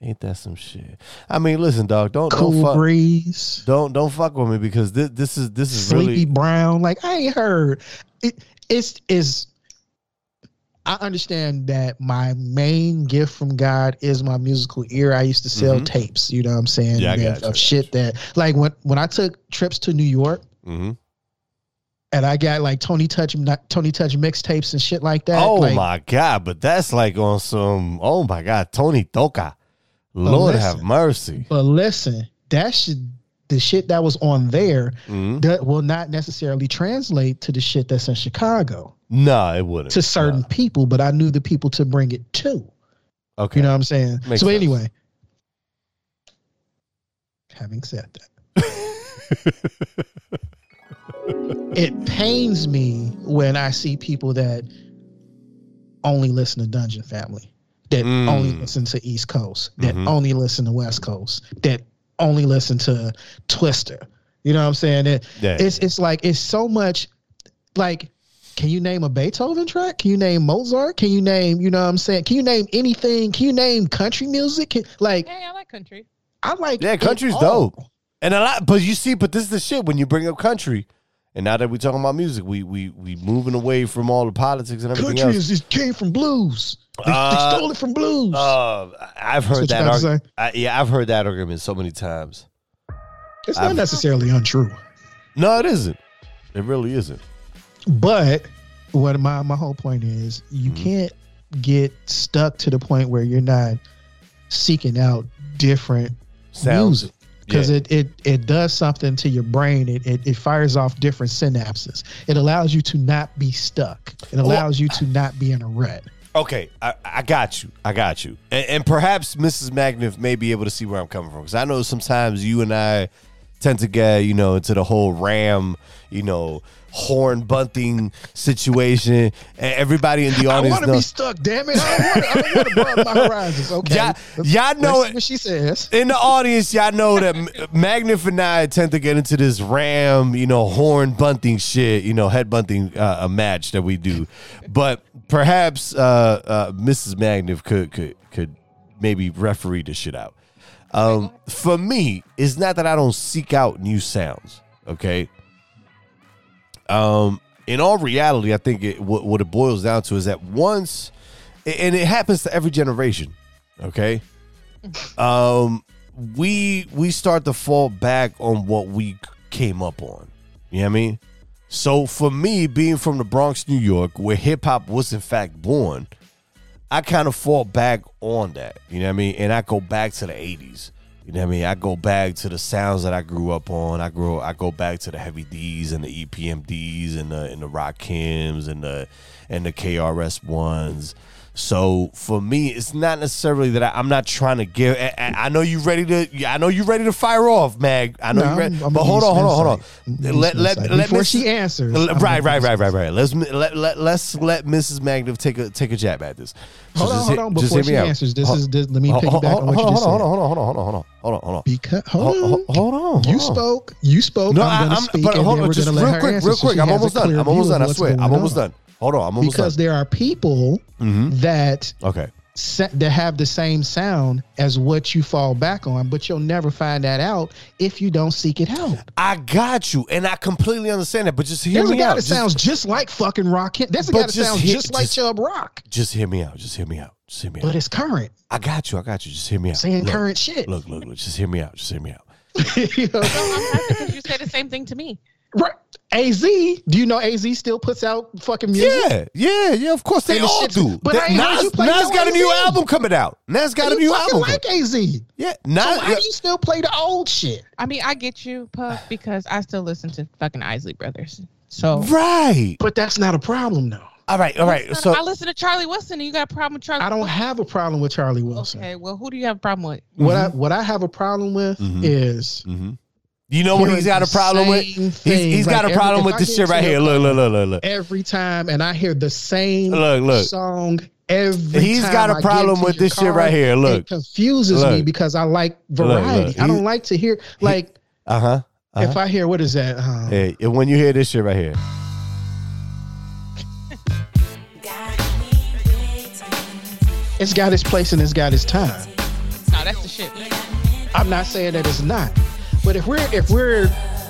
ain't that some shit? I mean, listen, dog. Don't don't fuck. breeze, Don't don't fuck with me because this this is this is Sleepy really Brown. Like I ain't heard. It, it's is. I understand that my main gift from God is my musical ear. I used to sell Mhm. tapes. You know what I'm saying? Yeah, I That- of shit that like when when I took trips to New York. Mhm. And I got like Tony Touch, Tony Touch mixtapes and shit like that. Oh like, my god! But that's like on some. Oh my god, Tony Touch. Lord have mercy. But listen, that should the shit that was on there Mhm. that will not necessarily translate to the shit that's in Chicago No, it wouldn't. to certain No. people, but I knew the people to bring it to. Okay. You know what I'm saying? Makes so sense. anyway, having said that, [LAUGHS] it pains me when I see people that only listen to Dungeon Family, that Mm. only listen to East Coast, that Mhm. only listen to West Coast, that only listen to Twista. You know what I'm saying? That Yeah. it's it's like it's so much like can you name a Beethoven track? Can you name Mozart? Can you name, you know what I'm saying? Can you name anything? Can you name country music? Can, like Hey, I like country. I like Yeah, country's dope. And a lot, but you see, but this is the shit when you bring up country. And now that we're talking about music, we we we moving away from all the politics and everything Country else. is it came from blues. They, Uh, they stole it from blues. Uh, I've heard that. Arg- I, yeah, I've heard that argument so many times. it's not I've- necessarily untrue. No, it isn't. It really isn't. But what my my whole point is, you Mm-hmm. can't get stuck to the point where you're not seeking out different Sounds. music because Yeah. it, it it does something to your brain. It, it it fires off different synapses. It allows you to not be stuck. It allows you to not be in a rut. Okay, I, I got you. I got you. And, and perhaps Mrs. Magniff may be able to see where I'm coming from because I know sometimes you and I tend to get, you know, into the whole ram, you know, horn bunting situation. And everybody in the audience. I want to be stuck. Damn it! I don't want to. I don't want to broaden my horizons. Okay, Y'all- y'all know it- what she says. in the audience, y'all know that M- Magniff and I tend to get into this ram, you know, horn bunting shit, you know, head bunting uh, a match that we do. But perhaps uh, uh, Mrs. Magniff could could could maybe referee this shit out. Um, for me, it's not that I don't seek out new sounds. Okay. Um, in all reality, I think it, what, what it boils down to is that once, and it happens to every generation. Okay? [LAUGHS] Um we we start to fall back on what we came up on. You know what i mean? So for me being from the bronx new york where hip-hop was in fact born i kind of fall back on that. You know what i mean? And i go back to the 80s you know what i mean? I go back to the sounds that i grew up on. I grew i go back to the heavy d's and the epmds and the and the Rakims and the and the krs ones so for me, it's not necessarily that I, I'm not trying to give. I, I- I know you ready to. I know you ready to fire off, Mag. I know No, you ready. I'm- I'm but hold on, hold on, hold on. insight. Let let let Before Miss- she answers, Right, right, right, right, right. Let's let let let's let Mrs. Magniff take a take a jab at this. So Hold on, hold hit- on. just Before she answers, this Hold- is this, let me hold- piggyback hold- on what you hold just on, said. hold on, hold on, hold on, hold on, hold on, hold on. Because hold Hold- on, hold- hold on, hold you on. spoke. You spoke. No, I'm I, going to I'm speak, but hold on, just let real quick, real quick. I'm almost done. I'm almost done. I swear. I'm almost done. Hold on, I'm almost Because done. there are people Mhm. that Okay. sa- that have the same sound as what you fall back on, but you'll never find that out if you don't seek it out. I got you, and I completely understand that. But just hear There's a me guy out. that Just- sounds just like fucking Rock. There's a But guy that just sounds hit- just like just- Chubb Rock, Just hear me out. Just hear me out. Just hear me but out. it's current, I got you. I got you. Just hear me out. saying Look, current shit. Look, look, look. Just hear me out. Just hear me out. [LAUGHS] You know? I'm happy because you say the same thing to me. right. Az, do you know Az still puts out fucking music? Yeah, yeah, yeah. Of course they And all shit's- do. but I That- ain't heard Nas, you play Nas no got a new album coming out. Nas got a you new fucking album. like Az. Yeah, Nas. So Nas. why do you still play the old shit? I mean, I get you, Puff, because I still listen to fucking Isley Brothers. So Right. But that's not a problem though. All right. All right. So I listen to Charlie Wilson, and you got a problem with Charlie? I don't Wilson? have a problem with Charlie Wilson. Okay, well, who do you have a problem with? What I what I have a problem with Mhm. is Mhm. You know what he's got a problem with? same He's, thing. he's got a problem every- with this shit right here. Look, look, look, look, look. every time, and I hear the same Look, look. song every He's time got a I get problem with your this shit right here. Look. it confuses me because I like look. variety. I don't like to hear like Uh huh. if I hear what is that? Um, Hey, when you hear this shit right here, It's got its place and it's got its time. No, that's the shit. I'm not saying that it's not, but if we're if we're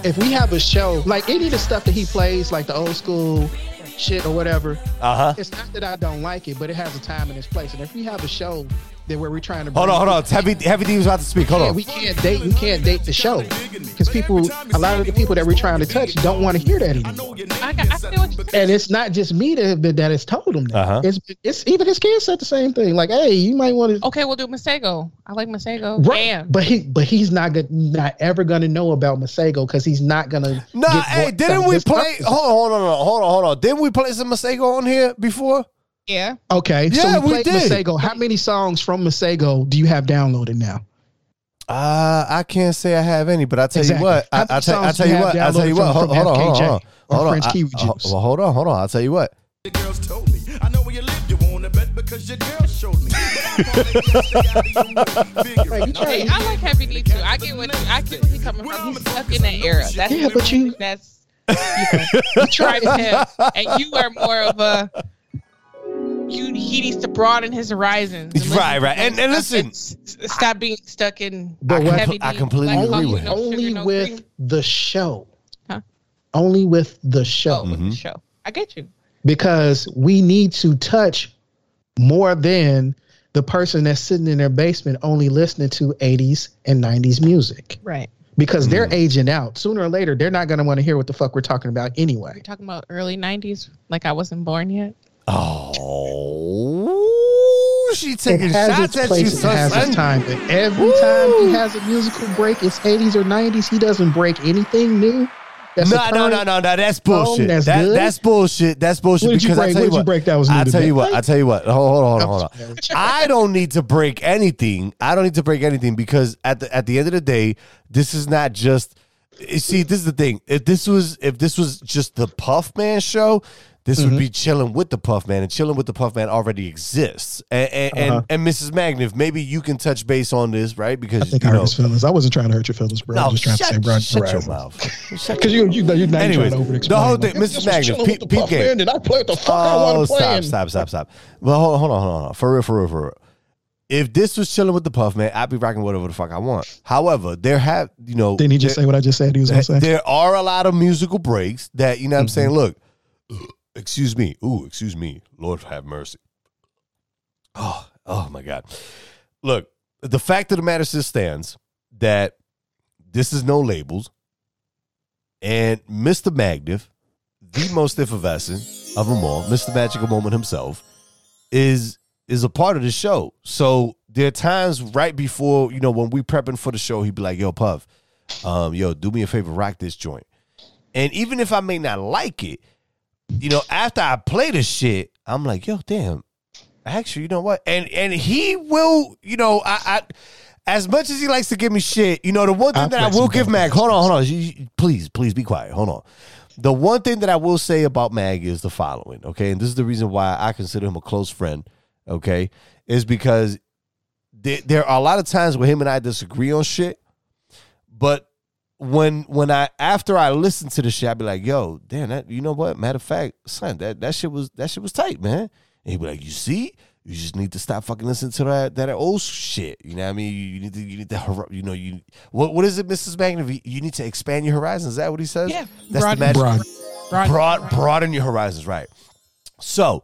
if we have a show like any of the stuff that he plays, like the old school shit or whatever, uh huh. it's not that I don't like it, but it has a time and its place. And if we have a show that where we're trying to Hold on, hold on. Heavy, Heavy D was about to speak. Hold Yeah, on. we can't date. We can't date the show because people, a lot of the people that we're trying to touch, don't want to hear that anymore. I, got, I feel what And it's not just me that that that has told him that. Uh-huh. It's it's even his kids said the same thing. Like, hey, you might want to. Okay, we'll do Masego. I like Masego. Right, Damn. but he but he's not good, not ever gonna know about Masego because he's not gonna. Nah, hey, didn't we play? Hold on, hold on, hold on, hold on. Didn't we play some Masego on here before? Yeah. Okay, Yeah, so we we played did. Masego. How many songs from Masego do you have downloaded now? Uh, I can't say I have any, but I tell Exactly. you what, How I, many I tell, I tell you you what, have I tell you downloaded what. Hold, hold on, hold on, hold on. Hold on. French I, I, well, hold on. Hold on. I'll tell you what. The girls told me. I know where you live. You want to bet because your girl showed me. But I probably can't stay out of your way. [LAUGHS] Figuring. Hey, I like Heavy D too. I get what I get where he's coming from. He's stuck in that era. That's Yeah, but you- that's you know, [LAUGHS] try to him, and you are more of a. You, he needs to broaden his horizons. and [LAUGHS] Right, right. And- and listen- and [LAUGHS] stop being stuck in. But what- Heavy I D, completely Black agree with no only sugar, no with cream. the show. Huh? Only with the show. Oh, with Mhm. the show. I get you. because we need to touch more than the person that's sitting in their basement only listening to 80s and 90s music Right. because they're Mm. aging out sooner or later they're not going to want to hear what the fuck we're talking about anyway You're talking about early '90s, like I wasn't born yet. Oh, she it taking shots its at you, it has its time but every time he has a musical break it's 80s or 90s he doesn't break anything new that's No, no, no, no, no. That's bullshit. that's that, good? that's bullshit. That's bullshit. Because I tell you What you break that was I tell you what. I tell you what. Hold on, hold on, hold on. [LAUGHS] I don't need to break anything. I don't need to break anything because at the at the end of the day, this is not just. you See, this is the thing. If this was if this was just the Puff Man show, this Mm-hmm. would be chilling with the Puff Man, and chilling with the Puff Man already exists. And and, Uh-huh. and, and Mrs. Magniff, maybe you can touch base on this, right? Because I think you I hurt know, his feelings. I wasn't trying to hurt your feelings, bro. I no, was just trying shut, to say, bro, shut your mouth. Because you, you, you're not Anyways, trying to over the whole thing, Mrs. Magnus, peep, peep game. And I played the fuck I Oh, want to play. stop, stop, stop, stop. Well, hold on, hold on, hold on. For real, for real, for real. If this was chilling with the Puff Man, I'd be rocking whatever the fuck I want. However, there have, you know, Didn't he just there, say what I just said he was to say? there are a lot of musical breaks that, you know what I'm Mm-hmm. saying? Look, excuse me. Ooh, excuse me. Lord have mercy. Oh, oh my God. Look, the fact of the matter still stands that this is Know Labels. And Mr. Magniff, the most effervescent of them all, Mr. Magical Moment himself, is is a part of the show. So there are times right before, you know, when we prepping for the show, he'd be like, yo, Puff, um, yo, do me a favor, rock this joint. And even if I may not like it, you know, after I play the shit, I'm like, yo, damn. Actually, you know what? And and he will, you know, I, I as much as he likes to give me shit, you know, the one thing I'll that I will give Mag, hold on, hold on. You- you- Please, please be quiet. Hold on. The one thing that I will say about Mag is the following, okay? And this is the reason why I consider him a close friend, okay? Is because there, there are a lot of times where him and I disagree on shit, but when when I after I listen to the shit, I be like, yo, damn, that you know what? Matter of fact, son, that that shit was that shit was tight, man. And he be like, you see, you just need to stop fucking listening to that that old shit. You know what I mean? You, you need to you need to you know you what what is it, Mrs. Magniff? You- You need to expand your horizons. Is that what he says? Yeah, that's broaden- the magic. Broad. Broad- Broad, broaden your horizons, right? So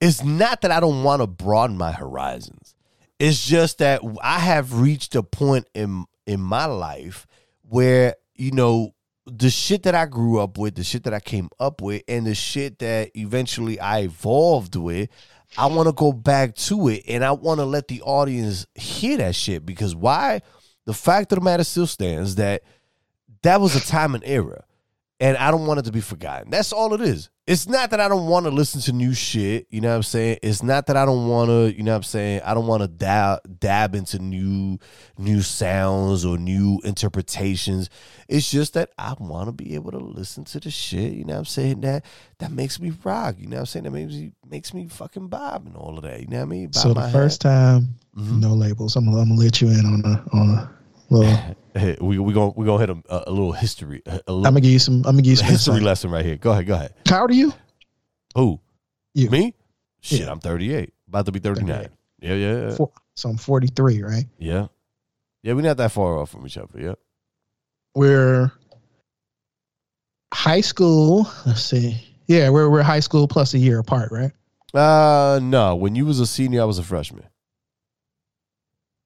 it's not that I don't want to broaden my horizons. It's just that I have reached a point in in my life where you know the shit that I grew up with, the shit that I came up with, and the shit that eventually I evolved with, I want to go back to it and I want to let the audience hear that shit because why? The fact of the matter still stands that that was a time and era and I don't want it to be forgotten. That's all it is. It's not that I don't want to listen to new shit, you know what I'm saying? It's not that I don't want to, you know what I'm saying? I don't want to dab dab into new new sounds or new interpretations. It's just that I want to be able to listen to the shit, you know what I'm saying? That that makes me rock, you know what I'm saying? That makes me makes me fucking bob and all of that, you know what I mean? Bob So the first time, Mhm. Know Labels. I'm gonna, I'm gonna let you in on a on a little. [LAUGHS] Hey, we we going we to hit a, a little history a, a I'm gonna give you some. I'm gonna give you some history insight. lesson right here. Go ahead, go ahead. How old are you? Who? You. Me? Shit, Yeah. I'm 38. About to be 39. 38. Yeah, yeah, yeah. Four, so I'm 43, right? Yeah. Yeah, we're not that far off from each other. Yeah. We're high school. Let's see. Yeah, we're we're high school plus a year apart, right? Uh no, when you was a senior, I was a freshman.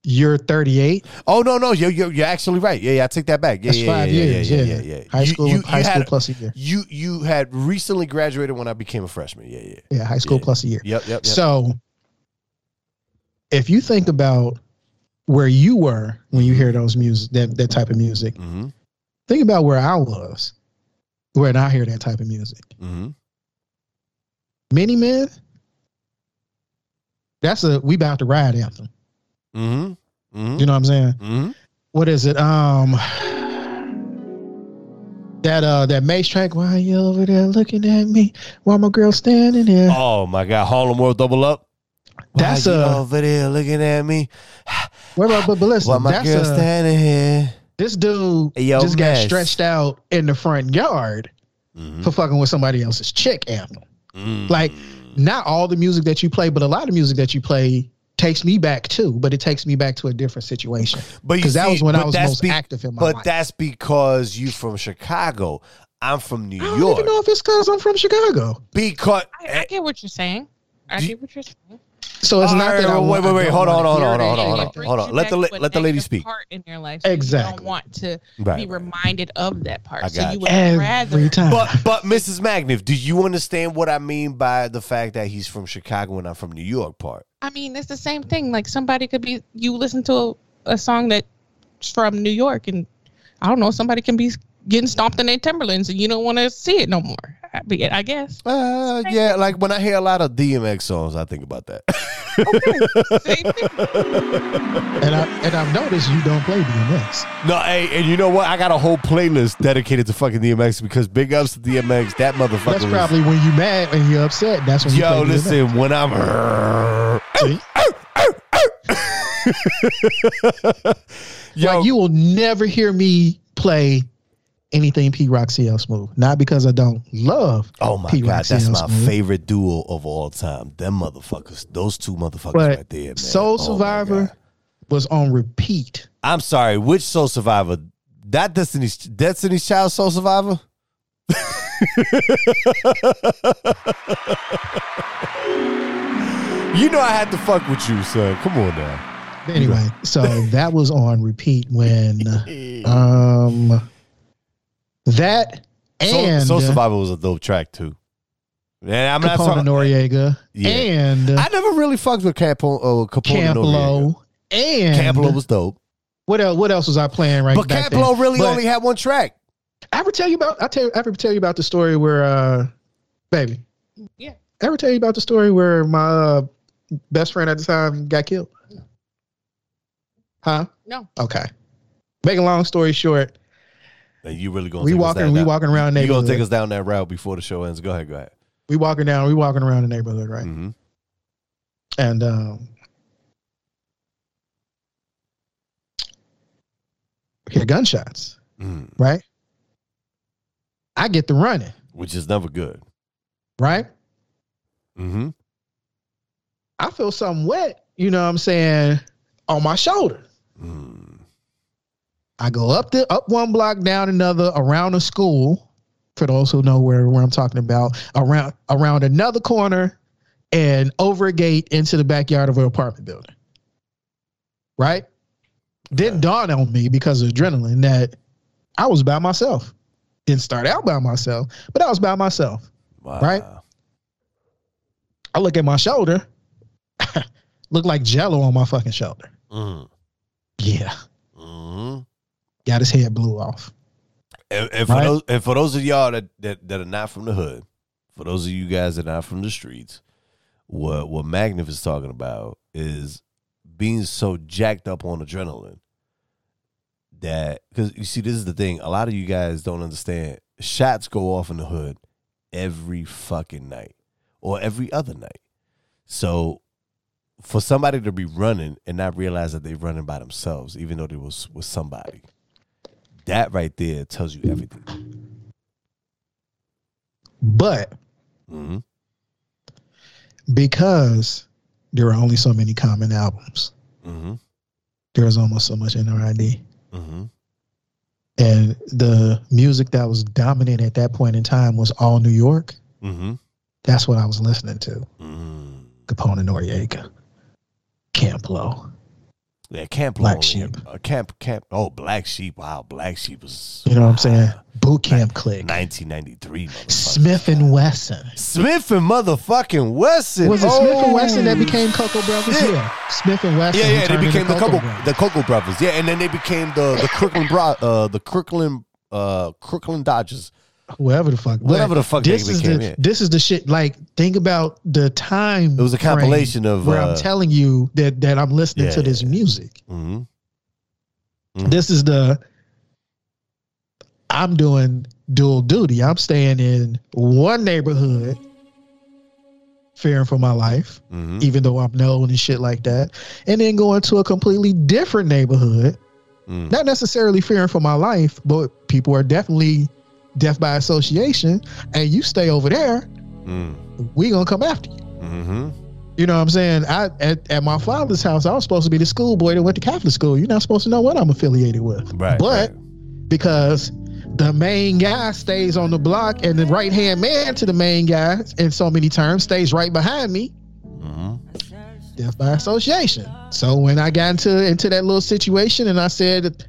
You're 38. Oh no, no, you're you're, you're actually right. Yeah, yeah, I take that back. Yeah, That's yeah, five yeah, years. Yeah, Yeah, yeah, yeah. yeah. High school. You, you, high school had, plus a year. you you had recently graduated when I became a freshman. Yeah, yeah. Yeah, high school plus a year. Yep, yep, yep. So, if you think about where you were when you hear those music, that that type of music, mm-hmm. think about where I was when I hear that type of music. Mm-hmm. Many Men. That's a we about to ride anthem. Mm-hmm. Mm-hmm. You know what I'm saying? mm-hmm. What is it? Um, that uh that Mase track. Why you over there looking at me? Why my girl standing there? Oh my God, Harlem World double up. That's Why you a- over there looking at me. [SIGHS] Wait, but, but, listen, Why my that's girl a, standing here? this dude Yo, just got stretched out in the front yard Mhm. for fucking with somebody else's chick anthem. Mm. Like, not all the music that you play, but a lot of music that you play takes me back too. But it takes me back to a different situation But because that was when I was that's most be- active in my But life. that's because you from Chicago. I'm from New I don't York. even know if it's because I'm from Chicago. Because I, I get what you're saying. I Do- get what you're saying. So it's All not right, that I wait, wait, wait, hold on, hold on, hold on, hold on, hold on. Hold on. Let the la- let the lady speak. Part in your life, so Exactly. You don't want to Right, be reminded of that part. I so you would Every rather. time. but but Mrs. Magniff, do you understand what I mean by the fact that he's from Chicago and I'm from New York part? I mean, it's the same thing. Like somebody could be you listen to a, a song that's from New York, and I don't know, somebody can be getting stomped in their Timberlands, and you don't want to see it no more. I, be- I guess. Uh, yeah, like when I hear a lot of DMX songs, I think about that. Same thing. And I and I've noticed you don't play DMX. no, hey, and you know what? I got a whole playlist dedicated to fucking DMX because big ups to DMX. That motherfucker That's was- probably when you mad and you're upset. That's when you Yo, play DMX. listen, when I'm [LAUGHS] See? Yo, like you will never hear me play anything Pete Rock CL Smooth. Not because I don't love Oh my P. god, that's CL my Smooth. favorite duo of all time. Them motherfuckers, those two motherfuckers But right there, man. Soul Oh Survivor was on repeat. I'm sorry, which Soul Survivor? That Destiny's Destiny's Child Soul Survivor? [LAUGHS] you know I had to fuck with you, son. Come on now. Anyway, so that was on repeat when [LAUGHS] um that and Soul Survivor was a dope track too. And I'm not Capone talking. Noriega Yeah. and I never really fucked with Capone. Uh, Capone Noriega. Camp Lo and Camp Lo was dope, what else? What else was I playing right but back Camp Lo then? really But only had one track. I ever tell you about? I tell. I ever tell you about the story where, uh, baby. Yeah. Ever tell you about the story where my uh, best friend at the time got killed? Huh? No. Okay. Make a long story short, And you really gonna we take us walking, down we that- walking around the You gonna take us down that route before the show ends? Go ahead, go ahead. we walking down, we walking around the neighborhood, right? hmm And um, hear gunshots, mm right? I get the running, Which is never good. right? hmm I feel something wet, you know what I'm saying, on my shoulder. Mm. I go up the up one block, down another, around a school. For those who know where, where I'm talking about, around around another corner and over a gate into the backyard of an apartment building. Right? Didn't dawn on me because of adrenaline that I was by myself. Didn't start out by myself, but I was by myself. Wow. Right? I look at my shoulder, [LAUGHS] look like jello on my fucking shoulder. Mm. Yeah. Got his head blew off. And, and for Right. those and for those of y'all that, that that are not from the hood, for those of you guys that are not from the streets, what what Magnus is talking about is being so jacked up on adrenaline that because you see this is the thing a lot of you guys don't understand shots go off in the hood every fucking night or every other night so for somebody to be running and not realize that they're running by themselves even though they was with somebody that right there tells you everything But hmm because there are only so many common albums, hmm there is almost so much NRID. hmm And the music that was dominant at that point in time was all New York. hmm That's what I was listening to. mm Capone and Noriega, Camp Lo. Yeah, Camp Black Lonely. Sheep. Uh, camp, camp. Oh, Black Sheep. Wow, Black Sheep was. You know what I'm saying? Boot Camp Click. 1993. Smith and Wesson. Smith and motherfucking Wesson. Was it Smith and Wesson that Oh. became Cocoa Brothers? Yeah. Yeah. Smith and Wesson. Yeah, yeah, they became the Brothers. the Cocoa Brothers. Yeah, and then they became the the Crooklyn Bro, uh, the Crooklyn, uh, Crooklyn Dodgers. Whoever the fuck. Whatever the fuck this is became, the yeah. this is the shit. Like, think about the time. It was a compilation of, where uh, I'm telling you that that I'm listening Yeah, to this yeah. music. hmm Mhm. This is the. I'm doing dual duty. I'm staying in one neighborhood, fearing for my life, hmm even though I'm known and shit like that, and then going to a completely different neighborhood Mm. not necessarily fearing for my life, but people are definitely death by association. And you stay over there, Mm. we gonna come after you. hmm You know what I'm saying? I at, at my father's house, I was supposed to be the schoolboy that went to Catholic school. You're not supposed to know what I'm affiliated with. Right. But right. because the main guy stays on the block and the right hand man to the main guy in so many terms stays right behind me, Mhm. death by association. So when I got into into that little situation and I said that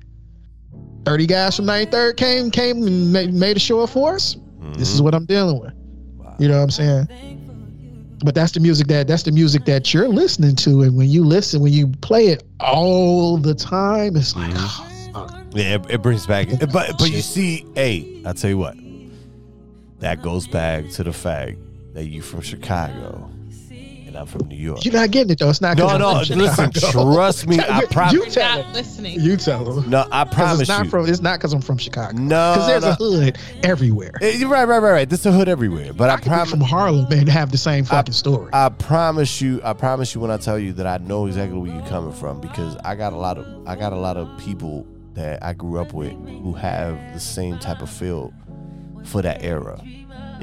30 guys from 93rd came came and made, made a show of force, mm-hmm. this is what I'm dealing with. You know what I'm saying? But that's the music that that's the music that you're listening to and when you listen when you play it all the time it's like oh. Yeah, it, it brings back. But but you see, hey, I tell you what, that goes back to the fact that you from Chicago and I'm from New York. you're not getting it though. It's not 'cause No, no, listen, trust me, [LAUGHS] I promise. You promise. tell Not him. listening. You tell him. No, I 'Cause promise it's not you. from it's not because I'm from Chicago. No, Because there's no. a hood everywhere. Eh, you're right, right, right, right. This is a hood everywhere. But I, I promise. from Harlem and have the same fucking story. I promise you, I promise you when I tell you that I know exactly where you're coming from because I got a lot of I got a lot of people that I grew up with who have the same type of feel for that era.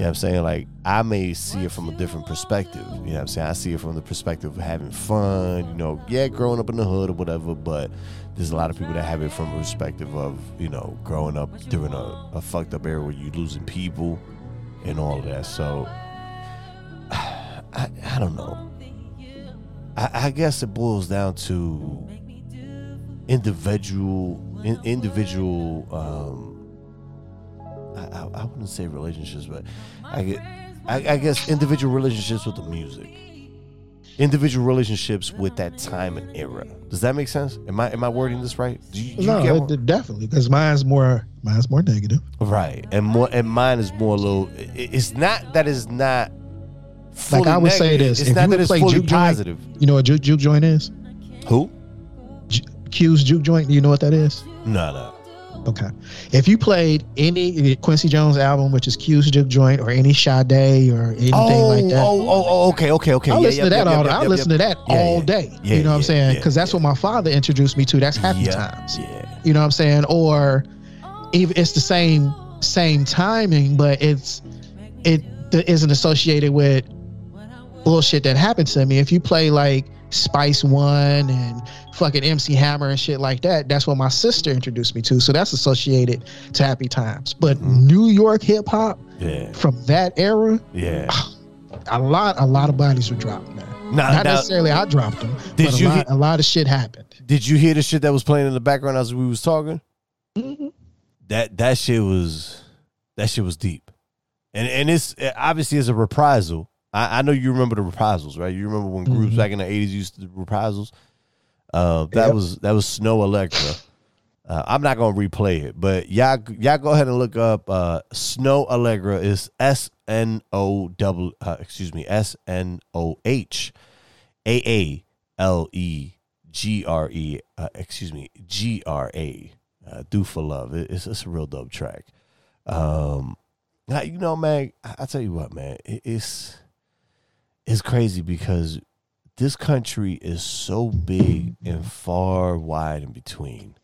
Know what I'm saying? Like I may see it from a different perspective. You know what I'm saying? I see it from the perspective of having fun, you know, yeah, growing up in the hood or whatever, but there's a lot of people that have it from a perspective of, you know, growing up during a, a fucked up era where you're losing people and all of that. So [SIGHS] I, I don't know. I, I guess it boils down to individual in, individual um I, I, I wouldn't say relationships but I get I, I guess individual relationships with the music individual relationships with that time and era does that make sense am I am I wording this right do you, do you no, get it- definitely because mine's more mine's more negative. right and more and mine is more a little it- it's not that is it's not Like I fully would say this: it's if not you that it's play fully juke joint, positive you know what juke, juke joint is? who J- Q's juke joint. Do you know what that is? no no Okay. If you played any Quincy Jones album, which is Q's juke joint, or any Sade or anything oh, like that, Oh, oh, oh, okay, okay, okay. I Yeah, listen yep, to that yep, all. yep, I listen to that all day. Yeah, you know what I'm saying? yeah, Because that's what my father introduced me to. That's happy times. Yeah. You know what I'm saying? Or even it's the same same timing, but it's it isn't associated with bullshit that happened to me. If you play like Spice One and fucking MC Hammer and shit like that, that's what my sister introduced me to. So that's associated to happy times. But Mm-hmm. New York hip hop Yeah. from that era, Yeah. [SIGHS] a lot a lot of bodies were dropped, man. Now, Not now, necessarily I dropped them, Did but a you lot, a lot of shit happened. did you hear the shit that was playing in the background as we was talking? Mm-hmm. That that shit was that shit was deep, and and it's obviously it's a reprisal. I, I know you remember the reprisals, right? You remember when groups Mhm. back in the eighties used to do reprisals. Uh, that Yep. was that was Snoh Aalegra. Uh, I'm not gonna replay it, but y'all y'all go ahead and look up uh, Snoh Aalegra is S N O double uh, excuse me S N O H A A L E G R E uh, excuse me G R A uh, Do for Love. It- it's it's a real dope track. Um, now, you know, man, I, I tell you what, man, it, it's it's crazy because this country is so big and far wide in between.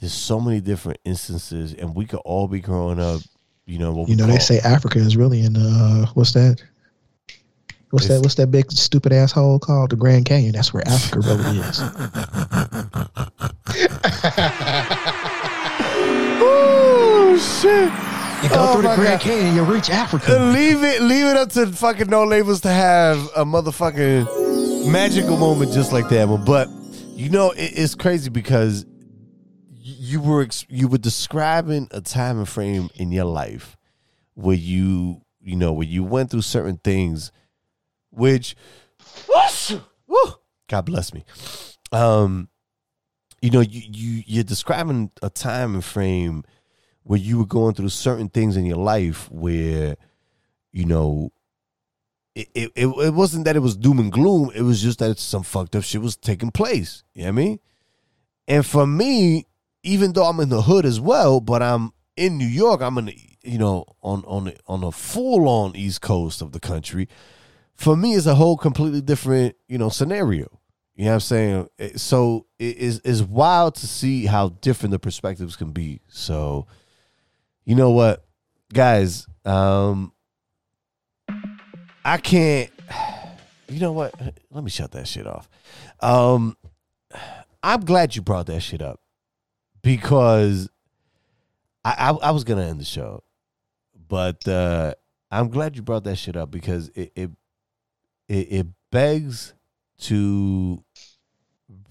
There's so many different instances, and we could all be growing up. You know, what You know, they say Africa is really in uh what's that? What's that? What's that big stupid asshole called? The Grand Canyon. That's where Africa [LAUGHS] really is. [LAUGHS] Oh shit! You go Oh through the Grand God. Canyon, you reach Africa. leave it, leave it up to fucking Know Labels to have a motherfucking magical moment just like that one. But you know, it, it's crazy because you were ex- you were describing a time and frame in your life where you you know where you went through certain things, which, Woo! [SIGHS] God bless me. Um, you know, you you you're describing a time and frame where you were going through certain things in your life where, you know, it, it, it, wasn't that it was doom and gloom. It was just that some fucked up shit was taking place. You know what I mean? And for me, even though I'm in the hood as well, but I'm in New York, I'm in, the, you know, on on the, on a full on East Coast of the country. For me, it's a whole completely different, you know, scenario. You know what I'm saying? So it is it's wild to see how different the perspectives can be. So, you know what, guys? Um, I can't. You know what? Let me shut that shit off. Um, I'm glad you brought that shit up because I I, I was gonna end the show, but uh, I'm glad you brought that shit up because it it it, it begs to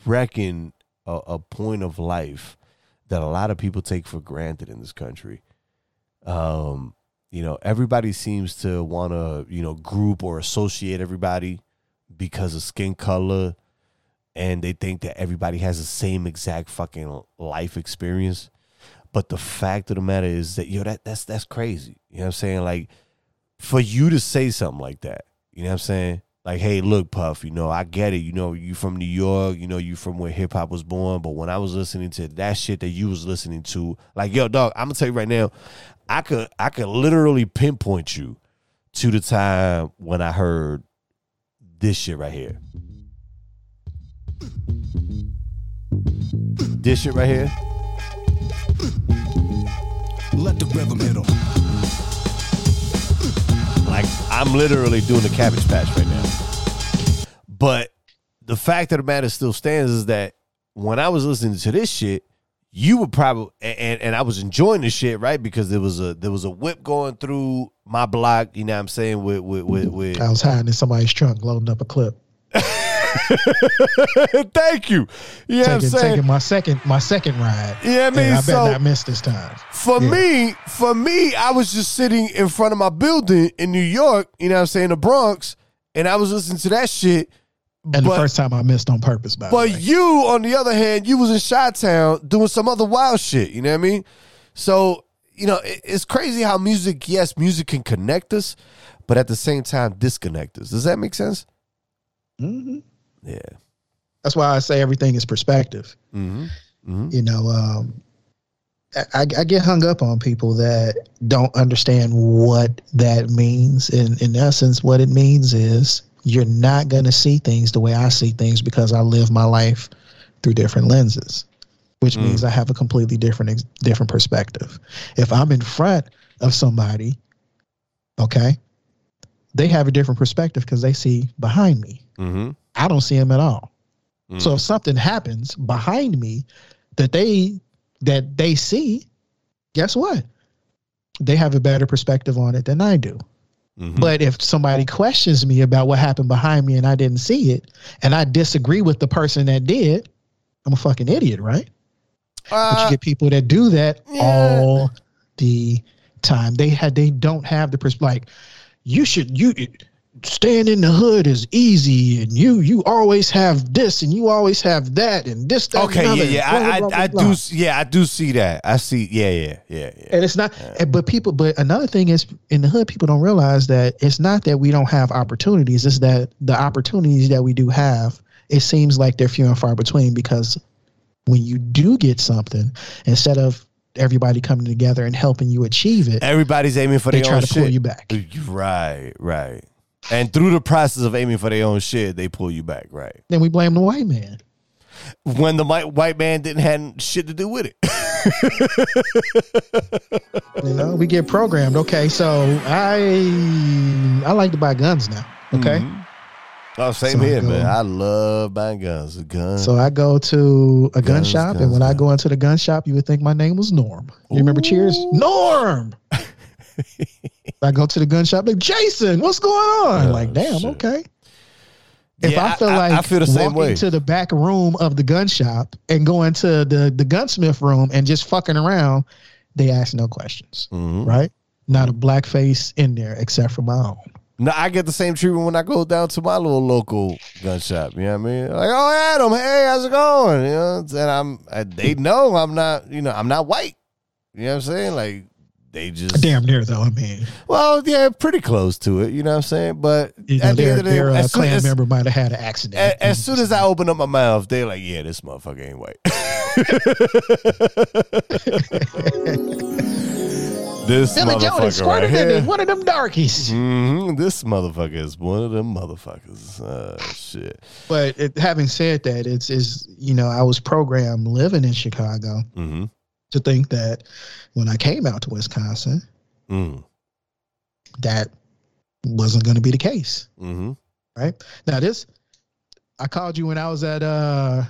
reckon a, a point of life that a lot of people take for granted in this country. Um, you know, everybody seems to want to, you know, group or associate everybody because of skin color and they think that everybody has the same exact fucking life experience. But the fact of the matter is that yo, that that's that's crazy. You know what I'm saying? Like for you to say something like that, you know what I'm saying? Like, hey, look, Puff, you know, I get it. You know, you from New York, you know, you from where hip hop was born. But when I was listening to that shit that you was listening to, like, yo, dog, I'm gonna tell you right now, I could I could literally pinpoint you to the time when I heard this shit right here. This shit right here. Let the rhythm hit 'em. Like I'm literally doing the cabbage patch right now. But the fact of the matter still stands is that when I was listening to this shit, you would probably and, and I was enjoying the shit, right? Because there was a there was a whip going through my block, you know what I'm saying, with with with, with I was hiding in somebody's trunk, loading up a clip, [LAUGHS] Thank you. You know I'm taking, saying? taking my second my second ride. Yeah, I mean, I bet so- not miss this time. For Yeah. me, for me, I was just sitting in front of my building in New York, you know what I'm saying, the Bronx, and I was listening to that shit. And but, the first time I missed on purpose, by but you, on the other hand, you was in Chi Town doing some other wild shit, you know what I mean? So, you know, it- it's crazy how music, yes, music can connect us, but at the same time disconnect us. Does that make sense? hmm Yeah. That's why I say everything is perspective. Mm-hmm. Mm-hmm. You know, um, I, I get hung up on people that don't understand what that means. In in essence, what it means is you're not going to see things the way I see things because I live my life through different lenses, which Mm. means I have a completely different different perspective. If I'm in front of somebody, okay, they have a different perspective because they see behind me. Mm-hmm. I don't see them at all. Mm. So if something happens behind me that they that they see, guess what? They have a better perspective on it than I do. Mhm. But if somebody questions me about what happened behind me and I didn't see it, and I disagree with the person that did, I'm a fucking idiot, right? but Uh, you get people that do that yeah. all the time. They had they don't have the pers- like you should you staying in the hood is easy and you you always have this and you always have that and this that, Okay, yeah, yeah. blah, I, blah, I, I blah, do. Yeah, I do see that. I see. Yeah, yeah, yeah, yeah. And it's not, and- but people, but another thing is in the hood, people don't realize that it's not that we don't have opportunities. It's that the opportunities that we do have, it seems like they're few and far between because when you do get something, instead of everybody coming together and helping you achieve it, Everybody's aiming for they their try own to shit. pull you back. Right, right. And through the process of aiming for their own shit, they pull you back. Right. Then we blame the white man. When the white white man didn't have shit to do with it. [LAUGHS] You know, we get programmed. Okay, so I I like to buy guns now. Okay. Mhm. Oh, same So here, go- man. I love buying guns. Guns. So I go to a gun Guns, shop, and guns, when I go into the gun shop, you would think my name was Norm. You remember Cheers? Norm. [LAUGHS] I go to the gun shop, like Jason, what's going on? Oh, like, damn, shit. okay. If Yeah, I feel I- like I feel the same way. to the back room of the gun shop and going to the the gunsmith room and just fucking around, they ask no questions, Mhm. right? Not a black face in there except for my own. No, I get the same treatment when I go down to my little local gun shop. You know what I mean? Like, oh Adam, hey, how's it going? You know, and I'm I, they know I'm not, you know, I'm not white. You know what I'm saying? Like they just Damn near though. I mean, Well, yeah, pretty close to it. You know what I'm saying? But you know, at the end of the day, uh, clan as, member might have had an accident. a- as soon as I [LAUGHS] open up my mouth, they're like, "Yeah, this motherfucker ain't white." [LAUGHS] this Billy Joe motherfucker right here. one of them darkies. hmm This motherfucker is one of them motherfuckers. Uh, shit. But it, having said that, it's is you know I was programmed living in Chicago hmm to think that when I came out to Wisconsin, Mm. that wasn't going to be the case. hmm Right now, this I called you when I was at uh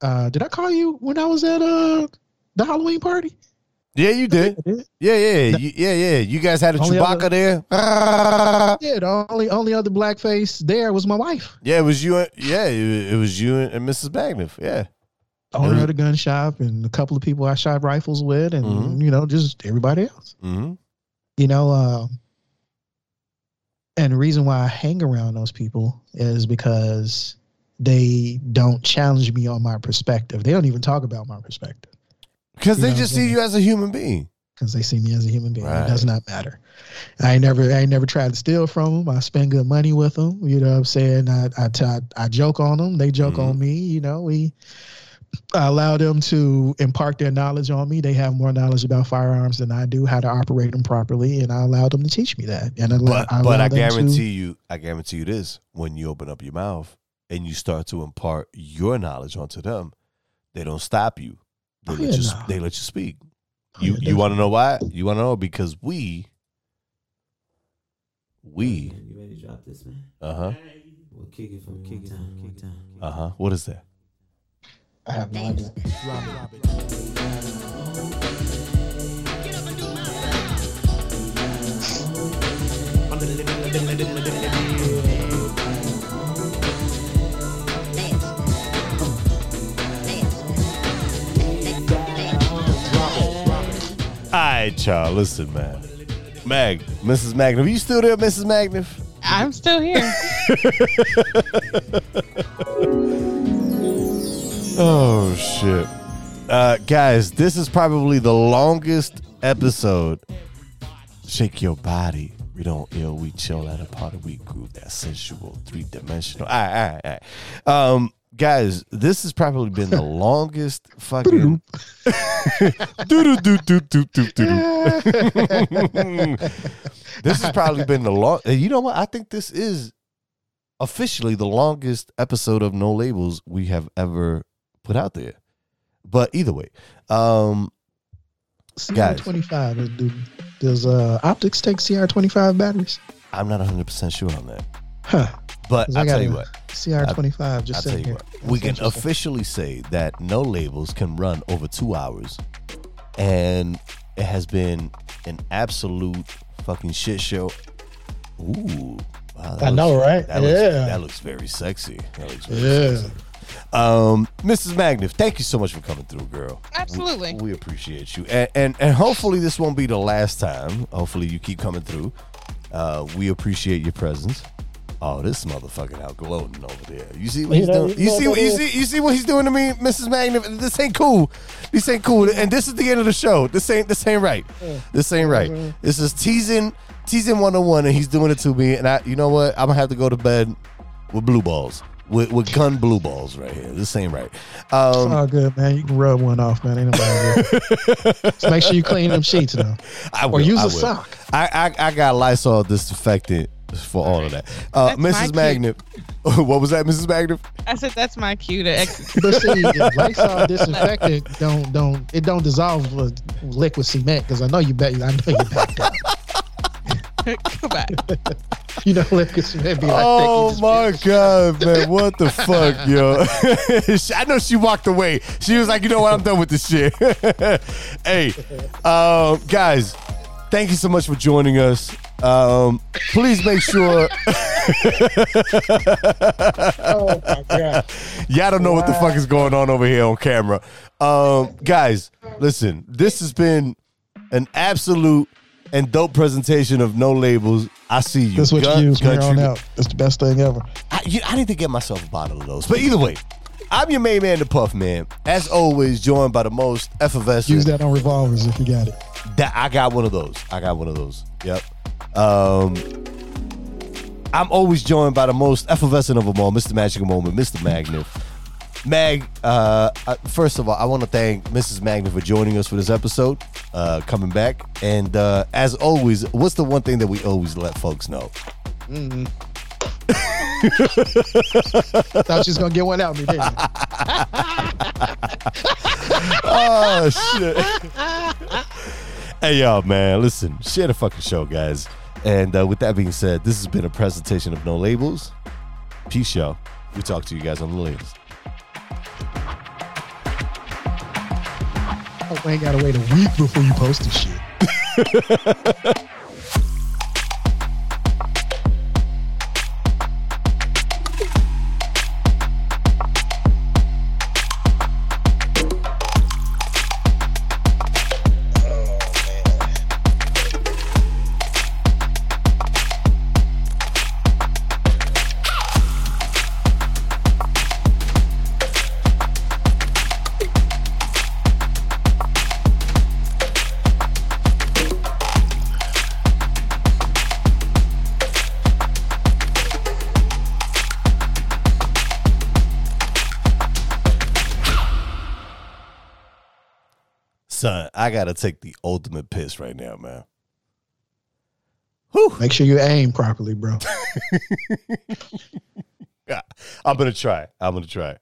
uh did I call you when I was at uh the Halloween party? Yeah, you did. Did. Yeah, yeah, you, yeah, yeah. You guys had a Only Chewbacca other- there. [LAUGHS] Yeah, the only only other blackface there was my wife. Yeah, it was you. And, yeah, it, was you and, Mrs. Magniff. Yeah. Owner Mhm. of the gun shop and a couple of people I shot rifles with, and Mhm. you know just everybody else. hmm you know um and the reason why i hang around those people is because they don't challenge me on my perspective they don't even talk about my perspective Because they just see you as a human being. because they see me as a human being Right. it does not matter i never i never tried to steal from them i spend good money with them you know what i'm saying i i, I, I joke on them they joke Mhm. on me you know we allow them to impart their knowledge on me. They have more knowledge about firearms than I do, how to operate them properly, and I allow them to teach me that. And I, But I but I them to- guarantee you, I guarantee you this: when you open up your mouth and you start to impart your knowledge onto them, they don't stop you. They Oh, let yeah, you. no. They let you speak. Oh, You yeah, you want to know why? You want to know because we we You ready to drop this, man? uh huh We'll kick it from kick it from kick down. uh huh. What is that? I have no idea. All right, y'all. Listen, man. Mag, Mrs. Magniff, you still there, Mrs. Magniff? I'm still here. [LAUGHS] Oh shit. Uh guys, this is probably the longest episode. Shake your body. We don't ill, we chill at a party, we groove that sensual, three dimensional. All right, all right, all right. Um, guys, this has probably been the [LAUGHS] longest fucking. [LAUGHS] [LAUGHS] this has probably been the long. You know what? I think this is officially the longest episode of Know Labels we have ever put out there. But either way, um, Guys. CR25. uh, do- Does uh, optics take CR25 batteries? I'm not 100 percent sure on that. Huh. But I'll I tell you what. CR25 just I'll tell you what. We can officially say that Know Labels can run over two hours, and it has been an absolute fucking shit show. Ooh. Wow, I know, right? That looks, Yeah. that looks very sexy. That looks very Yeah. sexy. Um, Mrs. Magnus, thank you so much for coming through, girl. Absolutely. We, we appreciate you, and, and and hopefully this won't be the last time. Hopefully you keep coming through. Uh, we appreciate your presence. Oh, this motherfucking out gloating over there. You see what he's You doing? you You see what what you see? You see what he's doing to me, Mrs. Magnus? This ain't cool. This ain't cool. And this is the end of the show. This ain't this ain't right. This ain't right. This is teasing teasing 101 and he's doing it to me. And I you know what? I'm gonna have to go to bed with blue balls. With, with gun blue balls right here. This ain't right. Um, Oh, good, man. You can rub one off, man. Ain't nobody there. [LAUGHS] Just make sure you clean them sheets, though. I will, Or use I a will. sock. I, I I got Lysol disinfectant for all of that. Uh, Mrs. cue. Magnet, what was that, Mrs. Magnet? I said that's my cue to execute. But see, Lysol disinfectant don't don't it don't dissolve with liquid cement because I know you bet I know you backed [LAUGHS] up. Go back. [LAUGHS] You know liquid cement be like Oh my god, man! What the fuck, yo? [LAUGHS] I know she walked away. She was like, "You know what? I'm done with this shit." hey, um, guys, thank you so much for joining us. Um, please make sure Oh my god. y'all don't know what the fuck is going on over here on camera. Um, guys, listen, this has been an absolute and dope presentation of Know Labels. I see you. That's what Gun- you use here on out. It's the best thing ever. I, you, I need to get myself a bottle of those. But either way, I'm your main man, the Puff Man. As always, joined by the most effervescent. Use that on revolvers if you got it. That I got one of those. I got one of those. Yep. Um, I'm always joined by the most effervescent of them all, Mr. Magical Moment, Mr. Magnet. Mag, uh, uh, first of all, I want to thank Mrs. Magnet for joining us for this episode, uh, coming back. And uh, as always, what's the one thing that we always let folks know? Mm-hmm. [LAUGHS] Thought you was gonna get one out of me, didn't you? [LAUGHS] oh shit. hey y'all, man, listen, share the fucking show, guys. And uh, with that being said, this has been a presentation of Know Labels. Peace, y'all. We talk to you guys on the links. I ain't gotta wait a week before you post this shit. [LAUGHS] Son, I gotta take the ultimate piss right now, man. Whew. Make sure you aim properly, bro. [LAUGHS] I'm gonna try. I'm gonna try.